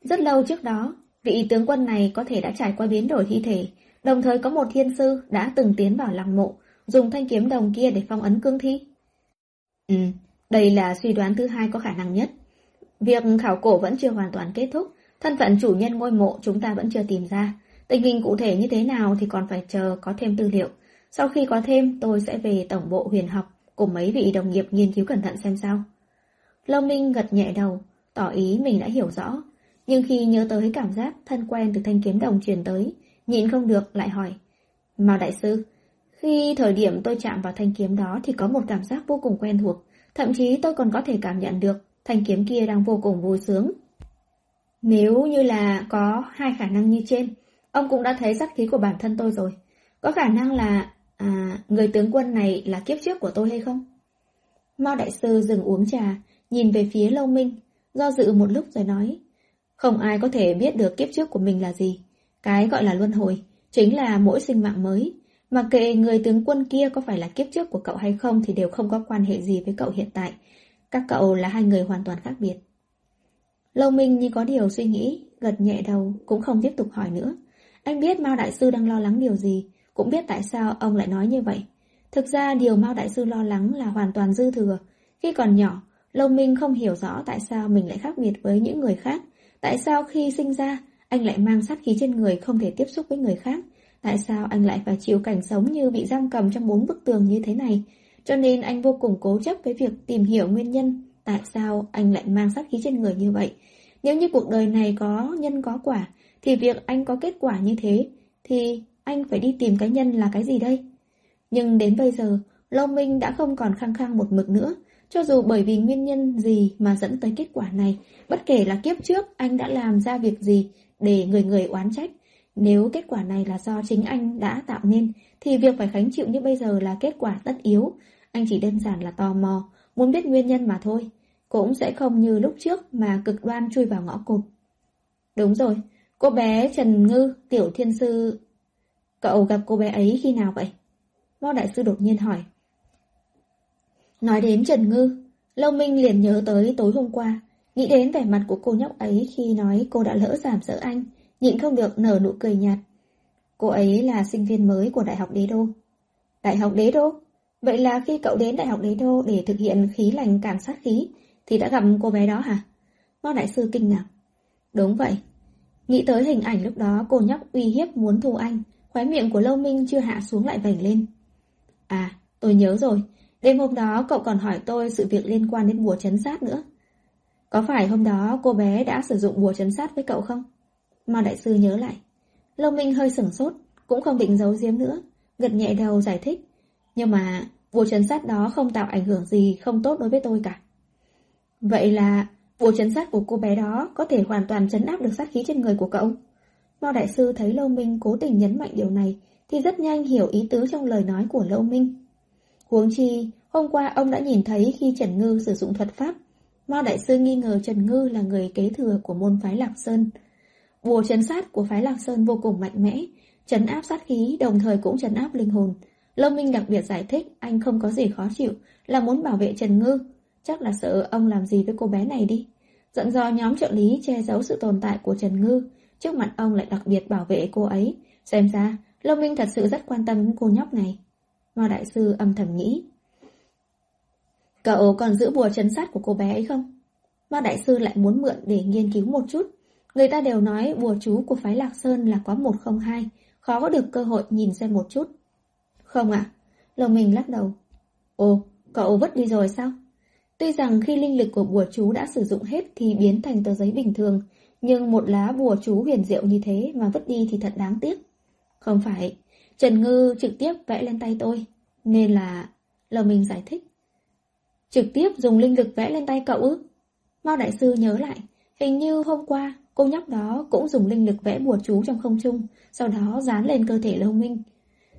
rất lâu trước đó, vị tướng quân này có thể đã trải qua biến đổi thi thể, đồng thời có một thiên sư đã từng tiến vào lăng mộ, dùng thanh kiếm đồng kia để phong ấn cương thi. Ừ, đây là suy đoán thứ hai có khả năng nhất. Việc khảo cổ vẫn chưa hoàn toàn kết thúc, thân phận chủ nhân ngôi mộ chúng ta vẫn chưa tìm ra. Tình hình cụ thể như thế nào thì còn phải chờ có thêm tư liệu. Sau khi có thêm, tôi sẽ về tổng bộ huyền học cùng mấy vị đồng nghiệp nghiên cứu cẩn thận xem sao. Lâu Minh gật nhẹ đầu, tỏ ý mình đã hiểu rõ. Nhưng khi nhớ tới cảm giác thân quen từ thanh kiếm đồng truyền tới, nhịn không được lại hỏi. Mao Đại Sư, khi thời điểm tôi chạm vào thanh kiếm đó thì có một cảm giác vô cùng quen thuộc, thậm chí tôi còn có thể cảm nhận được thanh kiếm kia đang vô cùng vui sướng. Nếu như là có hai khả năng như trên, ông cũng đã thấy sát khí của bản thân tôi rồi. Có khả năng là À, người tướng quân này là kiếp trước của tôi hay không? Mao Đại Sư dừng uống trà, nhìn về phía Lâu Minh, do dự một lúc rồi nói. Không ai có thể biết được kiếp trước của mình là gì. Cái gọi là luân hồi, chính là mỗi sinh mạng mới. Mà kệ người tướng quân kia có phải là kiếp trước của cậu hay không thì đều không có quan hệ gì với cậu hiện tại. Các cậu là hai người hoàn toàn khác biệt. Lâu Minh như có điều suy nghĩ, gật nhẹ đầu, cũng không tiếp tục hỏi nữa. Anh biết Mao Đại Sư đang lo lắng điều gì, cũng biết tại sao ông lại nói như vậy. Thực ra điều Mao Đại Sư lo lắng là hoàn toàn dư thừa. Khi còn nhỏ, Lâu Minh không hiểu rõ tại sao mình lại khác biệt với những người khác. Tại sao khi sinh ra, anh lại mang sát khí trên người không thể tiếp xúc với người khác. Tại sao anh lại phải chịu cảnh sống như bị giam cầm trong bốn bức tường như thế này? Cho nên anh vô cùng cố chấp với việc tìm hiểu nguyên nhân tại sao anh lại mang sát khí trên người như vậy. Nếu như cuộc đời này có nhân có quả, thì việc anh có kết quả như thế, thì anh phải đi tìm cái nhân là cái gì đây? Nhưng đến bây giờ, Long Minh đã không còn khăng khăng một mực nữa. Cho dù bởi vì nguyên nhân gì mà dẫn tới kết quả này, bất kể là kiếp trước anh đã làm ra việc gì để người người oán trách, nếu kết quả này là do chính anh đã tạo nên, thì việc phải khánh chịu như bây giờ là kết quả tất yếu. Anh chỉ đơn giản là tò mò, muốn biết nguyên nhân mà thôi. Cũng sẽ không như lúc trước mà cực đoan chui vào ngõ cụt. Đúng rồi, cô bé Trần Ngư, tiểu thiên sư... Cậu gặp cô bé ấy khi nào vậy? Mo Đại Sư đột nhiên hỏi. Nói đến Trần Ngư, Lâu Minh liền nhớ tới tối hôm qua, nghĩ đến vẻ mặt của cô nhóc ấy khi nói cô đã lỡ giảm sợ anh, nhịn không được nở nụ cười nhạt. Cô ấy là sinh viên mới của Đại học Đế Đô. Đại học Đế Đô? Vậy là khi cậu đến Đại học Đế Đô để thực hiện khí lành cảm sát khí, thì đã gặp cô bé đó hả? Ngô Đại Sư kinh ngạc. Đúng vậy. Nghĩ tới hình ảnh lúc đó cô nhóc uy hiếp muốn thù anh, khóe miệng của Lâu Minh chưa hạ xuống lại vảnh lên. À, tôi nhớ rồi. Đêm hôm đó cậu còn hỏi tôi sự việc liên quan đến bùa chấn sát nữa. Có phải hôm đó cô bé đã sử dụng bùa chấn sát với cậu không? Mao Đại Sư nhớ lại. Lâu Minh hơi sửng sốt, cũng không định giấu giếm nữa, gật nhẹ đầu giải thích. Nhưng mà bùa chấn sát đó không tạo ảnh hưởng gì không tốt đối với tôi cả. Vậy là bùa chấn sát của cô bé đó có thể hoàn toàn chấn áp được sát khí trên người của cậu. Mao Đại Sư thấy Lâu Minh cố tình nhấn mạnh điều này thì rất nhanh hiểu ý tứ trong lời nói của Lâu Minh. Huống chi, hôm qua ông đã nhìn thấy khi Trần Ngư sử dụng thuật pháp. Mao Đại Sư nghi ngờ Trần Ngư là người kế thừa của môn phái Lạc Sơn. Bùa chấn sát của phái Lạc Sơn vô cùng mạnh mẽ, chấn áp sát khí đồng thời cũng chấn áp linh hồn. Lâu Minh đặc biệt giải thích anh không có gì khó chịu, là muốn bảo vệ Trần Ngư. Chắc là sợ ông làm gì với cô bé này đi. Dặn dò nhóm trợ lý che giấu sự tồn tại của Trần Ngư, trước mặt ông lại đặc biệt bảo vệ cô ấy. Xem ra, Lâu Minh thật sự rất quan tâm đến cô nhóc này. Mao Đại Sư âm thầm nghĩ. Cậu còn giữ bùa chấn sát của cô bé ấy không? Mao Đại Sư lại muốn mượn để nghiên cứu một chút. Người ta đều nói bùa chú của phái Lạc Sơn là có 102, khó có được cơ hội nhìn xem một chút. Không ạ, à? Lồng mình lắc đầu. Ồ, cậu vứt đi rồi sao? Tuy rằng khi linh lực của bùa chú đã sử dụng hết thì biến thành tờ giấy bình thường, nhưng một lá bùa chú huyền diệu như thế mà vứt đi thì thật đáng tiếc. Không phải, Trần Ngư trực tiếp vẽ lên tay tôi, nên là... Lầu mình giải thích. Trực tiếp dùng linh lực vẽ lên tay cậu ư? Mao Đại Sư nhớ lại, hình như hôm qua cô nhóc đó cũng dùng linh lực vẽ bùa chú trong không trung, sau đó dán lên cơ thể Lâu Minh.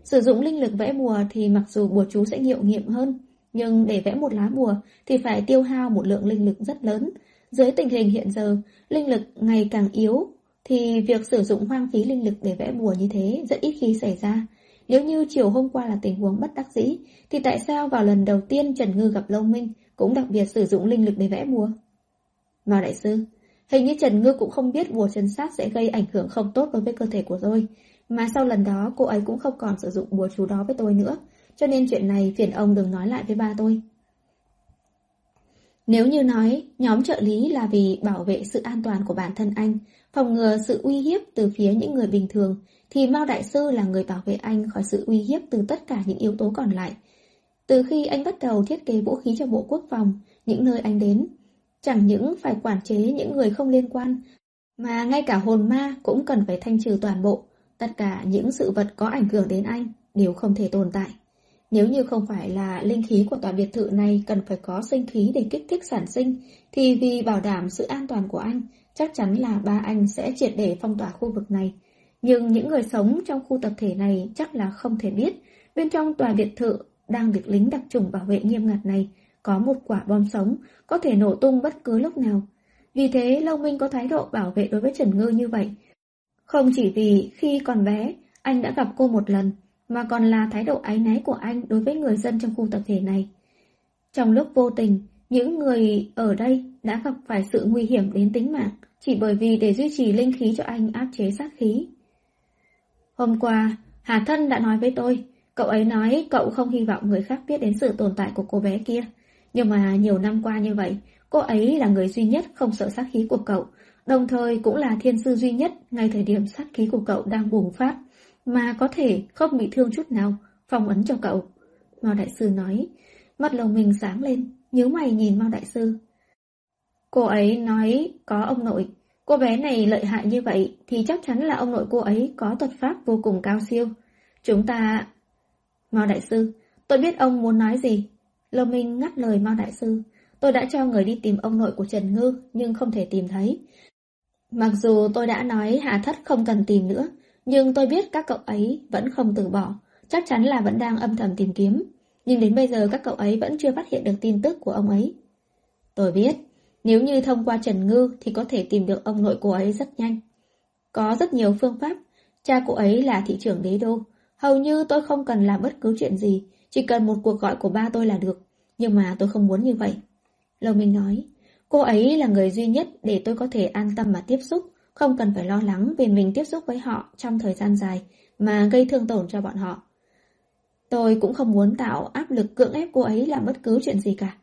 Sử dụng linh lực vẽ bùa thì mặc dù bùa chú sẽ hiệu nghiệm hơn, nhưng để vẽ một lá bùa thì phải tiêu hao một lượng linh lực rất lớn. Dưới tình hình hiện giờ, linh lực ngày càng yếu, thì việc sử dụng hoang phí linh lực để vẽ bùa như thế rất ít khi xảy ra. Nếu như chiều hôm qua là tình huống bất đắc dĩ, thì tại sao vào lần đầu tiên Trần Ngư gặp Lâu Minh cũng đặc biệt sử dụng linh lực để vẽ bùa? Mao Đại Sư, hình như Trần Ngư cũng không biết bùa chân sát sẽ gây ảnh hưởng không tốt đối với cơ thể của tôi, mà sau lần đó cô ấy cũng không còn sử dụng bùa chú đó với tôi nữa, cho nên chuyện này phiền ông đừng nói lại với ba tôi. Nếu như nói nhóm trợ lý là vì bảo vệ sự an toàn của bản thân anh, phòng ngừa sự uy hiếp từ phía những người bình thường, thì Mao Đại Sư là người bảo vệ anh khỏi sự uy hiếp từ tất cả những yếu tố còn lại. Từ khi anh bắt đầu thiết kế vũ khí cho Bộ Quốc phòng, những nơi anh đến, chẳng những phải quản chế những người không liên quan, mà ngay cả hồn ma cũng cần phải thanh trừ toàn bộ. Tất cả những sự vật có ảnh hưởng đến anh đều không thể tồn tại. Nếu như không phải là linh khí của tòa biệt thự này cần phải có sinh khí để kích thích sản sinh, thì vì bảo đảm sự an toàn của anh, chắc chắn là ba anh sẽ triệt để phong tỏa khu vực này. Nhưng những người sống trong khu tập thể này chắc là không thể biết, bên trong tòa biệt thự đang được lính đặc trùng bảo vệ nghiêm ngặt này, có một quả bom sống, có thể nổ tung bất cứ lúc nào. Vì thế Lâu Minh có thái độ bảo vệ đối với Trần Ngư như vậy. Không chỉ vì khi còn bé, anh đã gặp cô một lần, mà còn là thái độ ái náy của anh đối với người dân trong khu tập thể này. Trong lúc vô tình, những người ở đây đã gặp phải sự nguy hiểm đến tính mạng chỉ bởi vì để duy trì linh khí cho anh áp chế sát khí. Hôm qua, Hà Thân đã nói với tôi, cậu ấy nói cậu không hy vọng người khác biết đến sự tồn tại của cô bé kia. Nhưng mà nhiều năm qua như vậy, cô ấy là người duy nhất không sợ sát khí của cậu, đồng thời cũng là thiên sư duy nhất ngay thời điểm sát khí của cậu đang bùng phát, mà có thể không bị thương chút nào, phong ấn cho cậu. Mao Đại Sư nói, mắt lồng mình sáng lên, nhớ mày nhìn Mao Đại Sư. Cô ấy nói có ông nội, cô bé này lợi hại như vậy thì chắc chắn là ông nội cô ấy có thuật pháp vô cùng cao siêu. Chúng ta... Mao Đại Sư, tôi biết ông muốn nói gì. Lồng Minh ngắt lời Mao Đại Sư. Tôi đã cho người đi tìm ông nội của Trần Ngư nhưng không thể tìm thấy. Mặc dù tôi đã nói Hà Thất không cần tìm nữa, nhưng tôi biết các cậu ấy vẫn không từ bỏ, chắc chắn là vẫn đang âm thầm tìm kiếm. Nhưng đến bây giờ các cậu ấy vẫn chưa phát hiện được tin tức của ông ấy. Tôi biết, nếu như thông qua Trần Ngư thì có thể tìm được ông nội cô ấy rất nhanh. Có rất nhiều phương pháp, cha cô ấy là thị trưởng đế đô. Hầu như tôi không cần làm bất cứ chuyện gì, chỉ cần một cuộc gọi của ba tôi là được. Nhưng mà tôi không muốn như vậy. Lâu Minh nói, cô ấy là người duy nhất để tôi có thể an tâm mà tiếp xúc, không cần phải lo lắng về mình tiếp xúc với họ trong thời gian dài mà gây thương tổn cho bọn họ. Tôi cũng không muốn tạo áp lực cưỡng ép cô ấy làm bất cứ chuyện gì cả.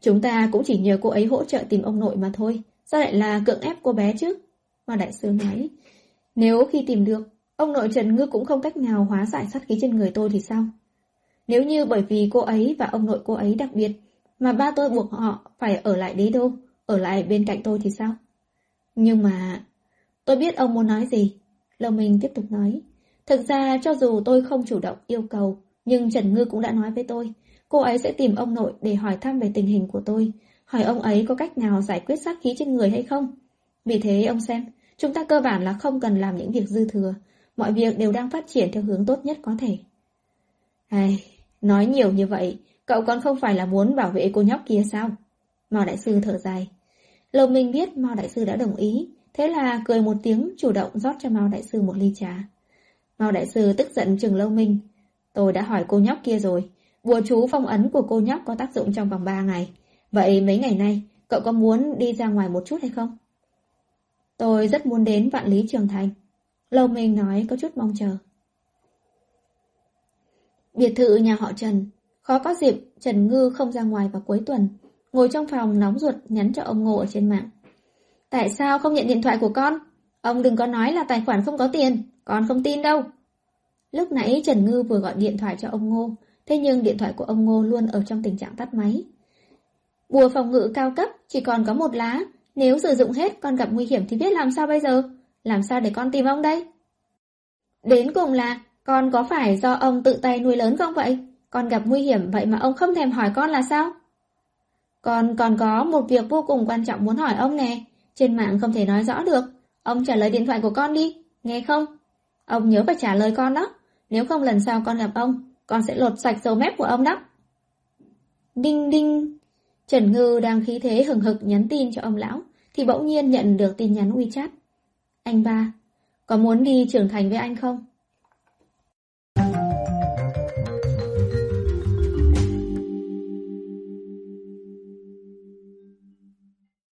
Chúng ta cũng chỉ nhờ cô ấy hỗ trợ tìm ông nội mà thôi, sao lại là cưỡng ép cô bé chứ? Mà đại sư nói, nếu khi tìm được, ông nội Trần Ngư cũng không cách nào hóa giải sát khí trên người tôi thì sao? Nếu như bởi vì cô ấy và ông nội cô ấy đặc biệt, mà ba tôi buộc họ phải ở lại đế đô, ở lại bên cạnh tôi thì sao? Nhưng mà... Tôi biết ông muốn nói gì. Lâu Minh tiếp tục nói. Thực ra cho dù tôi không chủ động yêu cầu, nhưng Trần Ngư cũng đã nói với tôi, cô ấy sẽ tìm ông nội để hỏi thăm về tình hình của tôi, hỏi ông ấy có cách nào giải quyết sát khí trên người hay không. Vì thế ông xem, chúng ta cơ bản là không cần làm những việc dư thừa, mọi việc đều đang phát triển theo hướng tốt nhất có thể. Ai, nói nhiều như vậy, cậu còn không phải là muốn bảo vệ cô nhóc kia sao? Mao Đại Sư thở dài. Lầu Minh biết Mao Đại Sư đã đồng ý, thế là cười một tiếng chủ động rót cho Mao Đại Sư một ly trà. Mao Đại Sư tức giận chừng Lâu Minh. Tôi đã hỏi cô nhóc kia rồi, bùa chú phong ấn của cô nhóc có tác dụng trong vòng 3 ngày. Vậy mấy ngày nay, cậu có muốn đi ra ngoài một chút hay không? Tôi rất muốn đến vạn lý trường thành. Lâu Minh nói có chút mong chờ. Biệt thự nhà họ Trần. Khó có dịp Trần Ngư không ra ngoài vào cuối tuần. Ngồi trong phòng nóng ruột nhắn cho ông Ngô ở trên mạng. Tại sao không nhận điện thoại của con? Ông đừng có nói là tài khoản không có tiền. Con không tin đâu. Lúc nãy Trần Ngư vừa gọi điện thoại cho ông Ngô. Thế nhưng điện thoại của ông Ngô luôn ở trong tình trạng tắt máy. Bùa phòng ngự cao cấp, chỉ còn có một lá. Nếu sử dụng hết con gặp nguy hiểm thì biết làm sao bây giờ? Làm sao để con tìm ông đây? Đến cùng là con có phải do ông tự tay nuôi lớn không vậy? Con gặp nguy hiểm vậy mà ông không thèm hỏi con là sao? Còn còn có một việc vô cùng quan trọng muốn hỏi ông nè. Trên mạng không thể nói rõ được. Ông trả lời điện thoại của con đi. Nghe không? Ông nhớ phải trả lời con đó. Nếu không lần sau con gặp ông, con sẽ lột sạch dầu mép của ông đó. Đinh đinh. Trần Ngư đang khí thế hừng hực nhắn tin cho ông lão, thì bỗng nhiên nhận được tin nhắn WeChat. Anh ba, có muốn đi trưởng thành với anh không?